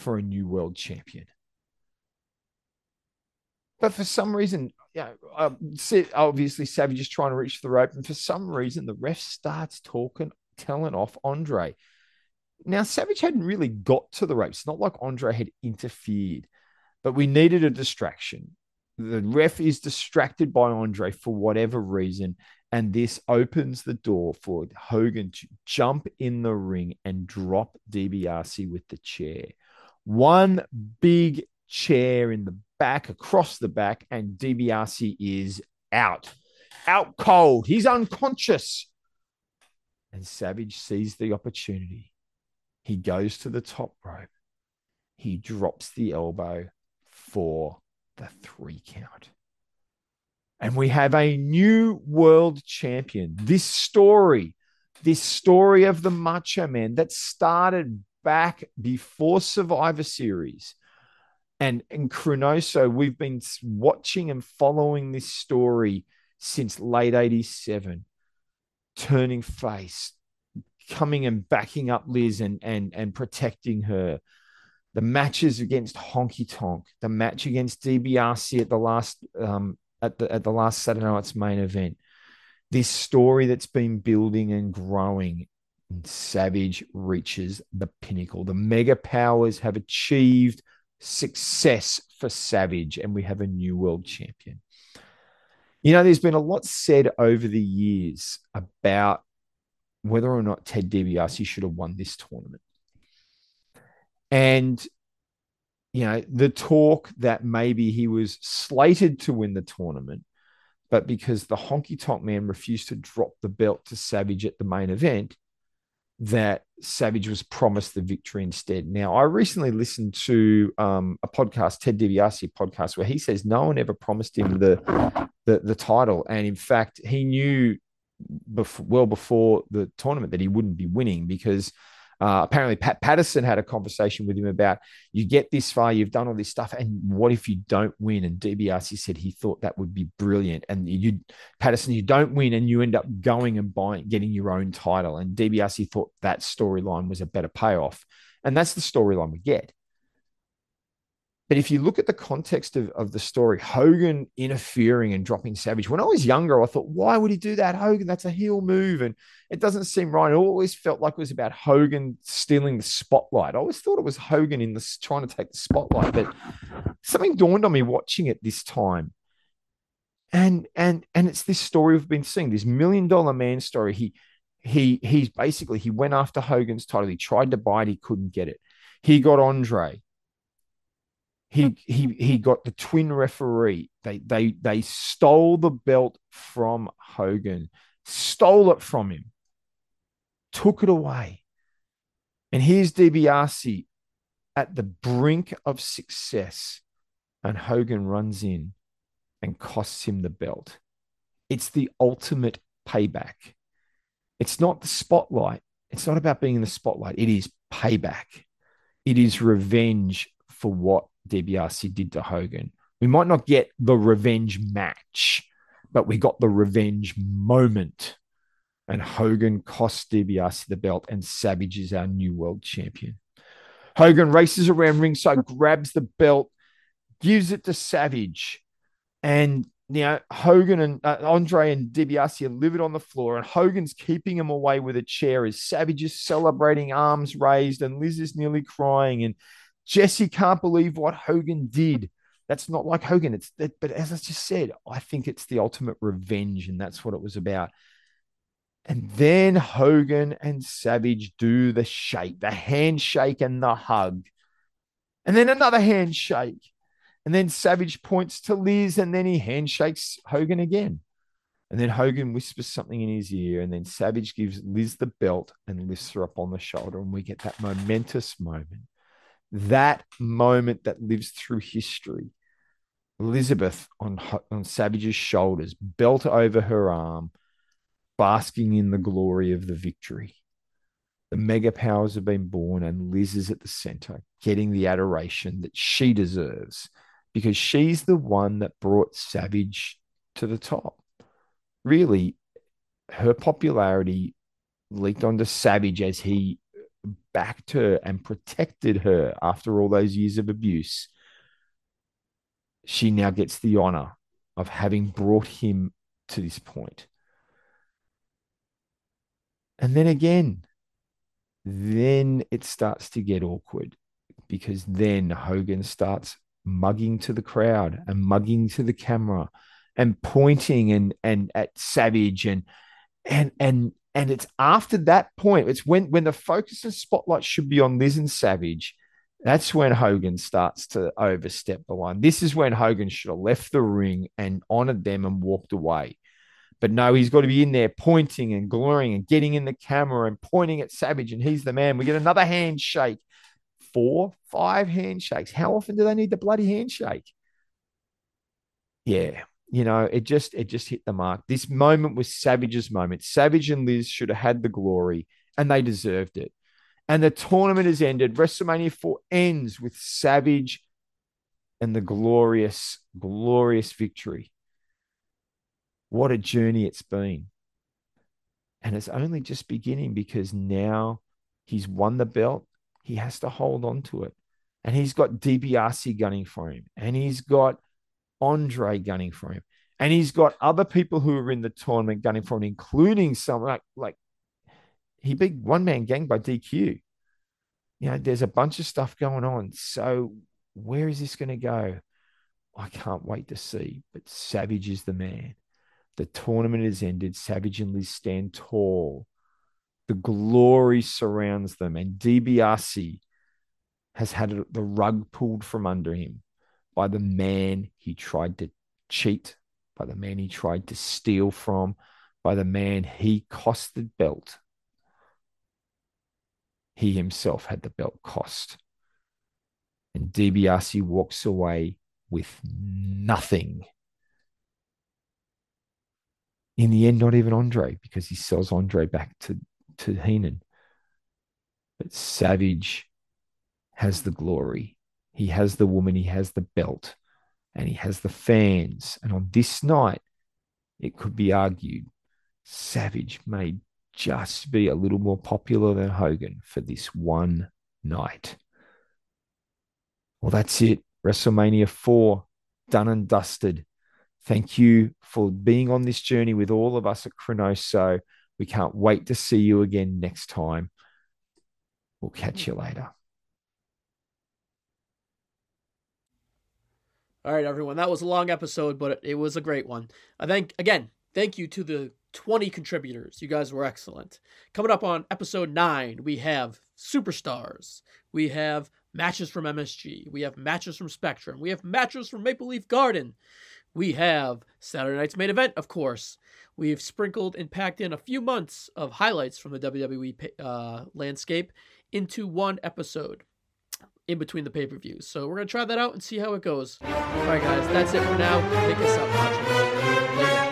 Speaker 32: for a new world champion. But for some reason, yeah, uh, obviously Savage is trying to reach the rope, and for some reason, the ref starts talking, telling off Andre. Now, Savage hadn't really got to the ropes. It's not like Andre had interfered, but we needed a distraction. The ref is distracted by Andre for whatever reason, and this opens the door for Hogan to jump in the ring and drop DiBiase with the chair. One big chair in the back, across the back, and DiBiase is out. Out cold. He's unconscious. And Savage sees the opportunity. He goes to the top rope. He drops the elbow for the three count. And we have a new world champion. This story, this story of the Macho Man that started back before Survivor Series. And in ChroNoSo, we've been watching and following this story since late 87, turning face, coming and backing up Liz and and and protecting her. The matches against Honky Tonk, the match against DBRC at the last um, at the at the last Saturday night's main event. This story that's been building and growing. And Savage reaches the pinnacle. The mega powers have achieved success for Savage, and we have a new world champion. You know, there's been a lot said over the years about whether or not Ted DiBiase should have won this tournament. And you know, the talk that maybe he was slated to win the tournament, but because the honky tonk man refused to drop the belt to Savage at the main event, that Savage was promised the victory instead. Now, I recently listened to um, a podcast, Ted DiBiase podcast, where he says no one ever promised him the the, the title, and in fact, he knew well before the tournament that he wouldn't be winning because uh, apparently, Pat Patterson had a conversation with him about you get this far, you've done all this stuff, and what if you don't win? And DiBiase said he thought that would be brilliant. And you, Patterson, you don't win, and you end up going and buying, getting your own title. And DiBiase thought that storyline was a better payoff, and that's the storyline we get. But if you look at the context of, of the story, Hogan interfering and dropping Savage, when I was younger, I thought, why would he do that? Hogan, that's a heel move. And it doesn't seem right. It always felt like it was about Hogan stealing the spotlight. I always thought it was Hogan in this trying to take the spotlight. But something dawned on me watching it this time. And and and it's this story we've been seeing, this million dollar man story. He he he's basically he went after Hogan's title. He tried to buy it, he couldn't get it. He got Andre he he he got the twin referee. They they they stole the belt from Hogan, stole it from him, took it away. And here's DiBiase at the brink of success, and Hogan runs in and costs him the belt. It's the ultimate payback. It's not the spotlight. It's not about being in the spotlight. It is payback. It is revenge for what DiBiase did to Hogan. We might not get the revenge match, but we got the revenge moment. And Hogan cost DiBiase the belt, and Savage is our new world champion. Hogan races around ringside, grabs the belt, gives it to Savage, and you know Hogan and uh, Andre and DiBiase are livid on the floor, and Hogan's keeping him away with a chair as Savage is celebrating, arms raised, and Liz is nearly crying, and Jesse can't believe what Hogan did. That's not like Hogan. It's that, but as I just said, I think it's the ultimate revenge, and that's what it was about. And then Hogan and Savage do the shake, the handshake and the hug. And then another handshake. And then Savage points to Liz and then he handshakes Hogan again. And then Hogan whispers something in his ear. And then Savage gives Liz the belt and lifts her up on the shoulder. And we get that momentous moment that moment that lives through history. Elizabeth on, on Savage's shoulders, belt over her arm, basking in the glory of the victory. The mega powers have been born, and Liz is at the center, getting the adoration that she deserves because she's the one that brought Savage to the top. Really, her popularity leaked onto Savage as he backed her and protected her after all those years of abuse. She now gets the honor of having brought him to this point. And then again, then it starts to get awkward because then Hogan starts mugging to the crowd and mugging to the camera and pointing and and at Savage and and and and it's after that point it's when when the focus and spotlight should be on Liz and Savage that's when Hogan starts to overstep the line. This is when Hogan should have left the ring and honored them and walked away. But no, he's got to be in there pointing and glaring and getting in the camera and pointing at Savage, and he's the man. We get another handshake. Four, five handshakes. How often do they need the bloody handshake? Yeah, you know, it just it just hit the mark. This moment was Savage's moment. Savage and Liz should have had the glory, and they deserved it. And the tournament has ended. WrestleMania 4 ends with Savage and the glorious, glorious victory. What a journey it's been. And it's only just beginning because now he's won the belt. He has to hold on to it. And he's got DiBiase gunning for him. And he's got Andre gunning for him. And he's got other people who are in the tournament gunning for him, including some like, like he beat one man gang by DQ. You know, there's a bunch of stuff going on. So where is this going to go? I can't wait to see. But Savage is the man. The tournament has ended. Savage and Liz stand tall. The glory surrounds them, and DiBiase has had the rug pulled from under him by the man he tried to cheat, by the man he tried to steal from, by the man he cost the belt. He himself had the belt cost. And DiBiase walks away with nothing. In the end, not even Andre, because he sells Andre back to, to Heenan. But Savage has the glory. He has the woman, he has the belt, and he has the fans. And on this night, it could be argued Savage may just be a little more popular than Hogan for this one night. Well, that's it. WrestleMania 4, done and dusted. Thank you for being on this journey with all of us at ChroNoSo. We can't wait to see you again next time. We'll catch you later.
Speaker 2: All right, everyone. That was a long episode, but it was a great one. I think, again, thank you to the 20 contributors. You guys were excellent. Coming up on episode 9, we have Superstars. We have matches from MSG. We have matches from Spectrum. We have matches from Maple Leaf Garden. We have Saturday night's main event, of course. We've sprinkled and packed in a few months of highlights from the WWE uh, landscape into one episode in between the pay per views. So we're going to try that out and see how it goes. All right, guys, that's it for now. Take us out.